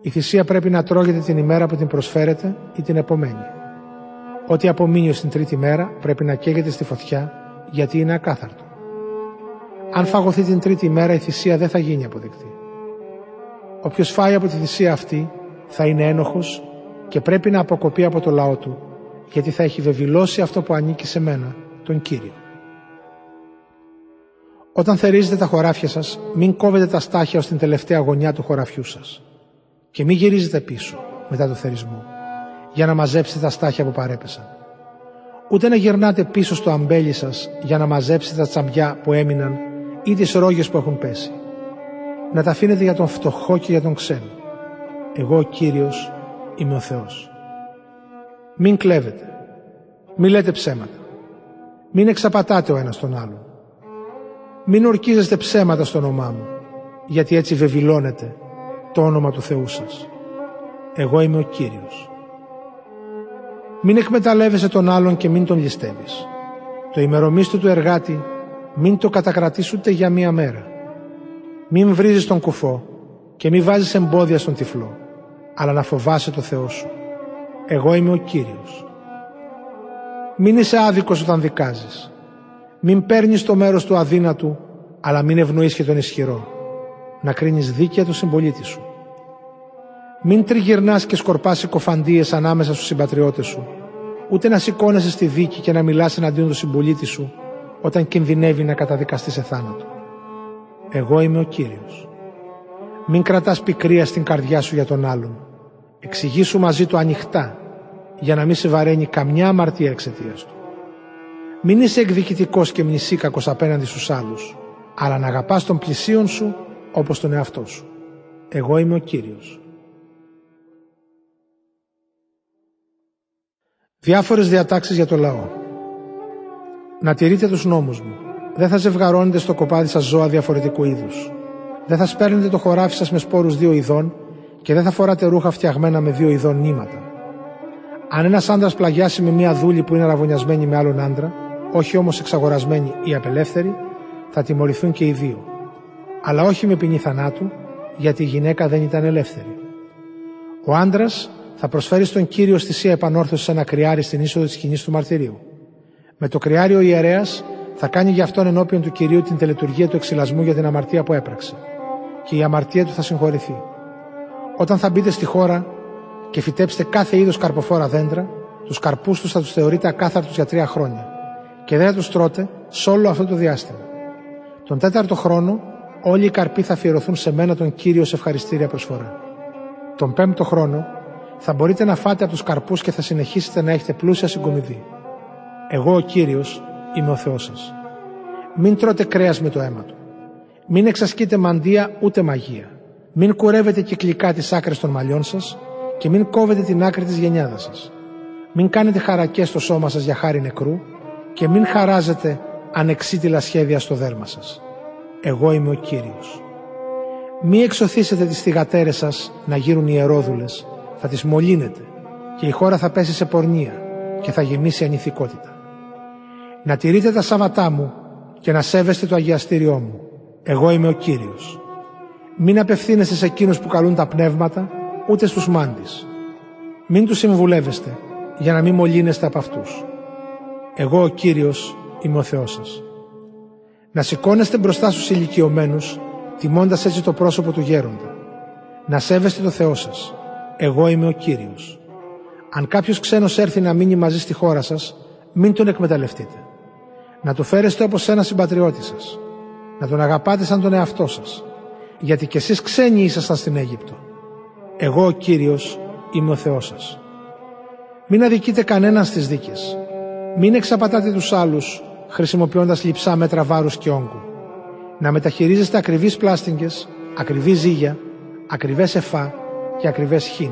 Η θυσία πρέπει να τρώγεται την ημέρα που την προσφέρετε ή την επομένη. Ό,τι απομείνει στην τρίτη μέρα πρέπει να καίγεται στη φωτιά γιατί είναι ακάθαρτο. Αν φαγωθεί την τρίτη μέρα η θυσία δεν θα γίνει αποδεκτή. Όποιος φάει από τη θυσία αυτή θα είναι ένοχος και πρέπει να αποκοπεί από το λαό του γιατί θα έχει βεβηλώσει αυτό που ανήκει σε μένα, τον Κύριο. Όταν θερίζετε τα χωράφια σας, μην κόβετε τα στάχια ως την τελευταία γωνιά του χωραφιού σας και μην γυρίζετε πίσω μετά το θερισμό για να μαζέψετε τα στάχια που παρέπεσαν. Ούτε να γυρνάτε πίσω στο αμπέλι σας για να μαζέψετε τα τσαμπιά που έμειναν ή τις ρόγες που έχουν πέσει. Να τα αφήνετε για τον φτωχό και για τον ξένο. Εγώ ο Κύριος είμαι ο Θεός. Μην κλέβετε. Μην λέτε ψέματα. Μην εξαπατάτε ο ένας τον άλλον. Μην ορκίζεστε ψέματα στο όνομά μου, γιατί έτσι βεβηλώνετε το όνομα του Θεού σας. Εγώ είμαι ο Κύριος. Μην εκμεταλλεύεσαι τον άλλον και μην τον ληστεύεις. Το ημερομίσθο του εργάτη μην το κατακρατείς ούτε για μία μέρα. Μην βρίζεις τον κουφό και μην βάζεις εμπόδια στον τυφλό, αλλά να φοβάσαι το Θεό σου. Εγώ είμαι ο Κύριος. Μην είσαι άδικος όταν δικάζεις. Μην παίρνεις το μέρος του αδύνατου, αλλά μην ευνοείς και τον ισχυρό. Να κρίνεις δίκαια του συμπολίτη σου. Μην τριγυρνάς και σκορπάς συκοφαντίες ανάμεσα στους συμπατριώτες σου, ούτε να σηκώνεσαι στη δίκη και να μιλάς εναντίον του συμπολίτη σου, όταν κινδυνεύει να καταδικαστεί σε θάνατο. Εγώ είμαι ο Κύριος. Μην κρατάς πικρία στην καρδιά σου για τον άλλον. Εξηγήσου μαζί του ανοιχτά, για να μην σε βαραίνει καμιά αμαρτία εξαιτίας του. Μην είσαι εκδικητικός και μνησίκακος απέναντι στους άλλους, αλλά να αγαπάς τον πλησίον σου όπως τον εαυτό σου. Εγώ είμαι ο Κύριος. Διάφορες διατάξεις για το λαό. Να τηρείτε τους νόμους μου. Δεν θα ζευγαρώνετε στο κοπάδι σας ζώα διαφορετικού είδους. Δεν θα σπέρνετε το χωράφι σας με σπόρους δύο ειδών και δεν θα φοράτε ρούχα φτιαγμένα με δύο ειδών νήματα. Αν ένας άντρας πλαγιάσει με μία δούλη που είναι αραβωνιασμένη με άλλον άντρα, όχι όμως εξαγορασμένη ή απελεύθερη, θα τιμωρηθούν και οι δύο. Αλλά όχι με ποινή θανάτου, γιατί η γυναίκα δεν ήταν ελεύθερη. Ο άντρας θα προσφέρει στον κύριο θυσία επανόρθωση ένα κρυάρι στην είσοδο της σκηνής του μαρτυρίου. Με το κρυάρι ο ιερέας θα κάνει για αυτόν ενώπιον του κυρίου την τελετουργία του εξυλασμού για την αμαρτία που έπραξε. Και η αμαρτία του θα συγχωρηθεί. Όταν θα μπείτε στη χώρα και φυτέψετε κάθε είδος καρποφόρα δέντρα, τους καρπούς τους θα τους θεωρείτε ακάθαρτους για τρία χρόνια και δεν θα τους τρώτε σε όλο αυτό το διάστημα. Τον τέταρτο χρόνο όλοι οι καρποί θα αφιερωθούν σε μένα τον κύριο σε ευχαριστήρια προσφορά. Τον πέμπτο χρόνο θα μπορείτε να φάτε από τους καρπούς και θα συνεχίσετε να έχετε πλούσια συγκομιδή. Εγώ ο κύριος είμαι ο Θεός σας. Μην τρώτε κρέας με το αίμα του. Μην εξασκείτε μαντεία ούτε μαγεία. Μην κουρεύετε κυκλικά τις άκρες των μαλλιών σας και μην κόβετε την άκρη της γενιάδας σας. Μην κάνετε χαρακές στο σώμα σας για χάρη νεκρού και μην χαράζετε ανεξίτηλα σχέδια στο δέρμα σας. Εγώ είμαι ο κύριος. Μη εξωθήσετε τις θυγατέρες σας να γίνουν ιερόδουλε, θα τι μολύνετε και η χώρα θα πέσει σε πορνεία και θα γεμίσει ανηθικότητα. Να τηρείτε τα Σαββατά μου και να σέβεστε το αγιαστήριό μου. Εγώ είμαι ο Κύριος. Μην απευθύνεστε σε εκείνους που καλούν τα πνεύματα, ούτε στους μάντις. Μην τους συμβουλεύεστε, για να μην μολύνεστε από αυτούς. Εγώ ο Κύριος είμαι ο Θεός σας. Να σηκώνεστε μπροστά στους ηλικιωμένους, τιμώντας έτσι το πρόσωπο του γέροντα. Να σέβεστε το Θεό σας. Εγώ είμαι ο Κύριος. Αν κάποιος ξένος έρθει να μείνει μαζί στη χώρα σας, μην τον εκμεταλλευτείτε. Να το φέρεστε όπως ένα συμπατριώτη σας. Να τον αγαπάτε σαν τον εαυτό σας. Γιατί κι εσείς ξένοι ήσασταν στην Αίγυπτο. Εγώ ο Κύριος είμαι ο Θεός σας. Μην αδικείτε κανέναν στις δίκες. Μην εξαπατάτε τους άλλους χρησιμοποιώντας λειψά μέτρα βάρους και όγκου. Να μεταχειρίζεστε ακριβείς πλάστιγγες, ακριβή ζύγια, ακριβές εφά και ακριβές χίν.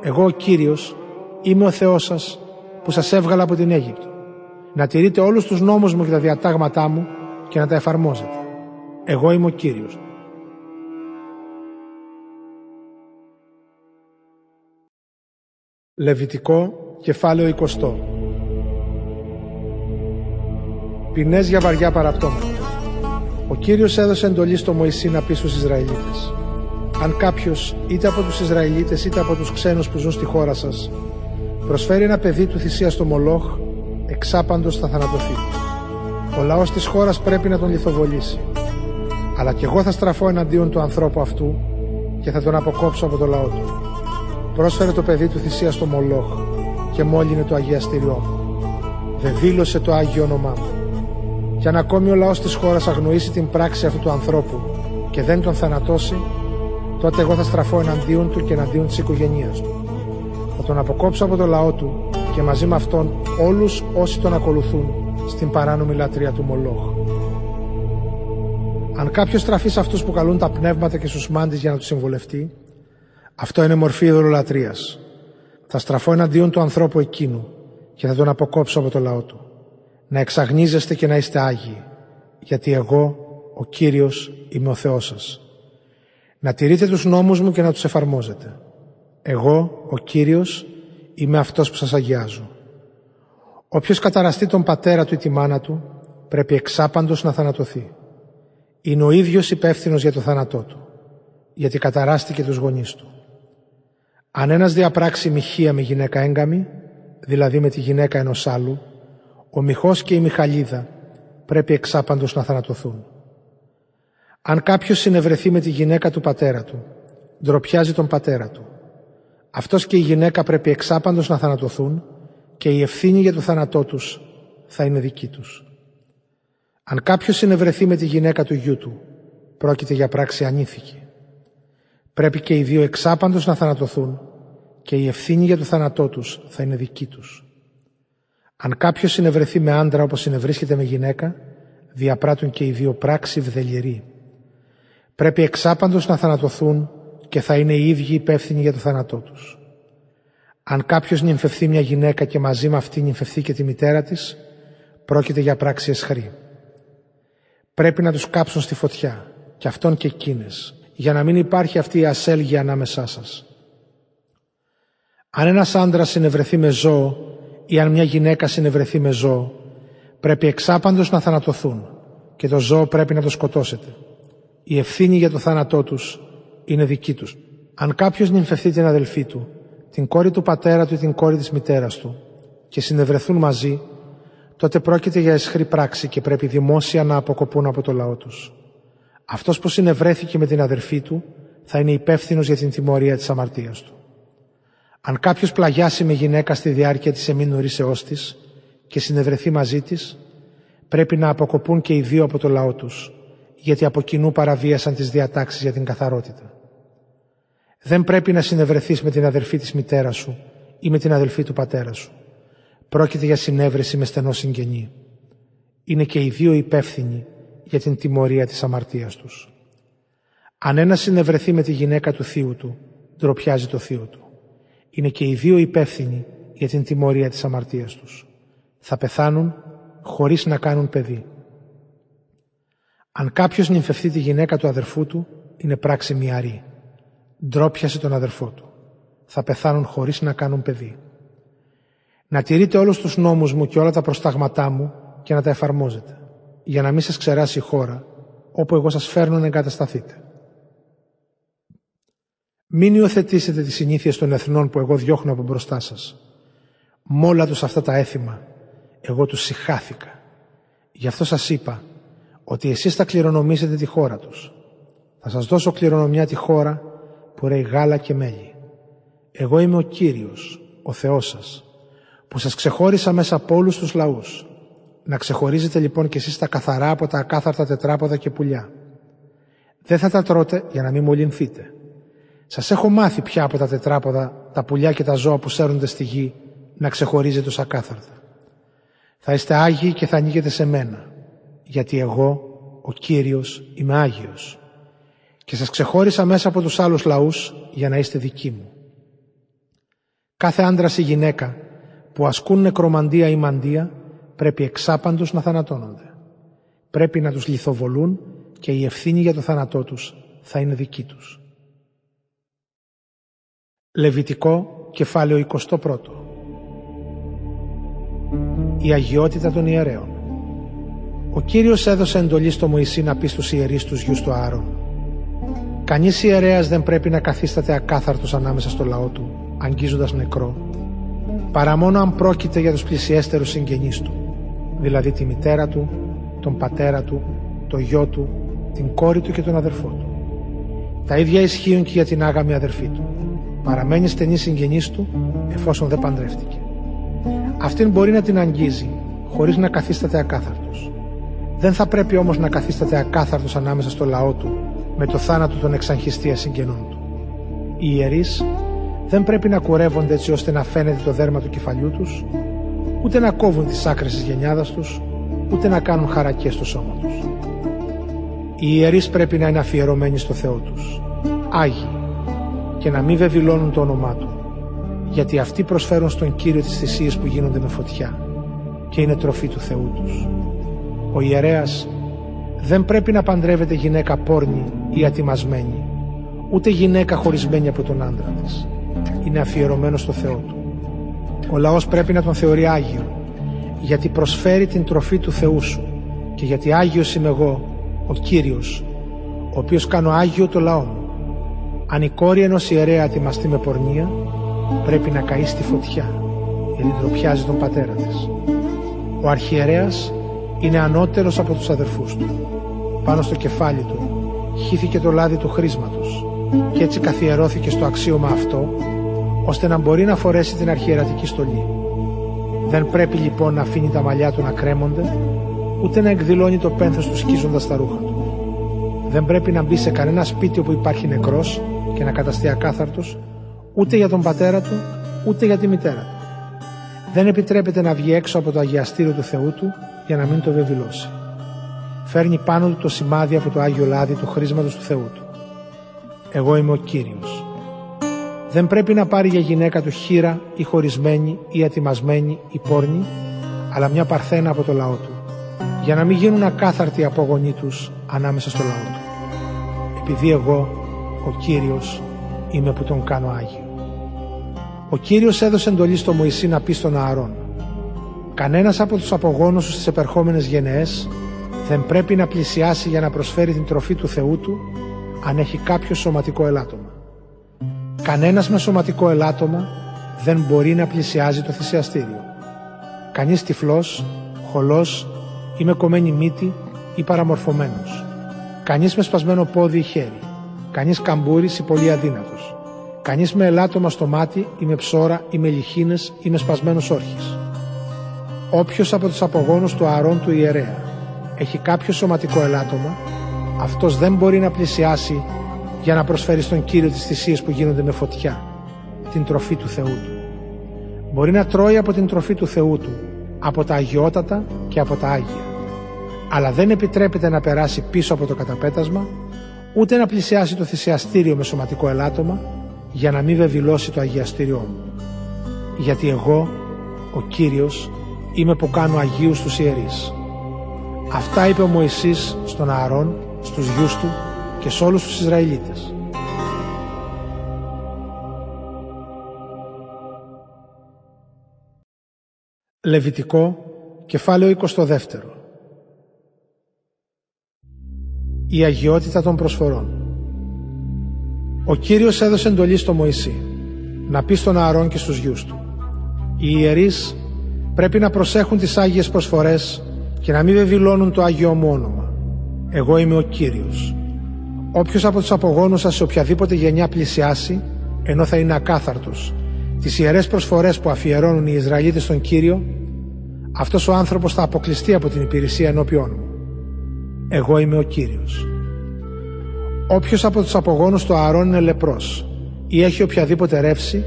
Εγώ ο Κύριος είμαι ο Θεός σας που σας έβγαλα από την Αίγυπτο. Να τηρείτε όλους τους νόμους μου και τα διατάγματά μου και να τα εφαρμόζετε. Εγώ είμαι ο Κύριος. Λεβιτικό, κεφάλαιο 20. Ποινές για βαριά παραπτώματα. Ο Κύριος έδωσε εντολή στο Μωυσή να πει στους Ισραηλίτες. Αν κάποιος είτε από τους Ισραηλίτες είτε από τους ξένους που ζουν στη χώρα σας προσφέρει ένα παιδί του θυσία στο Μολόχ, εξάπαντος θα θανατωθεί. Ο λαός της χώρας πρέπει να τον λιθοβολήσει. Αλλά και εγώ θα στραφώ εναντίον του ανθρώπου αυτού και θα τον αποκόψω από το λαό του. Πρόσφερε το παιδί του θυσία στο Μολόχ και μόλυνε το αγιαστήριό μου. Δεν δήλωσε το Άγιο όνομά μου. Κι αν ακόμη ο λαός της χώρας αγνοήσει την πράξη αυτού του ανθρώπου και δεν τον θανατώσει, τότε εγώ θα στραφώ εναντίον του και εναντίον της οικογένειας του. Θα τον αποκόψω από το λαό του και μαζί με αυτόν όλους όσοι τον ακολουθούν στην παράνομη λατρεία του Μολόχ. Αν κάποιος στραφεί σε αυτούς που καλούν τα πνεύματα και στους μάντες για να τους συμβολευτεί, αυτό είναι μορφή ειδωλολατρείας. Θα στραφώ εναντίον του ανθρώπου εκείνου και θα τον αποκόψω από το λαό του. Να εξαγνίζεστε και να είστε άγιοι, γιατί εγώ, ο Κύριος, είμαι ο Θεός σας. Να τηρείτε τους νόμους μου και να τους εφαρμόζετε. Εγώ, ο Κύριος, είμαι αυτός που σας αγιάζω. Όποιος καταραστεί τον πατέρα του ή τη μάνα του, πρέπει εξάπαντος να θανατωθεί. Είναι ο ίδιος υπεύθυνος για το θάνατό του, γιατί καταράστηκε τους γονείς του. Αν ένας διαπράξει μοιχεία με γυναίκα έγκαμη, δηλαδή με τη γυναίκα ενός άλλου, ο μοιχός και η μιχαλίδα πρέπει εξάπαντος να θανατωθούν. Αν κάποιος συνευρεθεί με τη γυναίκα του πατέρα του, ντροπιάζει τον πατέρα του. Αυτός και η γυναίκα πρέπει εξάπαντος να θανατωθούν και η ευθύνη για το θάνατό τους θα είναι δική τους. Αν κάποιος συνευρεθεί με τη γυναίκα του γιού του, πρόκειται για πράξη ανήθικη. Πρέπει και οι δύο εξάπαντος να θανατωθούν και η ευθύνη για το θάνατό τους θα είναι δική τους. Αν κάποιος συνευρεθεί με άντρα όπως συνευρίσκεται με γυναίκα, διαπράττουν και οι δύο πράξη βδελιερή. Πρέπει εξάπαντος να θανατωθούν και θα είναι οι ίδιοι υπεύθυνοι για το θάνατό τους. Αν κάποιος νυμφευθεί μια γυναίκα και μαζί με αυτή νυμφευθεί και τη μητέρα της, πρόκειται για πράξη εσχρή. Πρέπει να τους κάψουν στη φωτιά, και αυτόν και εκείνες, για να μην υπάρχει αυτή η ασέλγεια ανάμεσά σας. Αν ένας άντρας συνευρεθεί με ζώο ή αν μια γυναίκα συνευρεθεί με ζώο, πρέπει εξάπαντος να θανατωθούν και το ζώο πρέπει να το σκοτώσετε. Η ευθύνη για το θάνατό τους είναι δική τους. Αν κάποιος νυμφευθεί την αδελφή του, την κόρη του πατέρα του ή την κόρη της μητέρας του και συνευρεθούν μαζί, τότε πρόκειται για εσχρή πράξη και πρέπει δημόσια να αποκοπούν από το λαό τους. Αυτός που συνευρέθηκε με την αδερφή του θα είναι υπεύθυνος για την τιμωρία της αμαρτίας του. Αν κάποιος πλαγιάσει με γυναίκα στη διάρκεια της εμείνουρήσεώς της και συνευρεθεί μαζί της, πρέπει να αποκοπούν και οι δύο από το λαό τους, γιατί από κοινού παραβίασαν τις διατάξεις για την καθαρότητα. Δεν πρέπει να συνευρεθείς με την αδερφή της μητέρας σου ή με την αδελφή του πατέρα σου. Πρόκειται για συνέβρεση με στενό συγγενή. Είναι και οι δύο υπεύθυνοι για την τιμωρία της αμαρτίας τους. Αν ένας συνευρεθεί με τη γυναίκα του θείου του, ντροπιάζει το θείο του. Είναι και οι δύο υπεύθυνοι για την τιμωρία της αμαρτίας τους. Θα πεθάνουν χωρίς να κάνουν παιδί. Αν κάποιος νυμφευτεί τη γυναίκα του αδερφού του, είναι πράξη μυαρή. Ντρόπιασε τον αδερφό του. Θα πεθάνουν χωρίς να κάνουν παιδί να τηρείτε όλους τους νόμους μου και όλα τα προστάγματά μου και να τα εφαρμόζετε, για να μην σας ξεράσει η χώρα, όπου εγώ σας φέρνω να εγκατασταθείτε. Μην υιοθετήσετε τις συνήθειες των εθνών που εγώ διώχνω από μπροστά σας. Μόλα τους αυτά τα έθιμα, εγώ τους συχάθηκα. Γι' αυτό σας είπα ότι εσείς θα κληρονομήσετε τη χώρα τους. Θα σας δώσω κληρονομιά τη χώρα που ρέει γάλα και μέλι. Εγώ είμαι ο Κύριος, ο Θεός σας που σας ξεχώρισα μέσα από όλους τους λαούς. Να ξεχωρίζετε λοιπόν κι εσείς τα καθαρά από τα ακάθαρτα τετράποδα και πουλιά. Δεν θα τα τρώτε για να μην μολυνθείτε. Σας έχω μάθει πια από τα τετράποδα, τα πουλιά και τα ζώα που σέρνονται στη γη να ξεχωρίζετε τους ακάθαρτα. Θα είστε Άγιοι και θα ανοίγετε σε μένα, γιατί εγώ, ο Κύριος, είμαι Άγιος. Και σας ξεχώρισα μέσα από τους άλλους λαούς για να είστε δικοί μου. Κάθε άντρας ή γυναίκα που ασκούν νεκρομαντία ή μαντία πρέπει εξάπαντος να θανατώνονται. Πρέπει να τους λιθοβολούν και η ευθύνη για το θάνατό τους θα είναι δική τους. Λεβιτικό κεφάλαιο 21 Η αγιότητα των ιερέων Ο Κύριος έδωσε εντολή στο Μωυσή να πει στους ιερείς τους γιους του Άρων Κανείς ιερέας δεν πρέπει να καθίσταται ακάθαρτος ανάμεσα στο λαό του, αγγίζοντας νεκρό, παρά μόνο αν πρόκειται για τους πλησιέστερους συγγενείς του, δηλαδή τη μητέρα του, τον πατέρα του, το γιο του, την κόρη του και τον αδερφό του. Τα ίδια ισχύουν και για την άγαμη αδερφή του. Παραμένει στενή συγγενής του εφόσον δεν παντρεύτηκε. Αυτήν μπορεί να την αγγίζει χωρίς να καθίσταται ακάθαρτος. Δεν θα πρέπει όμως να καθίσταται ακάθαρτος ανάμεσα στο λαό του με το θάνατο των εξαγχιστία συγγενών του. Οι ιερείς δεν πρέπει να κουρεύονται έτσι ώστε να φαίνεται το δέρμα του κεφαλιού τους, ούτε να κόβουν τις άκρες της γενιάδας τους, ούτε να κάνουν χαρακές στο σώμα τους. Οι ιερείς πρέπει να είναι αφιερωμένοι στο Θεό τους, Άγιοι, και να μην βεβηλώνουν το όνομά Του, γιατί αυτοί προσφέρουν στον Κύριο τις θυσίες που γίνονται με φωτιά και είναι τροφή του Θεού τους. Ο ιερέας δεν πρέπει να παντρεύεται γυναίκα πόρνη ή ατιμασμένη, ούτε γυναίκα χωρισμένη από τον άντρα της. Είναι αφιερωμένο στο Θεό του. Ο λαός πρέπει να τον θεωρεί Άγιο, γιατί προσφέρει την τροφή του Θεού σου και γιατί Άγιος είμαι εγώ, ο Κύριος, ο οποίος κάνω Άγιο το λαό μου. Αν η κόρη ενός ιερέα ατιμαστεί με πορνεία, πρέπει να καεί στη φωτιά, γιατί ντροπιάζει τον πατέρα της. Ο αρχιερέας είναι ανώτερος από τους αδερφούς του. Πάνω στο κεφάλι του χύθηκε το λάδι του χρήσματος και έτσι καθιερώθηκε στο αξίωμα αυτό ώστε να μπορεί να φορέσει την αρχιερατική στολή. Δεν πρέπει λοιπόν να αφήνει τα μαλλιά του να κρέμονται ούτε να εκδηλώνει το πένθος του σκίζοντας τα ρούχα του. Δεν πρέπει να μπει σε κανένα σπίτι όπου υπάρχει νεκρός και να καταστεί ακάθαρτος ούτε για τον πατέρα του ούτε για τη μητέρα του. Δεν επιτρέπεται να βγει έξω από το αγιαστήριο του Θεού του για να μην το βεβηλώσει. Φέρνει πάνω του το σημάδι από το Άγιο Λάδι του χρήσματος του Θεού του. Εγώ είμαι ο Κύριος. Δεν πρέπει να πάρει για γυναίκα του χείρα ή χωρισμένη ή ατιμασμένη ή πόρνη, αλλά μια παρθένα από το λαό του, για να μην γίνουν ακάθαρτοι οι απόγονοί τους ανάμεσα στο λαό του. Επειδή εγώ, ο Κύριος, είμαι που τον κάνω Άγιο. Ο Κύριος έδωσε εντολή στο Μωυσή να πει στον Ααρών Κανένας από τους απογόνους στις επερχόμενες γενναίες δεν πρέπει να πλησιάσει για να προσφέρει την τροφή του Θεού του αν έχει κάποιο σωματικό ελάττωμα. Κανένας με σωματικό ελάττωμα δεν μπορεί να πλησιάζει το θυσιαστήριο. Κανείς τυφλός, χολός ή με κομμένη μύτη ή παραμορφωμένος. Κανείς με σπασμένο πόδι ή χέρι. Κανείς καμπούρης ή πολύ αδύνατος. Κανείς με ελάττωμα στο μάτι ή με ψώρα ή με λιχίνες ή με σπασμένος όρχης. Όποιος από τους απογόνους του αρών του ιερέα έχει κάποιο σωματικό ελάττωμα, αυτός δεν μπορεί να πλησιάσει για να προσφέρει στον Κύριο τις θυσίες που γίνονται με φωτιά, την τροφή του Θεού του. Μπορεί να τρώει από την τροφή του Θεού του, από τα αγιότατα και από τα Άγια. Αλλά δεν επιτρέπεται να περάσει πίσω από το καταπέτασμα, ούτε να πλησιάσει το θυσιαστήριο με σωματικό ελάττωμα, για να μην βεβηλώσει το αγιαστήριό μου. Γιατί εγώ, ο Κύριος, είμαι που κάνω Αγίους τους ιερείς. Αυτά είπε ο Μωυσής στον Ααρών, στους γιους του και σε όλους τους Ισραηλίτες. Λεβιτικό, κεφάλαιο 22 Η αγιότητα των προσφορών Ο Κύριος έδωσε εντολή στο Μωυσή να πει στον Ααρών και στους γιους του Οι ιερείς πρέπει να προσέχουν τις Άγιες προσφορές και να μην βεβηλώνουν το Άγιο μου όνομα. Εγώ είμαι ο Κύριος. Όποιος από τους απογόνους σας σε οποιαδήποτε γενιά πλησιάσει, ενώ θα είναι ακάθαρτος, τις ιερές προσφορές που αφιερώνουν οι Ισραηλίτες στον Κύριο, αυτός ο άνθρωπος θα αποκλειστεί από την υπηρεσία ενώπιόν μου. Εγώ είμαι ο Κύριος. Όποιος από τους απογόνους του Ααρών είναι λεπρός ή έχει οποιαδήποτε ρεύση,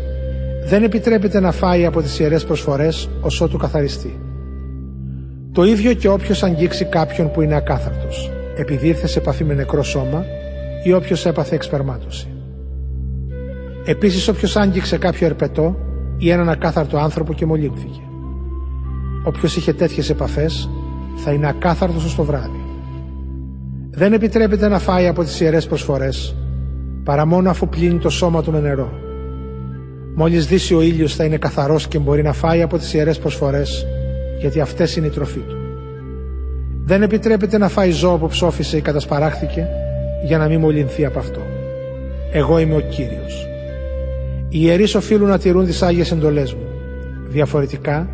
δεν επιτρέπεται να φάει από τις ιερές προσφορές ως ότου καθαριστεί. Το ίδιο και όποιος αγγίξει κάποιον που είναι ακάθαρτος, επειδή ήρθε σε επαφή με νεκρό σώμα ή όποιος έπαθε εξπερμάτωση. Επίσης όποιος άγγιξε κάποιο ερπετό ή έναν ακάθαρτο άνθρωπο και μολύνθηκε. Όποιος είχε τέτοιες επαφές θα είναι ακάθαρτος ως το βράδυ. Δεν επιτρέπεται να φάει από τις ιερές προσφορές παρά μόνο αφού πλύνει το σώμα του με νερό Μόλις δύσει ο ήλιος θα είναι καθαρός και μπορεί να φάει από τις ιερές προσφορές, γιατί αυτές είναι η τροφή του. Δεν επιτρέπεται να φάει ζώο που ψόφισε ή κατασπαράχθηκε, για να μην μολυνθεί από αυτό. Εγώ είμαι ο Κύριος. Οι ιερείς οφείλουν να τηρούν τις Άγιες εντολές μου. Διαφορετικά,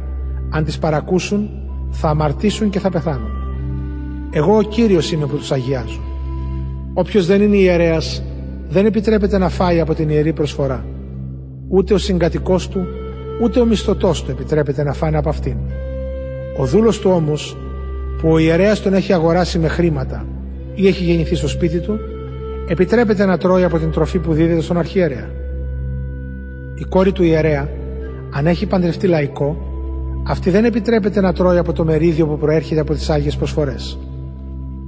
αν τις παρακούσουν, θα αμαρτήσουν και θα πεθάνουν. Εγώ ο Κύριος είμαι που τους αγιάζω. Όποιος δεν είναι ιερέας, δεν επιτρέπεται να φάει από την ιερή προσφορά. Ούτε ο συγκατοικός του, ούτε ο μισθωτός του επιτρέπεται να φάνε από αυτήν. Ο δούλος του όμως, που ο ιερέας τον έχει αγοράσει με χρήματα ή έχει γεννηθεί στο σπίτι του, επιτρέπεται να τρώει από την τροφή που δίδεται στον αρχιερέα. Η κόρη του ιερέα, αν έχει παντρευτεί λαϊκό, αυτή δεν επιτρέπεται να τρώει από το μερίδιο που προέρχεται από τις Άγιες προσφορές.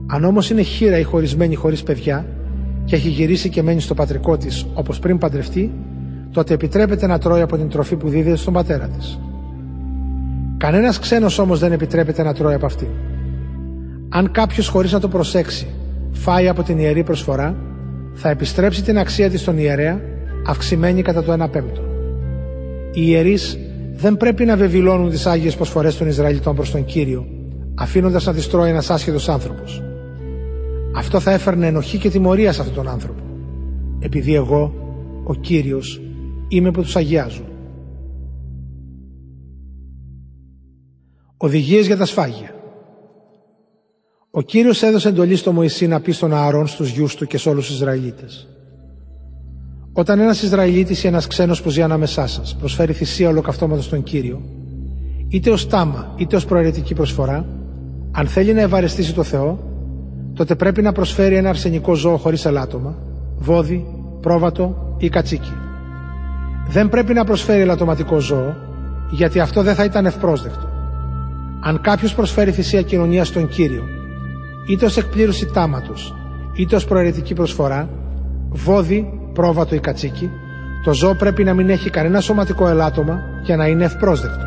Αν όμως είναι χείρα ή χωρισμένη χωρίς παιδιά και έχει γυρίσει και μένει στο πατρικό της όπως πριν παντρευτεί, τότε επιτρέπεται να τρώει από την τροφή που δίδεται στον πατέρα της. Κανένας ξένος όμως δεν επιτρέπεται να τρώει από αυτήν. Αν κάποιος χωρίς να το προσέξει φάει από την ιερή προσφορά, θα επιστρέψει την αξία της στον ιερέα, αυξημένη κατά το 1 πέμπτο. Οι ιερείς δεν πρέπει να βεβηλώνουν τις Άγιες προσφορές των Ισραηλιτών προς τον Κύριο, αφήνοντας να τις τρώει ένας άσχετος άνθρωπος. Αυτό θα έφερνε ενοχή και τιμωρία σε αυτόν τον άνθρωπο, επειδή εγώ, ο Κύριος, είμαι που τους αγιάζω. Οδηγίες για τα σφάγια ο Κύριος έδωσε εντολή στο Μωυσή να πει στον Ααρών, στους γιους του και σε όλους τους Ισραηλίτες. Όταν ένας Ισραηλίτης ή ένας ξένος που ζει ανάμεσά σας προσφέρει θυσία ολοκαυτώματος στον Κύριο, είτε ως τάμα είτε ως προαιρετική προσφορά, αν θέλει να ευαρεστήσει το Θεό, τότε πρέπει να προσφέρει ένα αρσενικό ζώο χωρίς ελάττωμα, βόδι, πρόβατο ή κατσίκι. Δεν πρέπει να προσφέρει ελαττωματικό ζώο, γιατί αυτό δεν θα ήταν ευπρόσδεκτο. Αν κάποιος προσφέρει θυσία κοινωνία στον Κύριο είτε ως εκπλήρωση τάματος, είτε ως προαιρετική προσφορά, βόδι, πρόβατο ή κατσίκι, το ζώο πρέπει να μην έχει κανένα σωματικό ελάττωμα για να είναι ευπρόσδεκτο.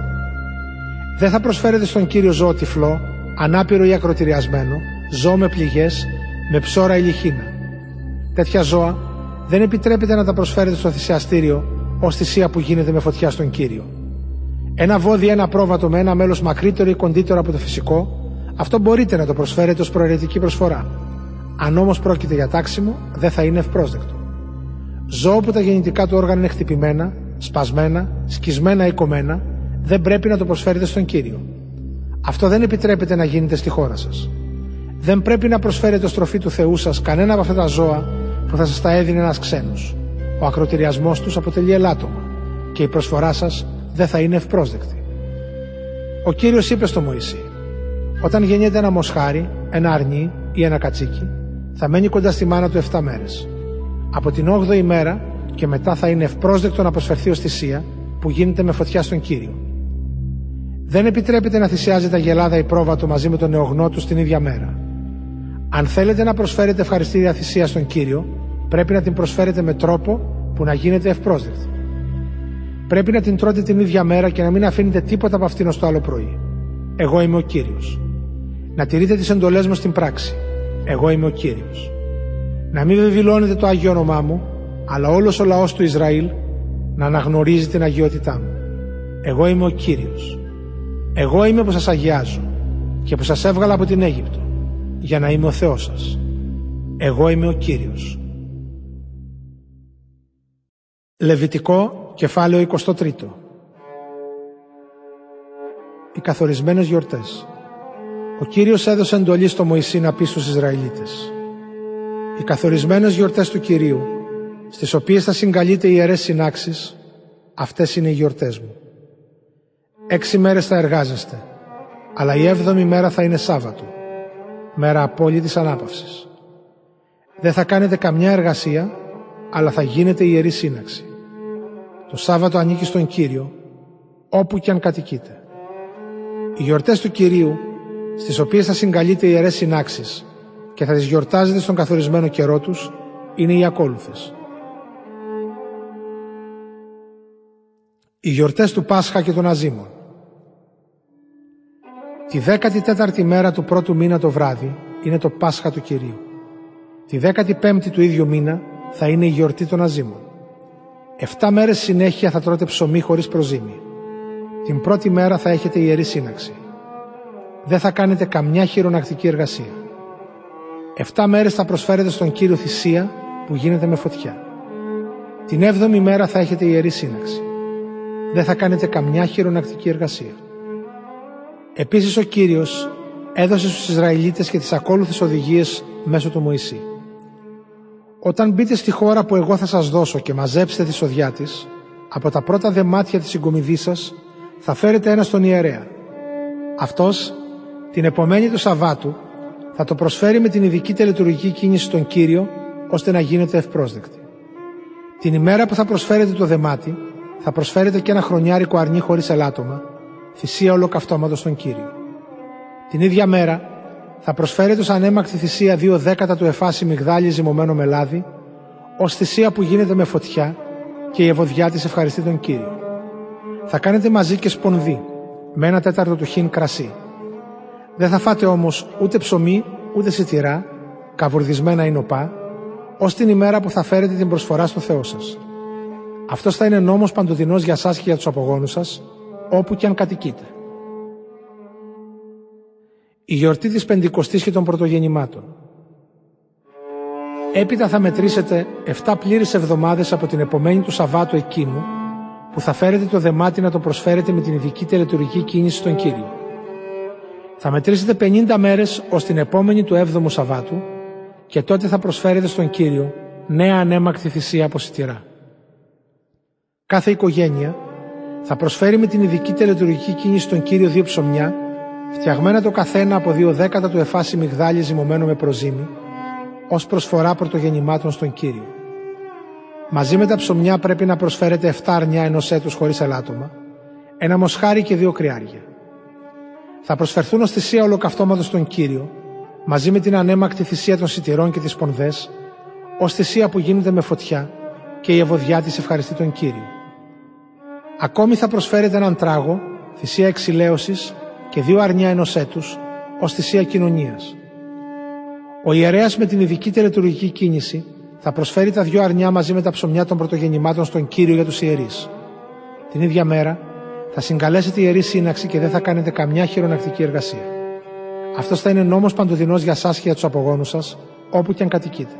Δεν θα προσφέρετε στον κύριο ζώο τυφλό, ανάπηρο ή ακροτηριασμένο, ζώο με πληγές, με ψώρα ή λιχίνα. Τέτοια ζώα δεν επιτρέπεται να τα προσφέρετε στο θυσιαστήριο ως θυσία που γίνεται με φωτιά στον κύριο. Ένα βόδι ή ένα πρόβατο με ένα μέλος μακρύτερο ή κοντύτερο από το φυσικό αυτό μπορείτε να το προσφέρετε ως προαιρετική προσφορά. Αν όμως πρόκειται για τάξιμο, δεν θα είναι ευπρόσδεκτο. Ζώο που τα γεννητικά του όργανα είναι χτυπημένα, σπασμένα, σκισμένα ή κομμένα, δεν πρέπει να το προσφέρετε στον κύριο. Αυτό δεν επιτρέπεται να γίνεται στη χώρα σας. Δεν πρέπει να προσφέρετε ως τροφή του Θεού σας κανένα από αυτά τα ζώα που θα σας τα έδινε ένας ξένος. Ο ακροτηριασμός τους αποτελεί ελάττωμα και η προσφορά σας δεν θα είναι ευπρόσδεκτη. Ο κύριος είπε στο Μωυσή: όταν γεννιέται ένα μοσχάρι, ένα αρνί ή ένα κατσίκι, θα μένει κοντά στη μάνα του 7 μέρες. Από την 8η μέρα και μετά θα είναι ευπρόσδεκτο να προσφερθεί ως θυσία που γίνεται με φωτιά στον κύριο. Δεν επιτρέπεται να θυσιάζεται αγελάδα ή πρόβατο μαζί με τον νεογνώ του την ίδια μέρα. Αν θέλετε να προσφέρετε ευχαριστήρια θυσία στον κύριο, πρέπει να την προσφέρετε με τρόπο που να γίνεται ευπρόσδεκτη. Πρέπει να την τρώτε την ίδια μέρα και να μην αφήνετε τίποτα από αυτήν ως το άλλο πρωί. Εγώ είμαι ο Κύριος να τηρείτε τις εντολές μου στην πράξη. Εγώ είμαι ο Κύριος. Να μην βεβηλώνετε το Άγιο όνομά μου, αλλά όλος ο λαός του Ισραήλ να αναγνωρίζει την αγιότητά μου. Εγώ είμαι ο Κύριος. Εγώ είμαι που σας αγιάζω και που σας έβγαλα από την Αίγυπτο για να είμαι ο Θεός σας. Εγώ είμαι ο Κύριος. Λεβιτικό, κεφάλαιο 23 Οι καθορισμένες γιορτές ο Κύριος έδωσε εντολή στο Μωυσή να πει στους Ισραηλίτες «Οι καθορισμένες γιορτές του Κυρίου, στις οποίες θα συγκαλείτε οι ιερές συνάξεις, αυτές είναι οι γιορτές μου. Έξι μέρες θα εργάζεστε, αλλά η έβδομη μέρα θα είναι Σάββατο, μέρα απόλυτης ανάπαυσης. Δεν θα κάνετε καμιά εργασία, αλλά θα γίνετε ιερή σύναξη. Το Σάββατο ανήκει στον Κύριο, όπου και αν κατοικείτε. Οι γιορτές του Κυρίου στις οποίες θα συγκαλείτε οι ιερές συνάξεις και θα τις γιορτάζετε στον καθορισμένο καιρό τους, είναι οι ακόλουθες. Οι γιορτές του Πάσχα και των Αζήμων. Τη 14η μέρα του πρώτου μήνα το βράδυ είναι το Πάσχα του Κυρίου. Τη 15η του ίδιου μήνα θα είναι η γιορτή των Αζήμων. Εφτά μέρες συνέχεια θα τρώτε ψωμί χωρίς προζύμι. Την πρώτη μέρα θα έχετε ιερή σύναξη δεν θα κάνετε καμιά χειρονακτική εργασία. Εφτά μέρες θα προσφέρετε στον Κύριο θυσία που γίνεται με φωτιά. Την έβδομη μέρα θα έχετε ιερή σύναξη. Δεν θα κάνετε καμιά χειρονακτική εργασία. Επίσης ο Κύριος έδωσε στους Ισραηλίτες και τις ακόλουθες οδηγίες μέσω του Μωυσή. Όταν μπείτε στη χώρα που εγώ θα σας δώσω και μαζέψετε τη σοδιά της, από τα πρώτα δεμάτια της συγκομιδής σας θα φέρετε ένα στον ιερέα. Αυτός την επομένη του Σαββάτου θα το προσφέρει με την ειδική τελετουργική κίνηση στον Κύριο ώστε να γίνετε ευπρόσδεκτοι. Την ημέρα που θα προσφέρετε το δεμάτι θα προσφέρετε και ένα χρονιάρικο αρνί χωρίς ελάττωμα, θυσία ολοκαυτώματος στον Κύριο. Την ίδια μέρα θα προσφέρετε ως ανέμακτη θυσία δύο δέκατα του εφάσι μυγδάλι ζυμωμένο με λάδι, ως θυσία που γίνεται με φωτιά και η ευωδιά της ευχαριστεί τον Κύριο. Θα κάνετε μαζί και σπονδί, με ένα τέταρτο του χίν κρασί. Δεν θα φάτε όμως ούτε ψωμί, ούτε σιτηρά, καβουρδισμένα ή νοπά, ως την ημέρα που θα φέρετε την προσφορά στο Θεό σας. Αυτός θα είναι νόμος παντοτινός για σας και για τους απογόνους σας, όπου και αν κατοικείτε. Η γιορτή της Πεντηκοστής και των Πρωτογεννημάτων. Έπειτα θα μετρήσετε 7 πλήρες εβδομάδες από την επομένη του Σαββάτου εκείνου, που θα φέρετε το δεμάτι να το προσφέρετε με την ειδική τελετουργική κίνηση στον Κύριο. Θα μετρήσετε 50 μέρες ως την επόμενη του 7ου Σαββάτου και τότε θα προσφέρετε στον Κύριο νέα ανέμακτη θυσία από σιτηρά. Κάθε οικογένεια θα προσφέρει με την ειδική τελετουργική κίνηση στον Κύριο δύο ψωμιά, φτιαγμένα το καθένα από δύο δέκατα του εφάσι μυγδάλι ζυμωμένο με προζύμι, ως προσφορά πρωτογεννημάτων στον Κύριο. Μαζί με τα ψωμιά πρέπει να προσφέρετε 7 αρνιά ενός έτους χωρίς ελάττωμα, ένα μοσχάρι και δύο κρυάρια. Θα προσφερθούν ως θυσία ολοκαυτώματος στον Κύριο, μαζί με την ανέμακτη θυσία των σιτηρών και τις πονδές, ως θυσία που γίνεται με φωτιά και η ευωδιά της ευχαριστεί τον Κύριο. Ακόμη θα προσφέρετε έναν τράγο, θυσία εξηλαίωσης και δύο αρνιά ενός έτους, ως θυσία κοινωνίας. Ο ιερέας με την ειδική τελετουργική κίνηση θα προσφέρει τα δυο αρνιά μαζί με τα ψωμιά των πρωτογεννημάτων στον Κύριο για τους ιερείς. Την ίδια μέρα θα συγκαλέσετε ιερή σύναξη και δεν θα κάνετε καμιά χειρονακτική εργασία. Αυτός θα είναι νόμος παντοδυνός για σας και για τους απογόνους σας, όπου και αν κατοικείτε.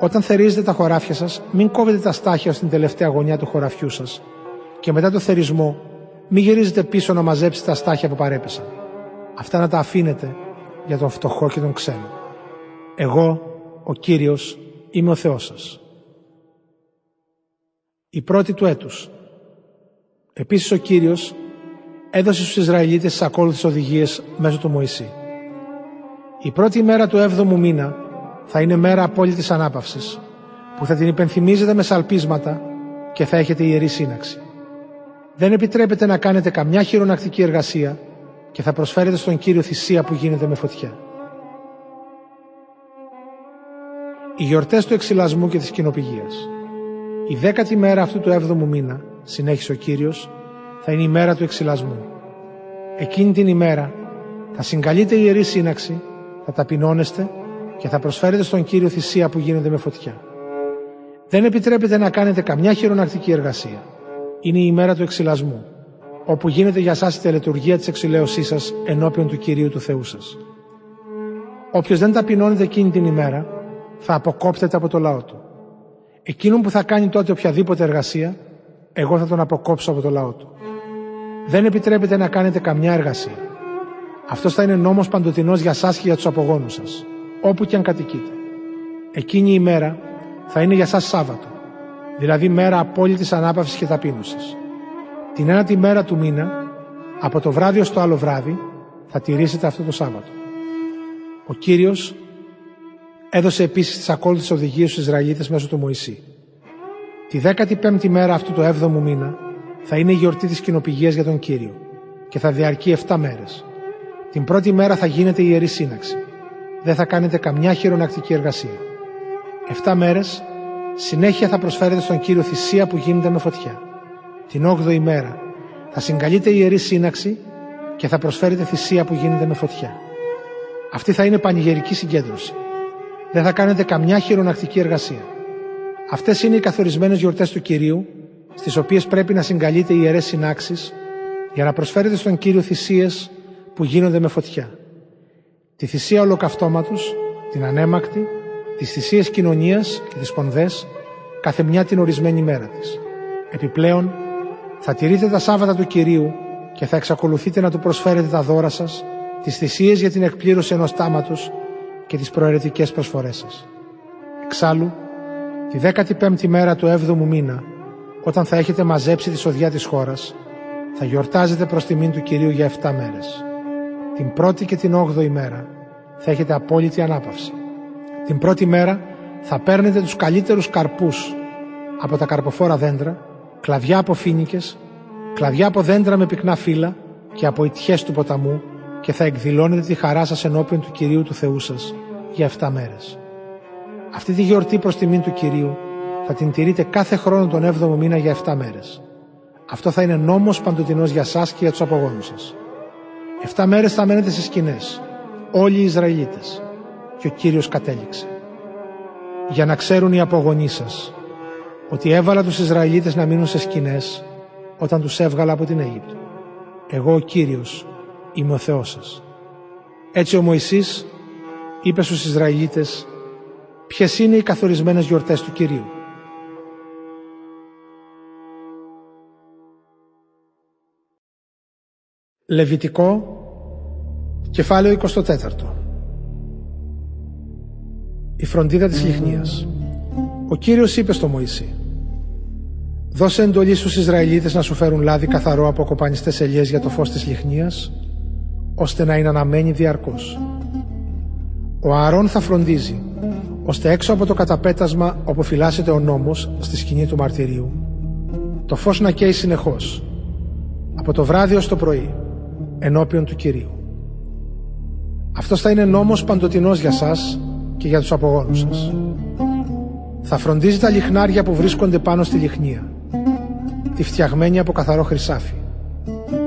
Όταν θερίζετε τα χωράφια σας, μην κόβετε τα στάχια στην τελευταία γωνιά του χωραφιού σας και μετά το θερισμό μην γυρίζετε πίσω να μαζέψετε τα στάχια που παρέπεσαν. Αυτά να τα αφήνετε για τον φτωχό και τον ξένο. Εγώ, ο Κύριος, είμαι ο Θεός σας. Η πρώτη του έτους. Επίσης ο Κύριος έδωσε στους Ισραηλίτες τις ακόλουθες οδηγίες μέσω του Μωυσή. Η πρώτη μέρα του έβδομου μήνα θα είναι μέρα απόλυτης ανάπαυσης, που θα την υπενθυμίζετε με σαλπίσματα και θα έχετε ιερή σύναξη. Δεν επιτρέπεται να κάνετε καμιά χειρονακτική εργασία και θα προσφέρετε στον Κύριο θυσία που γίνεται με φωτιά. Οι γιορτές του εξυλασμού και της κοινοπηγίας. Η δέκατη μέρα αυτού του έβδομου μήνα, συνέχισε ο Κύριος, θα είναι η μέρα του εξυλασμού. Εκείνη την ημέρα θα συγκαλείτε η Ιερή Σύναξη, θα ταπεινώνεστε και θα προσφέρετε στον Κύριο θυσία που γίνεται με φωτιά. Δεν επιτρέπεται να κάνετε καμιά χειρονακτική εργασία είναι η ημέρα του εξυλασμού, όπου γίνεται για σας η τελετουργία της εξηλαίωσής σας ενώπιον του Κυρίου του Θεού σας. Όποιος δεν ταπεινώνεται εκείνη την ημέρα, θα αποκόπτεται από το λαό του. Εκείνον που θα κάνει τότε οποιαδήποτε εργασία, εγώ θα τον αποκόψω από το λαό του. Δεν επιτρέπεται να κάνετε καμιά εργασία. Αυτός θα είναι νόμος παντοτινός για σας και για τους απογόνους σας, όπου και αν κατοικείτε. Εκείνη η ημέρα θα είναι για σας Σάββατο δηλαδή μέρα απόλυτης ανάπαυσης και ταπείνωσης. Την ένατη μέρα του μήνα, από το βράδυ ως το άλλο βράδυ, θα τηρήσετε αυτό το Σάββατο. Ο Κύριος έδωσε επίσης τις ακόλουθες οδηγίες στους Ισραηλίτες μέσω του Μωυσή. Τη 15η μέρα αυτού του 7ου μήνα θα είναι η γιορτή της κοινοπηγίας για τον Κύριο και θα διαρκεί 7 μέρες. Την πρώτη μέρα θα γίνεται η Ιερή Σύναξη. Δεν θα κάνετε καμιά χειρονακτική εργασία. 7 μέρες Συνέχεια θα προσφέρετε στον Κύριο θυσία που γίνεται με φωτιά. Την 8η μέρα θα συγκαλείτε η Ιερή Σύναξη και θα προσφέρετε θυσία που γίνεται με φωτιά. Αυτή θα είναι πανηγερική συγκέντρωση. Δεν θα κάνετε καμιά χειρονακτική εργασία. Αυτές είναι οι καθορισμένες γιορτές του κυρίου, στις οποίες πρέπει να συγκαλείτε οι ιερές συνάξεις για να προσφέρετε στον κύριο θυσίες που γίνονται με φωτιά. Τη θυσία ολοκαυτώματος, την ανέμακτη, τις θυσίες κοινωνίας και τις πονδές, κάθε μια την ορισμένη μέρα της. Επιπλέον, θα τηρείτε τα Σάββατα του Κυρίου και θα εξακολουθείτε να του προσφέρετε τα δώρα σας, τις θυσίες για την εκπλήρωση ενός τάματος και τις προαιρετικές προσφορές σας. Εξάλλου, τη 15η μέρα του 7ου μήνα, όταν θα έχετε μαζέψει τη σοδιά της χώρας, θα γιορτάζετε προς τιμήν του Κυρίου για 7 μέρες. Την πρώτη και την 8η μέρα θα έχετε απόλυτη ανάπαυση. Την πρώτη μέρα θα παίρνετε τους καλύτερους καρπούς από τα καρποφόρα δέντρα, κλαδιά από φίνικες, κλαδιά από δέντρα με πυκνά φύλλα και από ιτιές του ποταμού και θα εκδηλώνετε τη χαρά σας ενώπιον του Κυρίου του Θεού σας για 7 μέρες. Αυτή τη γιορτή προς τιμήν του Κυρίου θα την τηρείτε κάθε χρόνο τον 7ο μήνα για 7 μέρες. Αυτό θα είναι νόμος παντοτινός για σας και για τους απογόνους σας. 7 μέρες θα μένετε σε σκηνές, όλοι οι Ισραηλίτες. Και ο Κύριος κατέληξε. Για να ξέρουν οι απογονείς σας ότι έβαλα τους Ισραηλίτες να μείνουν σε σκηνές όταν τους έβγαλα από την Αίγυπτο. Εγώ ο Κύριος είμαι ο Θεός σας. Έτσι ο Μωυσής είπε στους Ισραηλίτες ποιες είναι οι καθορισμένες γιορτές του Κυρίου; Λεβιτικό, κεφάλαιο 24. Η φροντίδα της λιχνίας. Ο Κύριος είπε στο Μωυσή «Δώσε εντολή στους Ισραηλίτες να σου φέρουν λάδι καθαρό από κοπανιστές ελιές για το φως της λιχνίας, ώστε να είναι αναμένη διαρκώς. Ο Ααρών θα φροντίζει, ώστε έξω από το καταπέτασμα όπου φυλάσσεται ο νόμος στη σκηνή του μαρτυρίου, το φως να καίει συνεχώς, από το βράδυ ως το πρωί, ενώπιον του Κυρίου. Αυτός θα είναι νόμος παντοτινός για σας και για τους απογόνους σας. Θα φροντίζει τα λιχνάρια που βρίσκονται πάνω στη λιχνία, τη φτιαγμένη από καθαρό χρυσάφι,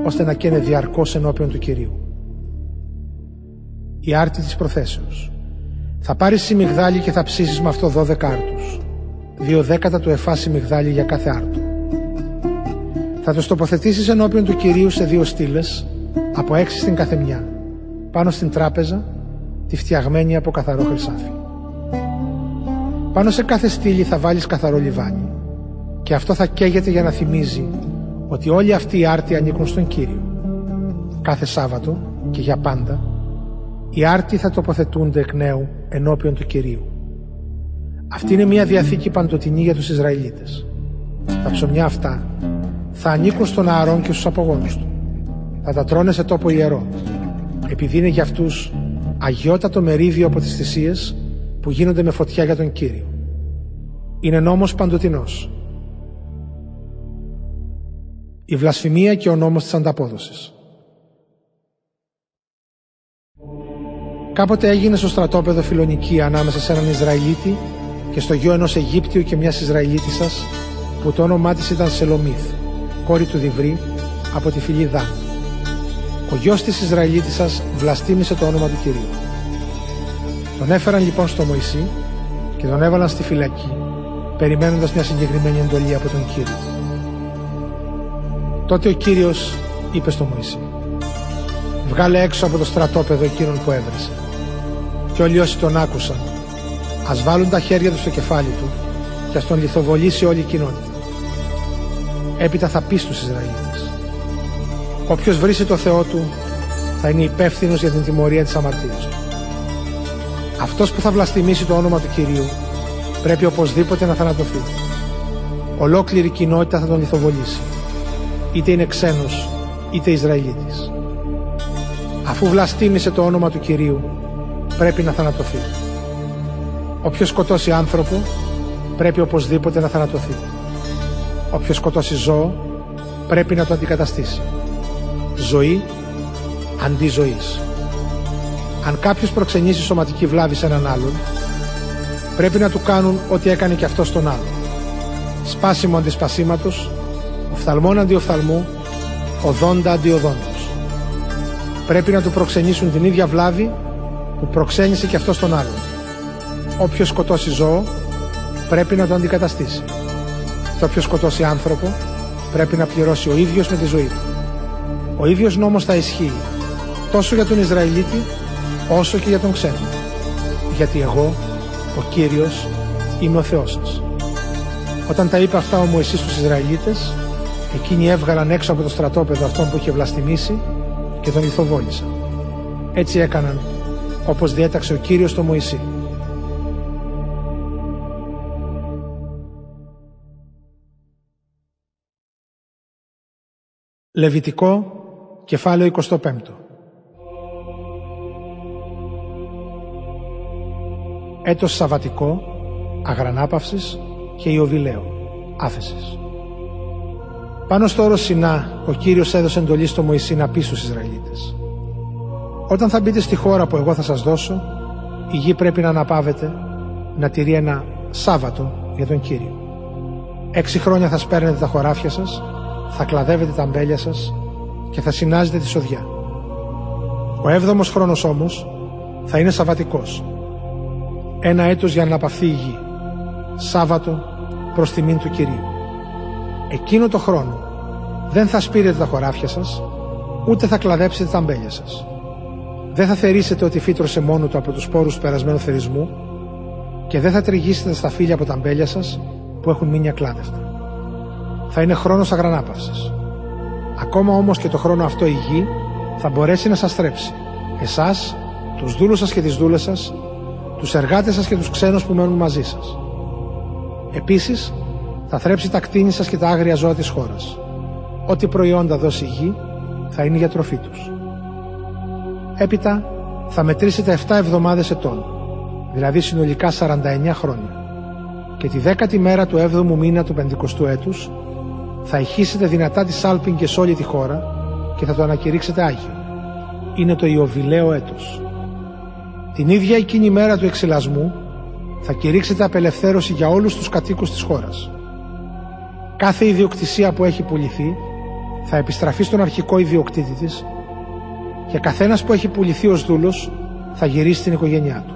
ώστε να καίνε διαρκώς ενώπιον του Κυρίου. Η άρτη της προθέσεως. Θα πάρεις σιμιγδάλι και θα ψήσεις με αυτό δώδεκα άρτους, δύο δέκατα του εφάς σιμιγδάλι για κάθε άρτο. Θα το τοποθετήσεις ενώπιον του Κυρίου σε δύο στήλες, από έξι στην καθεμιά, πάνω στην τράπεζα, τη φτιαγμένη από καθαρό χρυσάφι. Πάνω σε κάθε στήλη θα βάλεις καθαρό λιβάνι και αυτό θα καίγεται για να θυμίζει ότι όλοι αυτοί οι άρτοι ανήκουν στον Κύριο. Κάθε Σάββατο και για πάντα οι άρτοι θα τοποθετούνται εκ νέου ενώπιον του Κυρίου. Αυτή είναι μια διαθήκη παντοτινή για τους Ισραηλίτες. Τα ψωμιά αυτά θα ανήκουν στον Ααρών και στους απογόνους του θα τα τρώνε σε τόπο ιερό, επειδή είναι για αυτούς αγιότατο μερίδιο από τις θυσίες που γίνονται με φωτιά για τον Κύριο. Είναι νόμος παντοτινός. Η βλασφημία και ο νόμος της ανταπόδοσης. Κάποτε έγινε στο στρατόπεδο Φιλονική ανάμεσα σε έναν Ισραηλίτη και στο γιο ενός Αιγύπτιου και μιας Ισραηλίτισσας που το όνομά της ήταν Σελομίθ, κόρη του Διβρή από τη φυλή Δάν. Ο γιος της Ισραηλίτισσας βλαστήμησε το όνομα του Κυρίου. Τον έφεραν λοιπόν στο Μωυσή και τον έβαλαν στη φυλακή, περιμένοντας μια συγκεκριμένη εντολή από τον Κύριο. Τότε ο Κύριος είπε στο Μωυσή «Βγάλε έξω από το στρατόπεδο εκείνον που έβρεσε». Και όλοι όσοι τον άκουσαν, ας βάλουν τα χέρια τους στο κεφάλι του και ας τον λιθοβολήσει όλη η κοινότητα. Έπειτα θα πεις στους Ισραήλ Όποιος βρίσει το Θεό του θα είναι υπεύθυνος για την τιμωρία της αμαρτίας του. Αυτός που θα βλαστημίσει το όνομα του Κυρίου πρέπει οπωσδήποτε να θανατωθεί. Ολόκληρη κοινότητα θα τον λιθοβολήσει. Είτε είναι ξένος, είτε Ισραηλίτης. Αφού βλαστήμησε το όνομα του Κυρίου, πρέπει να θανατωθεί. Όποιος σκοτώσει άνθρωπο, πρέπει οπωσδήποτε να θανατωθεί. Όποιος σκοτώσει ζώο, πρέπει να το αντικαταστήσει ζωή αντί ζωής. Αν κάποιος προξενήσει σωματική βλάβη σε έναν άλλον, πρέπει να του κάνουν ό,τι έκανε και αυτός στον άλλον. Σπάσιμο αντί σπασίματος, οφθαλμόν αντί οφθαλμού, οδόντα αντί οδόντος. Πρέπει να του προξενήσουν την ίδια βλάβη που προξένησε και αυτός στον άλλον. Όποιος σκοτώσει ζώο, πρέπει να το αντικαταστήσει. Και όποιος σκοτώσει άνθρωπο, πρέπει να πληρώσει ο ίδιος με τη ζωή του. Ο ίδιος νόμος θα ισχύει τόσο για τον Ισραηλίτη όσο και για τον ξένο. Γιατί εγώ, ο Κύριος, είμαι ο Θεός σας. Όταν τα είπε αυτά ο Μωυσής στους Ισραηλίτες, εκείνοι έβγαλαν έξω από το στρατόπεδο αυτόν που είχε βλαστημίσει και τον λιθοβόλησαν. Έτσι έκαναν όπως διέταξε ο Κύριος το Μωυσή. Λεβιτικό, κεφάλαιο 25 Έτος Σαβατικό, Αγρανάπαυσης και Ιωβιλέο, Άφεσης. Πάνω στο όρος Σινά, ο Κύριος έδωσε εντολή στο Μωυσή να πει στους Ισραηλίτες. Όταν θα μπείτε στη χώρα που εγώ θα σας δώσω, η γη πρέπει να αναπαύεται, να τηρεί ένα Σάββατο για τον Κύριο. Έξι χρόνια θα σπέρνετε τα χωράφια σας, θα κλαδεύετε τα αμπέλια σας και θα συνάζετε τη σοδιά. Ο έβδομος χρόνος όμως θα είναι Σαββατικός. Ένα έτος για να αναπαυθεί η γη. Σάββατο προς τιμήν του Κυρίου. Εκείνο το χρόνο δεν θα σπείρετε τα χωράφια σας, ούτε θα κλαδέψετε τα αμπέλια σας. Δεν θα θερήσετε ότι φύτρωσε μόνο του από τους σπόρους του περασμένου θερισμού και δεν θα τριγύσετε στα φύλλα από τα αμπέλια σας που έχουν μείνει ακλάδευτα. Θα είναι χρόνος αγρανάπαυσης. Ακόμα όμως και το χρόνο αυτό η γη θα μπορέσει να σας θρέψει. Εσάς, τους δούλους σας και τις δούλες σας, τους εργάτες σας και τους ξένους που μένουν μαζί σας. Επίσης, θα θρέψει τα κτίνη σας και τα άγρια ζώα της χώρας. Ό,τι προϊόντα δώσει η γη θα είναι για τροφή τους. Έπειτα θα μετρήσετε 7 εβδομάδες ετών, δηλαδή συνολικά 49 χρόνια. Και τη δέκατη μέρα του 7ου μήνα του 50ου έτους θα ηχήσετε δυνατά τη σάλπιν και σε όλη τη χώρα και θα το ανακηρύξετε Άγιο. Είναι το Ιωβιλέο έτος. Την ίδια εκείνη μέρα του εξελασμού θα κηρύξετε απελευθέρωση για όλους τους κατοίκους της χώρας. Κάθε ιδιοκτησία που έχει πουληθεί θα επιστραφεί στον αρχικό ιδιοκτήτη της και καθένας που έχει πουληθεί ως δούλος θα γυρίσει στην οικογένειά του.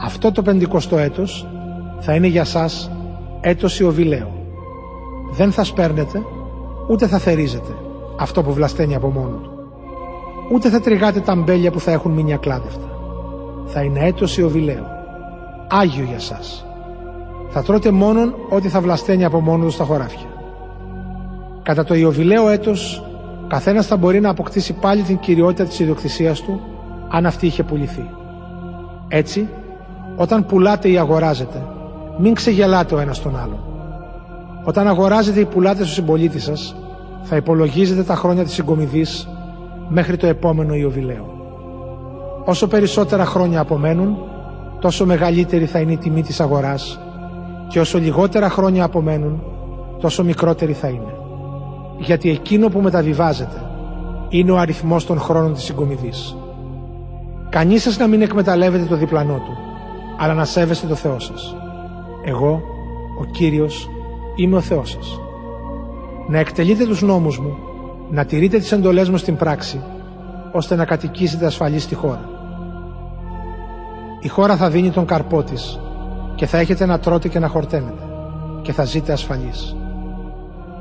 Αυτό το πεντηκοστό έτος θα είναι για σας έτος Ιωβιλέο. Δεν θα σπέρνετε, ούτε θα θερίζετε αυτό που βλασταίνει από μόνο του. Ούτε θα τριγάτε τα μπέλια που θα έχουν μείνει ακλάδευτα. Θα είναι έτος Ιωβιλέο. Άγιο για σας. Θα τρώτε μόνον ό,τι θα βλασταίνει από μόνο του στα χωράφια. Κατά το Ιωβιλέο έτος καθένας θα μπορεί να αποκτήσει πάλι την κυριότητα της ιδιοκτησίας του αν αυτή είχε πουληθεί. Έτσι, όταν πουλάτε ή αγοράζετε, μην ξεγελάτε ο ένας τον άλλον. Όταν αγοράζετε ή πουλάτες στον συμπολίτη σας, θα υπολογίζετε τα χρόνια της συγκομιδής μέχρι το επόμενο Ιωβιλέο. Όσο περισσότερα χρόνια απομένουν, τόσο μεγαλύτερη θα είναι η τιμή της αγοράς και όσο λιγότερα χρόνια απομένουν, τόσο μικρότερη θα είναι γιατί εκείνο που μεταβιβάζεται είναι ο αριθμός των χρόνων της συγκομιδής. Κανείς σας να μην εκμεταλλεύεται το διπλανό του, αλλά να σέβεστε το Θεό σας. Εγώ, ο Κύριος, είμαι ο Θεός σας. Να εκτελείτε τους νόμους μου, να τηρείτε τις εντολές μου στην πράξη, ώστε να κατοικήσετε ασφαλείς στη χώρα. Η χώρα θα δίνει τον καρπό της και θα έχετε να τρώτε και να χορταίνετε και θα ζείτε ασφαλείς.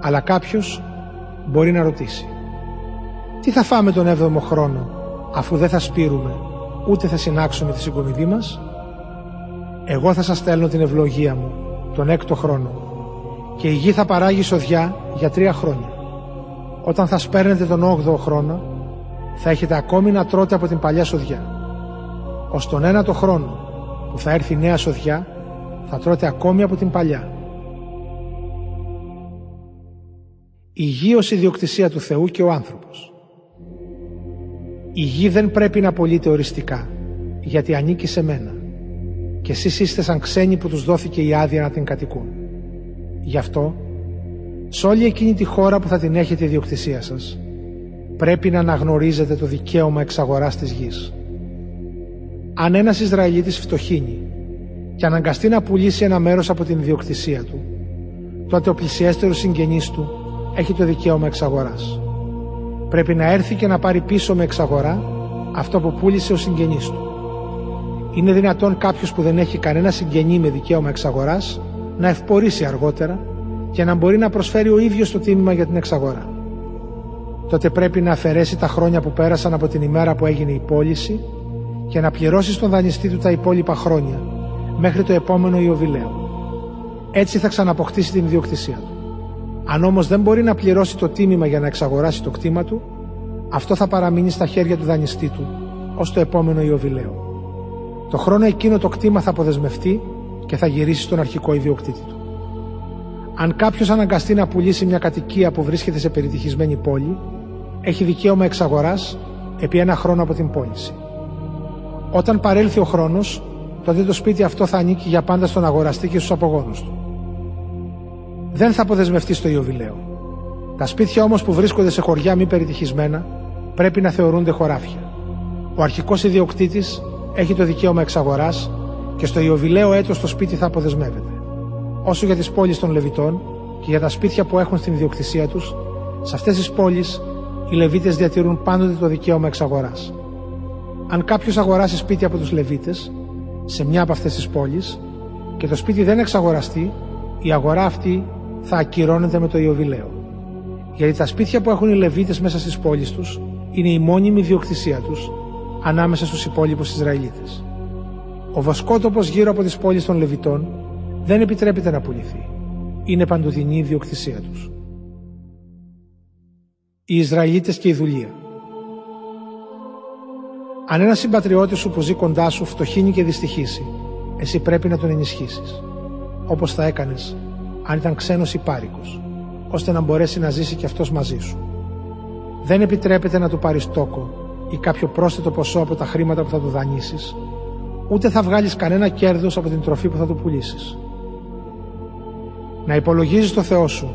Αλλά κάποιος μπορεί να ρωτήσει «Τι θα φάμε τον 7ο χρόνο αφού δεν θα σπείρουμε ούτε θα συνάξουμε τη συγκομιδή μας» «Εγώ θα σας στέλνω την ευλογία μου τον έκτο χρόνο και η γη θα παράγει σοδιά για τρία χρόνια. Όταν θα σπέρνετε τον 8ο χρόνο θα έχετε ακόμη να τρώτε από την παλιά σοδιά. Ως τον ένατο χρόνο που θα έρθει η νέα σοδιά θα τρώτε ακόμη από την παλιά Η γη ως ιδιοκτησία του Θεού και ο άνθρωπος. Η γη δεν πρέπει να πωλείται οριστικά, γιατί ανήκει σε μένα. Και εσείς είστε σαν ξένοι που τους δόθηκε η άδεια να την κατοικούν. Γι' αυτό, σε όλη εκείνη τη χώρα που θα την έχετε ιδιοκτησία σας, πρέπει να αναγνωρίζετε το δικαίωμα εξαγοράς της γης. Αν ένας Ισραηλίτης φτωχύνει και αναγκαστεί να πουλήσει ένα μέρος από την ιδιοκτησία του, τότε ο πλησιέστερος συγγενής του έχει το δικαίωμα εξαγοράς. Πρέπει να έρθει και να πάρει πίσω με εξαγορά αυτό που πούλησε ο συγγενής του. Είναι δυνατόν κάποιος που δεν έχει κανένα συγγενή με δικαίωμα εξαγοράς να ευπορήσει αργότερα και να μπορεί να προσφέρει ο ίδιος το τίμημα για την εξαγορά. Τότε πρέπει να αφαιρέσει τα χρόνια που πέρασαν από την ημέρα που έγινε η πώληση και να πληρώσει στον δανειστή του τα υπόλοιπα χρόνια μέχρι το επόμενο Ιωβιλέο. Έτσι θα ξαναποκτήσει την ιδιοκτησία του. Αν όμως δεν μπορεί να πληρώσει το τίμημα για να εξαγοράσει το κτήμα του, αυτό θα παραμείνει στα χέρια του δανειστή του ως το επόμενο Ιωβιλέο. Το χρόνο εκείνο το κτήμα θα αποδεσμευτεί και θα γυρίσει στον αρχικό ιδιοκτήτη του. Αν κάποιος αναγκαστεί να πουλήσει μια κατοικία που βρίσκεται σε περιτυχισμένη πόλη, έχει δικαίωμα εξαγοράς επί ένα χρόνο από την πώληση. Όταν παρέλθει ο χρόνος, τότε το σπίτι αυτό θα ανήκει για πάντα στον αγοραστή και στους απογόνους του. Δεν θα αποδεσμευτεί στο Ιωβιλέο. Τα σπίτια όμως που βρίσκονται σε χωριά μη περιτυχισμένα πρέπει να θεωρούνται χωράφια. Ο αρχικός ιδιοκτήτης έχει το δικαίωμα εξαγοράς και στο Ιωβιλέο έτος το σπίτι θα αποδεσμεύεται. Όσο για τις πόλεις των Λεβιτών και για τα σπίτια που έχουν στην ιδιοκτησία τους, σε αυτές τις πόλεις οι Λεβίτες διατηρούν πάντοτε το δικαίωμα εξαγοράς. Αν κάποιος αγοράσει σπίτι από τους Λεβίτες σε μια από αυτές τις πόλεις και το σπίτι δεν εξαγοραστεί, η αγορά αυτή θα ακυρώνεται με το Ιωβιλέο. Γιατί τα σπίτια που έχουν οι Λεβίτες μέσα στις πόλεις τους είναι η μόνιμη ιδιοκτησία τους ανάμεσα στους υπόλοιπους Ισραηλίτες. Ο βοσκότοπος γύρω από τις πόλεις των Λεβιτών δεν επιτρέπεται να πουληθεί. Είναι παντοδυνή ιδιοκτησία τους. Οι Ισραηλίτες και η δουλεία. Αν ένας συμπατριώτης σου που ζει κοντά σου φτωχύνει και δυστυχήσει, εσύ πρέπει να τον ενισχύσεις. Όπως θα έκανες αν ήταν ξένος ή πάρικο, ώστε να μπορέσει να ζήσει και αυτός μαζί σου. Δεν επιτρέπεται να του πάρεις τόκο ή κάποιο πρόσθετο ποσό από τα χρήματα που θα του δανείσεις, ούτε θα βγάλεις κανένα κέρδος από την τροφή που θα του πουλήσεις. Να υπολογίζεις το Θεό σου,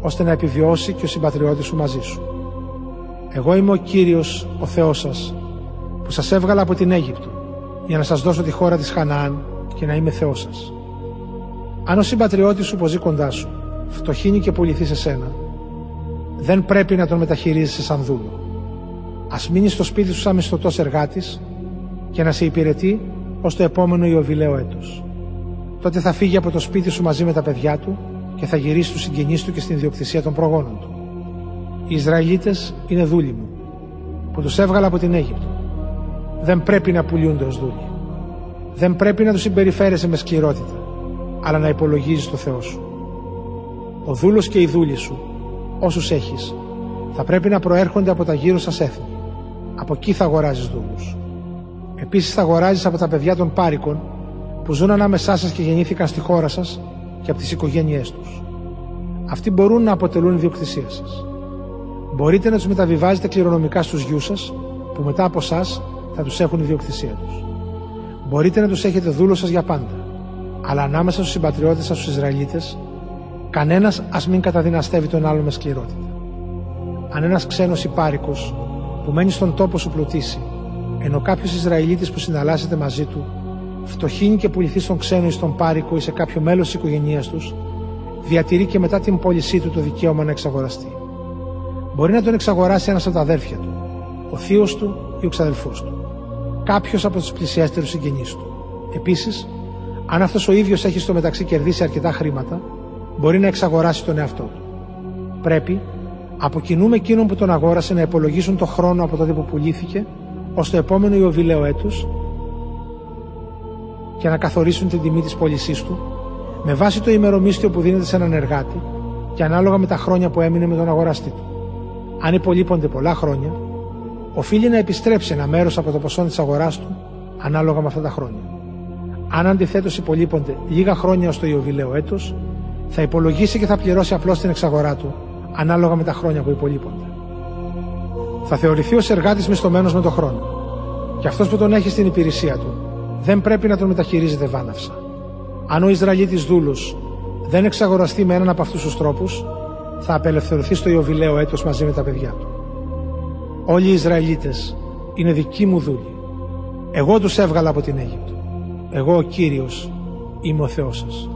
ώστε να επιβιώσει και ο συμπατριώτης σου μαζί σου. Εγώ είμαι ο κύριος, ο Θεός σας, που σας έβγαλα από την Αίγυπτο, για να σας δώσω τη χώρα της Χαναάν και να είμαι Θεός σας. Αν ο συμπατριώτης σου που ζει κοντά σου φτωχύνει και πουληθεί σε σένα, δεν πρέπει να τον μεταχειρίζεσαι σαν δούλο. Α μείνεις στο σπίτι σου σαν μισθωτός εργάτης και να σε υπηρετεί ως το επόμενο Ιωβιλέο έτος. Τότε θα φύγει από το σπίτι σου μαζί με τα παιδιά του και θα γυρίσει στους συγγενείς του και στην ιδιοκτησία των προγόνων του. Οι Ισραηλίτες είναι δούλοι μου, που τους έβγαλα από την Αίγυπτο. Δεν πρέπει να πουλούνται ως δούλοι. Δεν πρέπει να τους συμπεριφέρεσαι με σκληρότητα αλλά να υπολογίζεις το Θεό σου. Ο δούλος και η δούλη σου, όσους έχεις, θα πρέπει να προέρχονται από τα γύρω σας έθνη. Από εκεί θα αγοράζεις δούλους. Επίσης θα αγοράζεις από τα παιδιά των πάρικων που ζουν ανάμεσά σας και γεννήθηκαν στη χώρα σας και από τις οικογένειές τους. Αυτοί μπορούν να αποτελούν ιδιοκτησία σας. Μπορείτε να τους μεταβιβάζετε κληρονομικά στους γιους σας, που μετά από εσά θα τους έχουν ιδιοκτησία τους. Μπορείτε να τους έχετε δούλο σας για πάντα αλλά ανάμεσα στους συμπατριώτες σας, του Ισραηλίτες, κανένας ας μην καταδυναστεύει τον άλλο με σκληρότητα. Αν ένας ξένος υπάρικος που μένει στον τόπο σου πλουτίσει, ενώ κάποιος Ισραηλίτης που συναλλάσσεται μαζί του, φτωχύνει και πουληθεί στον ξένο ή στον πάρικο ή σε κάποιο μέλος της οικογένειάς τους, διατηρεί και μετά την πώλησή του το δικαίωμα να εξαγοραστεί. Μπορεί να τον εξαγοράσει ένας από τα αδέρφια του, ο θείος του ή ο ξαδελφός του, κάποιος από τους πλησιέστερους συγγενείς του. Επίσης, αν αυτός ο ίδιος έχει στο μεταξύ κερδίσει αρκετά χρήματα, μπορεί να εξαγοράσει τον εαυτό του. Πρέπει, από κοινού με εκείνον που τον αγόρασε, να υπολογίσουν το χρόνο από τότε που πουλήθηκε ως το επόμενο Ιωβιλέο έτους και να καθορίσουν την τιμή της πώλησής του με βάση το ημερομίσθιο που δίνεται σε έναν εργάτη και ανάλογα με τα χρόνια που έμεινε με τον αγοραστή του. Αν υπολείπονται πολλά χρόνια, οφείλει να επιστρέψει ένα μέρος από το ποσό της αγοράς του ανάλογα με αυτά τα χρόνια. Αν αντιθέτως υπολείπονται λίγα χρόνια ως το Ιωβιλέο έτος, θα υπολογίσει και θα πληρώσει απλώς την εξαγορά του, ανάλογα με τα χρόνια που υπολείπονται. Θα θεωρηθεί ως εργάτης μισθωμένος με τον χρόνο. Και αυτός που τον έχει στην υπηρεσία του δεν πρέπει να τον μεταχειρίζεται βάναυσα. Αν ο Ισραηλίτης δούλος δεν εξαγοραστεί με έναν από αυτούς τους τρόπους, θα απελευθερωθεί στο Ιωβιλέο έτος μαζί με τα παιδιά του. Όλοι οι Ισραηλίτες είναι δικοί μου δούλοι. Εγώ τους έβγαλα από την Αίγυπτο. Εγώ ο Κύριος είμαι ο Θεός σας.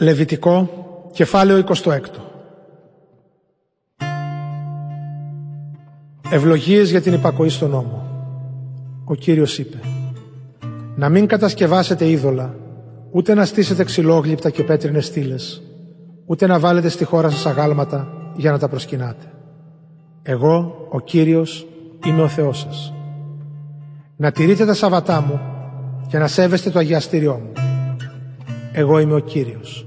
Λεβιτικό, κεφάλαιο 26 Ευλογίες για την υπακοή στον νόμο. Ο Κύριος είπε «Να μην κατασκευάσετε είδωλα, ούτε να στήσετε ξυλόγλυπτα και πέτρινες στήλες, ούτε να βάλετε στη χώρα σας αγάλματα για να τα προσκυνάτε. Εγώ, ο Κύριος, είμαι ο Θεός σας. Να τηρείτε τα Σαββατά μου και να σέβεστε το αγιαστήριό μου. Εγώ είμαι ο Κύριος.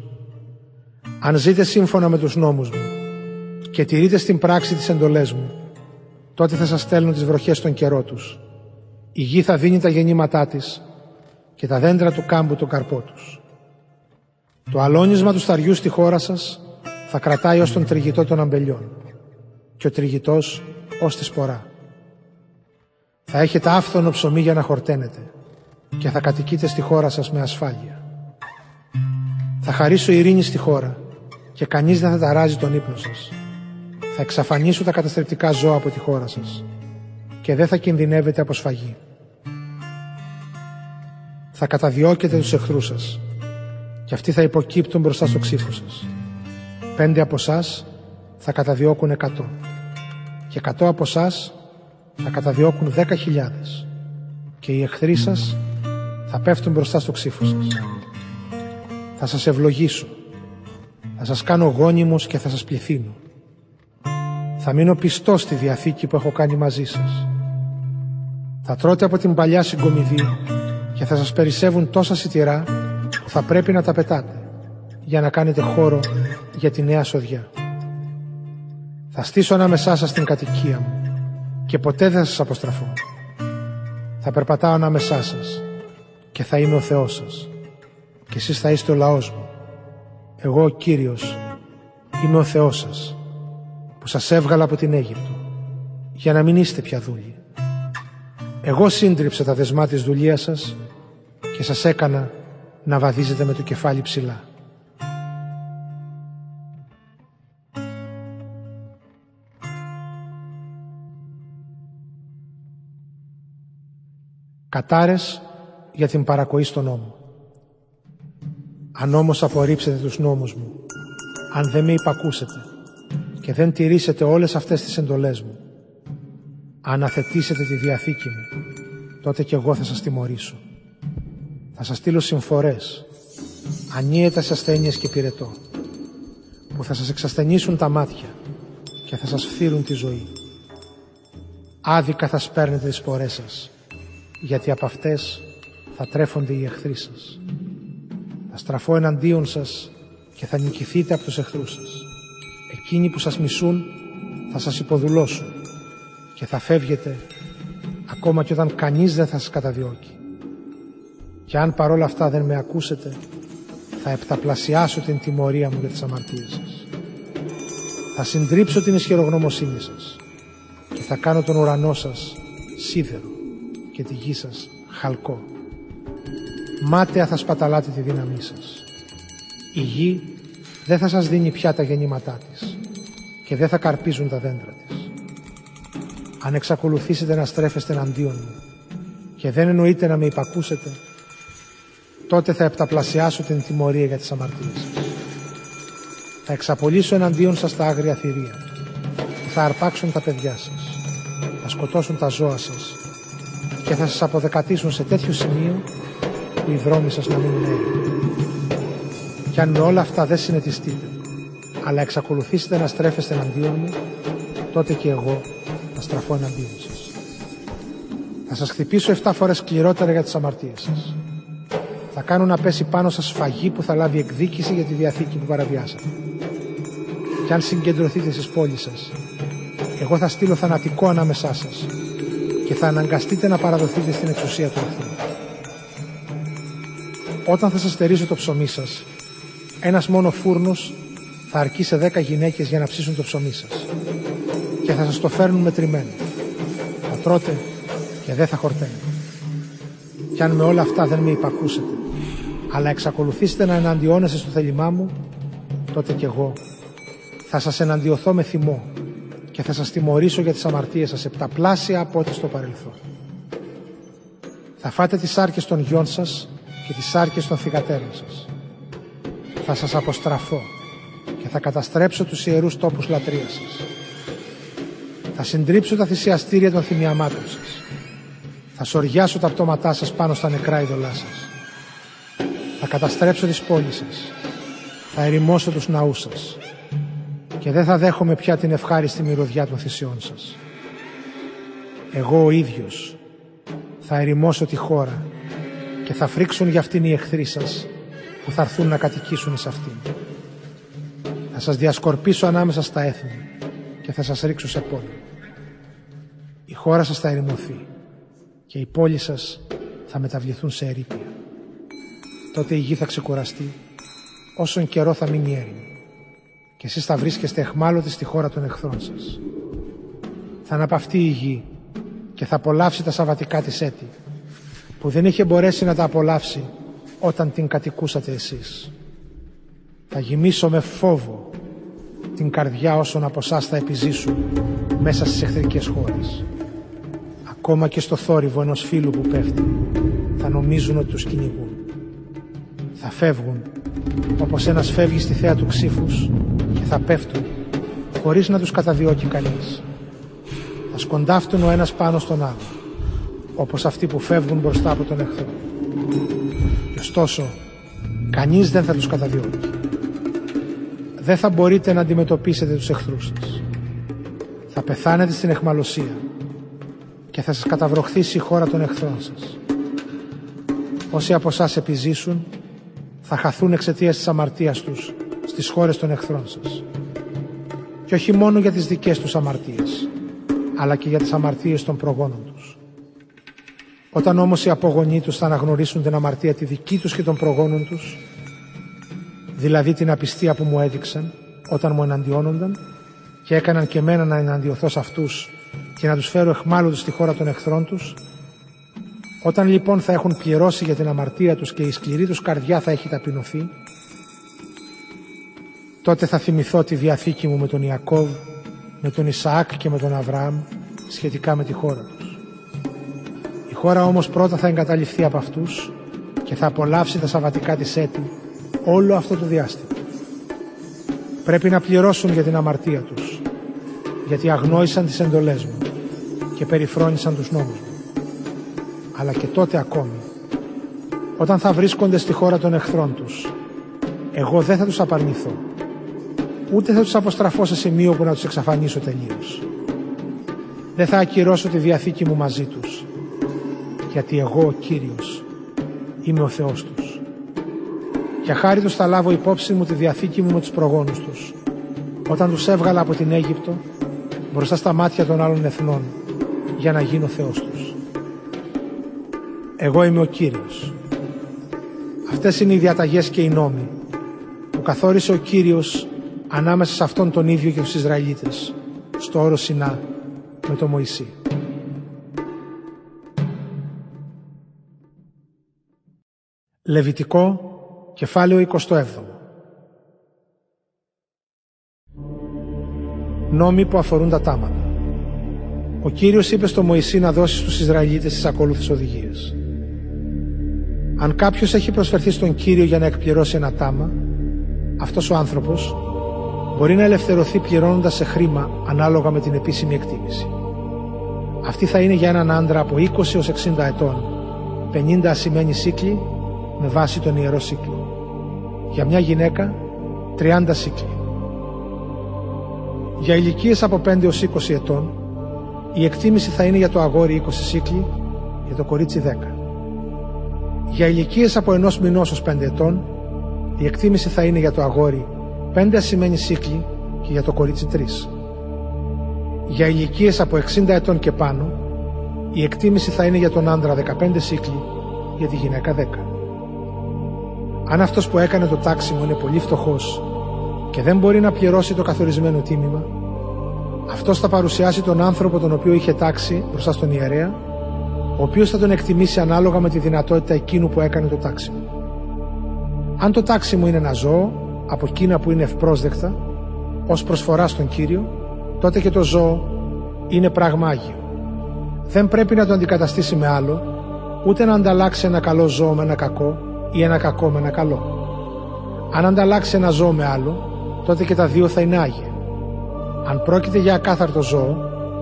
Αν ζείτε σύμφωνα με τους νόμους μου και τηρείτε στην πράξη τις εντολές μου, τότε θα σας στέλνω τις βροχές στον καιρό τους. Η γη θα δίνει τα γεννήματά της και τα δέντρα του κάμπου τον καρπό τους. Το αλώνισμα του σταριού στη χώρα σας θα κρατάει ως τον τριγητό των αμπελιών και ο τριγητός ως τη σπορά. Θα έχετε άφθονο ψωμί για να χορταίνετε και θα κατοικείτε στη χώρα σας με ασφάλεια. Θα χαρίσω ειρήνη στη χώρα και κανείς δεν θα ταράζει τον ύπνο σας. Θα εξαφανίσω τα καταστρεπτικά ζώα από τη χώρα σας και δεν θα κινδυνεύετε από σφαγή. Θα καταδιώκετε τους εχθρούς σας και αυτοί θα υποκύπτουν μπροστά στο ξύφο σας. Πέντε από εσάς θα καταδιώκουν εκατό και εκατό από εσάς θα καταδιώκουν δέκα χιλιάδες και οι εχθροί σας θα πέφτουν μπροστά στο ξύφο σας. Θα σας ευλογήσω, θα σας κάνω γόνιμος και θα σας πληθύνω. Θα μείνω πιστός στη Διαθήκη που έχω κάνει μαζί σας. Θα τρώτε από την παλιά συγκομιδή και θα σας περισσεύουν τόσα σιτηρά που θα πρέπει να τα πετάτε για να κάνετε χώρο για τη νέα σοδιά. Θα στήσω ανάμεσά σας την κατοικία μου και ποτέ δεν θα σας αποστραφώ. Θα περπατάω ανάμεσά σας και θα είμαι ο Θεός σας και εσείς θα είστε ο λαός μου. Εγώ ο Κύριος είμαι ο Θεός σας που σας έβγαλα από την Αίγυπτο για να μην είστε πια δούλοι. Εγώ σύντριψα τα δεσμά της δουλείας σας και σας έκανα να βαδίζετε με το κεφάλι ψηλά. Κατάρες για την παρακοή στον νόμο. Αν όμως απορρίψετε τους νόμους μου, αν δεν με υπακούσετε και δεν τηρήσετε όλες αυτές τις εντολές μου, αν αθετήσετε τη Διαθήκη μου, τότε κι εγώ θα σας τιμωρήσω. Θα σας στείλω συμφορές, ανίετας ασθένειες και πυρετό, που θα σας εξασθενήσουν τα μάτια και θα σας φθύρουν τη ζωή. Άδικα θα σπέρνετε τις πορές σας, γιατί από αυτές θα τρέφονται οι εχθροί σας. Θα στραφώ εναντίον σας και θα νικηθείτε από τους εχθρούς σας. Εκείνοι που σας μισούν θα σας υποδουλώσουν και θα φεύγετε ακόμα και όταν κανείς δεν θα σας καταδιώκει. Και αν παρόλα αυτά δεν με ακούσετε, θα επταπλασιάσω την τιμωρία μου για τις αμαρτίες σας. Θα συντρίψω την ισχυρογνωμοσύνη σας και θα κάνω τον ουρανό σας σίδερο και τη γη σας χαλκό. Μάταια θα σπαταλάτε τη δύναμή σας. Η γη δεν θα σας δίνει πια τα γεννήματά της και δεν θα καρπίζουν τα δέντρα της. Αν εξακολουθήσετε να στρέφεστε εναντίον μου και δεν εννοείτε να με υπακούσετε, τότε θα επταπλασιάσω την τιμωρία για τις αμαρτίες σας. Θα εξαπολύσω εναντίον σας τα άγρια θηρία που θα αρπάξουν τα παιδιά σας, θα σκοτώσουν τα ζώα σας και θα σας αποδεκατήσουν σε τέτοιο σημείο που οι δρόμοι σας να μείνουν έρημοι. Κι αν με όλα αυτά δεν συνετιστείτε, αλλά εξακολουθήσετε να στρέφεστε εναντίον μου, τότε και εγώ θα στραφώ εναντίον σας. Θα σας χτυπήσω 7 φορές σκληρότερα για τις αμαρτίες σας. Θα κάνω να πέσει πάνω σας φαγή που θα λάβει εκδίκηση για τη διαθήκη που παραβιάσατε. Κι αν συγκεντρωθείτε στις πόλεις σας, εγώ θα στείλω θανατικό ανάμεσά σας και θα αναγκαστείτε να παραδοθείτε στην εξουσία του εχθρού. Όταν θα σας στερήσω το ψωμί σας, ένας μόνο φούρνος θα αρκεί σε δέκα γυναίκες για να ψήσουν το ψωμί σας και θα σας το φέρνουν μετρημένο. Θα τρώτε και δεν θα χορταίνετε. Κι αν με όλα αυτά δεν με υπακούσετε, αλλά εξακολουθήσετε να εναντιώνεστε στο θέλημά μου, τότε κι εγώ θα σας εναντιωθώ με θυμό και θα σας τιμωρήσω για τις αμαρτίες σας επταπλάσια από ό,τι στο παρελθόν. Θα φάτε τις άρκες των γιών σας και τις άρκες των θυγατέρων σας. Θα σας αποστραφώ και θα καταστρέψω τους ιερούς τόπους λατρείας σας. Θα συντρίψω τα θυσιαστήρια των θυμιαμάτων σας. Θα σοριάσω τα πτώματά σας πάνω στα νεκρά ειδωλά σας. Θα καταστρέψω τις πόλεις σας. Θα ερημώσω τους ναούς σας. Και δεν θα δέχομαι πια την ευχάριστη μυρωδιά των θυσιών σας. Εγώ ο ίδιος θα ερημώσω τη χώρα και θα φρίξουν για αυτήν οι εχθροί σας που θα έρθουν να κατοικήσουν σε αυτήν. Θα σας διασκορπίσω ανάμεσα στα έθνη και θα σας ρίξω σε πόλη. Η χώρα σας θα ερημωθεί και οι πόλεις σας θα μεταβληθούν σε ερήπια. Τότε η γη θα ξεκουραστεί όσον καιρό θα μείνει έρημη και εσείς θα βρίσκεστε εχμάλωτοι στη χώρα των εχθρών σας. Θα αναπαυτεί η γη και θα απολαύσει τα σαβατικά της έτη που δεν είχε μπορέσει να τα απολαύσει όταν την κατοικούσατε εσείς. Θα γυμίσω με φόβο την καρδιά όσων από εσάς θα επιζήσουν μέσα στις εχθρικές χώρες. Ακόμα και στο θόρυβο ενός φίλου που πέφτει θα νομίζουν ότι τους κυνηγούν. Θα φεύγουν όπως ένας φεύγει στη θέα του ξύφους και θα πέφτουν χωρίς να τους καταδιώκει κανείς. Θα σκοντάφτουν ο ένας πάνω στον άλλο όπως αυτοί που φεύγουν μπροστά από τον εχθρό. Και ωστόσο, κανείς δεν θα τους καταδιώκει. Δεν θα μπορείτε να αντιμετωπίσετε τους εχθρούς σας. Θα πεθάνετε στην εχμαλωσία και θα σας καταβροχθήσει η χώρα των εχθρών σας. Όσοι από εσάς επιζήσουν θα χαθούν εξαιτίας της αμαρτίας τους στις χώρες των εχθρών σας. Και όχι μόνο για τις δικές τους αμαρτίες, αλλά και για τις αμαρτίες των προγόνων τους. Όταν όμως οι απογονοί τους θα αναγνωρίσουν την αμαρτία τη δική τους και των προγόνων τους, δηλαδή την απιστία που μου έδειξαν όταν μου εναντιώνονταν και έκαναν και εμένα να εναντιωθώ σε αυτούς και να τους φέρω εχμάλωτους στη χώρα των εχθρών τους, όταν λοιπόν θα έχουν πληρώσει για την αμαρτία τους και η σκληρή τους καρδιά θα έχει ταπεινωθεί, τότε θα θυμηθώ τη διαθήκη μου με τον Ιακώβ, με τον Ισαάκ και με τον Αβραάμ σχετικά με τη χώρα τους. Η χώρα όμως πρώτα θα εγκαταλειφθεί από αυτούς και θα απολαύσει τα σαβατικά της έτη όλο αυτό το διάστημα. Πρέπει να πληρώσουν για την αμαρτία τους, γιατί αγνόησαν τις εντολές μου και περιφρόνησαν τους νόμους μου αλλά και τότε ακόμη, όταν θα βρίσκονται στη χώρα των εχθρών τους, εγώ δεν θα τους απαρνηθώ, ούτε θα τους αποστραφώ σε σημείο που να τους εξαφανίσω τελείως. Δεν θα ακυρώσω τη διαθήκη μου μαζί τους, γιατί εγώ ο Κύριος είμαι ο Θεός τους. Για χάρη τους θα λάβω υπόψη μου τη διαθήκη μου με τους προγόνους τους, όταν τους έβγαλα από την Αίγυπτο μπροστά στα μάτια των άλλων εθνών για να γίνω Θεός τους. Εγώ είμαι ο Κύριος. Αυτές είναι οι διαταγές και οι νόμοι που καθόρισε ο Κύριος ανάμεσα σε αυτόν τον ίδιο και τους Ισραηλίτες στο όρο Σινά με τον Μωυσή. Λεβιτικό, κεφάλαιο 27 Νόμοι που αφορούν τα τάματα. Ο Κύριος είπε στο Μωυσή να δώσει στους Ισραηλίτες τις ακόλουθες οδηγίες. Αν κάποιος έχει προσφερθεί στον Κύριο για να εκπληρώσει ένα τάμα, αυτός ο άνθρωπος μπορεί να ελευθερωθεί πληρώνοντας σε χρήμα ανάλογα με την επίσημη εκτίμηση. Αυτή θα είναι για έναν άντρα από 20 έως 60 ετών, 50 ασημένοι σύκλοι με βάση τον Ιερό Σύκλο. Για μια γυναίκα, 30 σύκλοι. Για ηλικίες από 5 έως 20 ετών, η εκτίμηση θα είναι για το αγόρι 20 σύκλοι, για το κορίτσι 10. Για ηλικίες από ενός μηνός ως 5 ετών, η εκτίμηση θα είναι για το αγόρι 5 ασημένοι σύκλοι και για το κορίτσι 3. Για ηλικίες από 60 ετών και πάνω, η εκτίμηση θα είναι για τον άντρα 15 σύκλοι, για τη γυναίκα 10. Αν αυτός που έκανε το τάξιμο είναι πολύ φτωχός και δεν μπορεί να πληρώσει το καθορισμένο τίμημα, αυτός θα παρουσιάσει τον άνθρωπο τον οποίο είχε τάξει μπροστά στον ιερέα ο οποίος θα τον εκτιμήσει ανάλογα με τη δυνατότητα εκείνου που έκανε το τάξιμο. Αν το τάξιμο είναι ένα ζώο, από εκείνα που είναι ευπρόσδεκτα, ως προσφορά στον Κύριο, τότε και το ζώο είναι πράγμα Άγιο. Δεν πρέπει να το αντικαταστήσει με άλλο, ούτε να ανταλλάξει ένα καλό ζώο με ένα κακό ή ένα κακό με ένα καλό. Αν ανταλλάξει ένα ζώο με άλλο, τότε και τα δύο θα είναι Άγια. Αν πρόκειται για ακάθαρτο ζώο,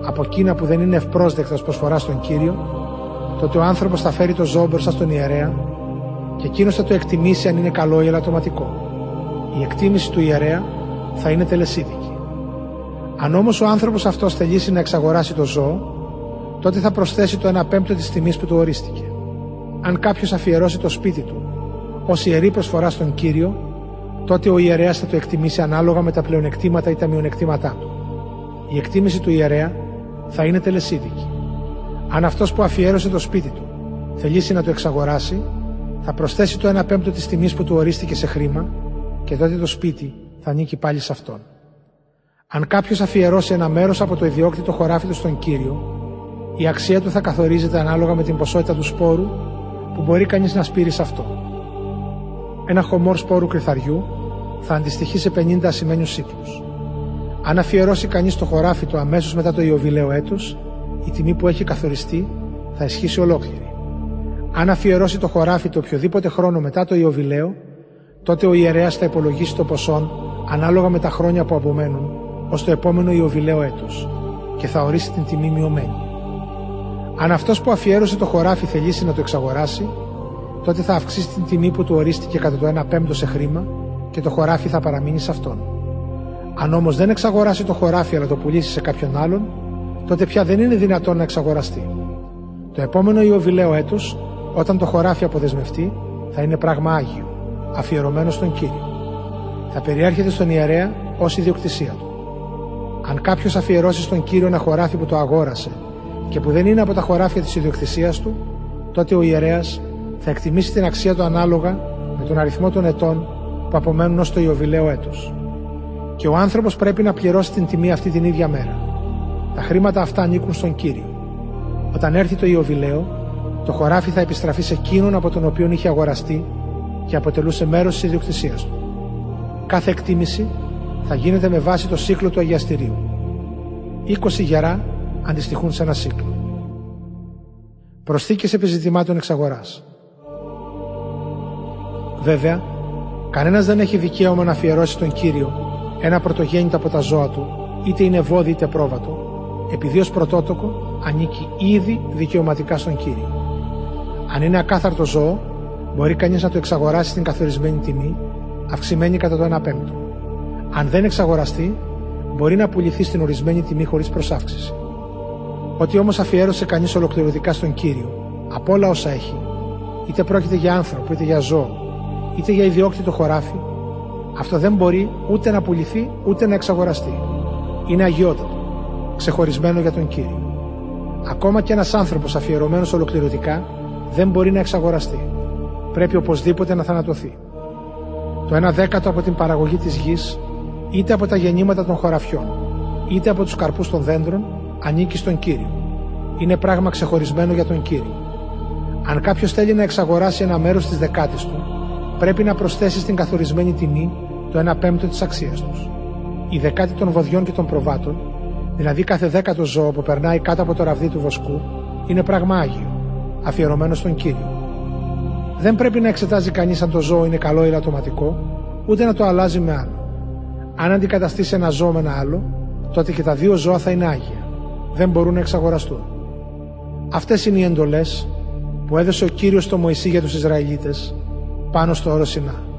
από εκείνα που δεν είναι ευπρόσδεκτας ως προσφοράς στον Κύριο, τότε ο άνθρωπος θα φέρει το ζώο μπροστά στον ιερέα και εκείνος θα το εκτιμήσει αν είναι καλό ή ελαττωματικό. Η εκτίμηση του ιερέα θα είναι τελεσίδικη. Αν όμως ο άνθρωπος αυτός θελήσει να εξαγοράσει το ζώο, τότε θα προσθέσει το 1 πέμπτο της τιμής που του ορίστηκε. αν κάποιος αφιερώσει το σπίτι του ως ιερή προσφορά στον κύριο, τότε ο ιερέας θα το εκτιμήσει ανάλογα με τα πλεονεκτήματα ή τα μειονεκτήματά του. Η εκτίμηση του ιερέα θα είναι τελεσίδικη. Αν αυτός που αφιέρωσε το σπίτι του θελήσει να το εξαγοράσει, θα προσθέσει το 1 πέμπτο της τιμής που του ορίστηκε σε χρήμα και τότε το σπίτι θα ανήκει πάλι σε αυτόν. Αν κάποιος αφιερώσει ένα μέρος από το ιδιόκτητο χωράφι του στον κύριο, η αξία του θα καθορίζεται ανάλογα με την ποσότητα του σπόρου που μπορεί κανείς να σπείρει σε αυτό. Ένα χωμόρ σπόρου κρυθαριού θα αντιστοιχεί σε 50 ασημένιους σύκλους. Αν αφιερώσει κανείς το χωράφι του αμέσως μετά το Ιωβιλέο έτος, η τιμή που έχει καθοριστεί θα ισχύσει ολόκληρη. Αν αφιερώσει το χωράφι του οποιοδήποτε χρόνο μετά το Ιωβιλέο, τότε ο ιερέας θα υπολογίσει το ποσό ανάλογα με τα χρόνια που απομένουν ως το επόμενο Ιωβιλέο έτος και θα ορίσει την τιμή μειωμένη. Αν αυτός που αφιέρωσε το χωράφι θελήσει να το εξαγοράσει, τότε θα αυξήσει την τιμή που του ορίστηκε κατά το 1 πέμπτο σε χρήμα και το χωράφι θα παραμείνει σε αυτόν. Αν όμως δεν εξαγοράσει το χωράφι αλλά το πουλήσει σε κάποιον άλλον, τότε πια δεν είναι δυνατόν να εξαγοραστεί. Το επόμενο Ιωβιλέο έτος, όταν το χωράφι αποδεσμευτεί, θα είναι πράγμα άγιο, αφιερωμένο στον κύριο. Θα περιέρχεται στον ιερέα ως ιδιοκτησία του. Αν κάποιος αφιερώσει στον κύριο ένα χωράφι που το αγόρασε και που δεν είναι από τα χωράφια της ιδιοκτησίας του, τότε ο ιερέας θα εκτιμήσει την αξία του ανάλογα με τον αριθμό των ετών που απομένουν ως το Ιωβιλέο έτος. Και ο άνθρωπος πρέπει να πληρώσει την τιμή αυτή την ίδια μέρα. Τα χρήματα αυτά ανήκουν στον κύριο. Όταν έρθει το Ιωβιλέο, το χωράφι θα επιστραφεί σε εκείνον από τον οποίο είχε αγοραστεί και αποτελούσε μέρος της ιδιοκτησίας του. Κάθε εκτίμηση θα γίνεται με βάση το σύκλο του αγιαστηρίου. 20 γερά αντιστοιχούν σε ένα σύκλο. Προσθήκες επιζητημάτων εξαγοράς. Βέβαια, κανένας δεν έχει δικαίωμα να αφιερώσει στον Κύριο ένα πρωτογέννητο από τα ζώα του, είτε είναι βόδι είτε πρόβατο, επειδή ως πρωτότοκο ανήκει ήδη δικαιωματικά στον Κύριο. Αν είναι ακάθαρτο ζώο, μπορεί κανείς να το εξαγοράσει στην καθορισμένη τιμή, αυξημένη κατά το 1 πέμπτο. Αν δεν εξαγοραστεί, μπορεί να πουληθεί στην ορισμένη τιμή χωρίς προσάυξηση. Ότι όμως αφιέρωσε κανείς ολοκληρωτικά στον κύριο, από όλα όσα έχει, είτε πρόκειται για άνθρωπο, είτε για ζώο, είτε για ιδιόκτητο χωράφι, αυτό δεν μπορεί ούτε να πουληθεί ούτε να εξαγοραστεί. Είναι αγιότατο, ξεχωρισμένο για τον κύριο. Ακόμα και ένας άνθρωπος αφιερωμένος ολοκληρωτικά δεν μπορεί να εξαγοραστεί. Πρέπει οπωσδήποτε να θανατωθεί. Το 1 δέκατο από την παραγωγή της γης, είτε από τα γεννήματα των χωραφιών, είτε από τους καρπούς των δέντρων, ανήκει στον Κύριο. Είναι πράγμα ξεχωρισμένο για τον Κύριο. Αν κάποιος θέλει να εξαγοράσει ένα μέρος της δεκάτης του, πρέπει να προσθέσεις στην καθορισμένη τιμή το 1 πέμπτο της αξίας τους. Η δεκάτη των βοδιών και των προβάτων, δηλαδή κάθε δέκατο ζώο που περνάει κάτω από το ραβδί του βοσκού, είναι πράγμα άγιο, αφιερωμένο στον Κύριο. Δεν πρέπει να εξετάζει κανείς αν το ζώο είναι καλό ή λατωματικό, ούτε να το αλλάζει με άλλο. Αν αντικαταστήσει ένα ζώο με ένα άλλο, τότε και τα δύο ζώα θα είναι άγια δεν μπορούν να εξαγοραστούν. Αυτές είναι οι εντολές που έδωσε ο Κύριος στο Μωυσή για τους Ισραηλίτες πάνω στο όρος Σινά.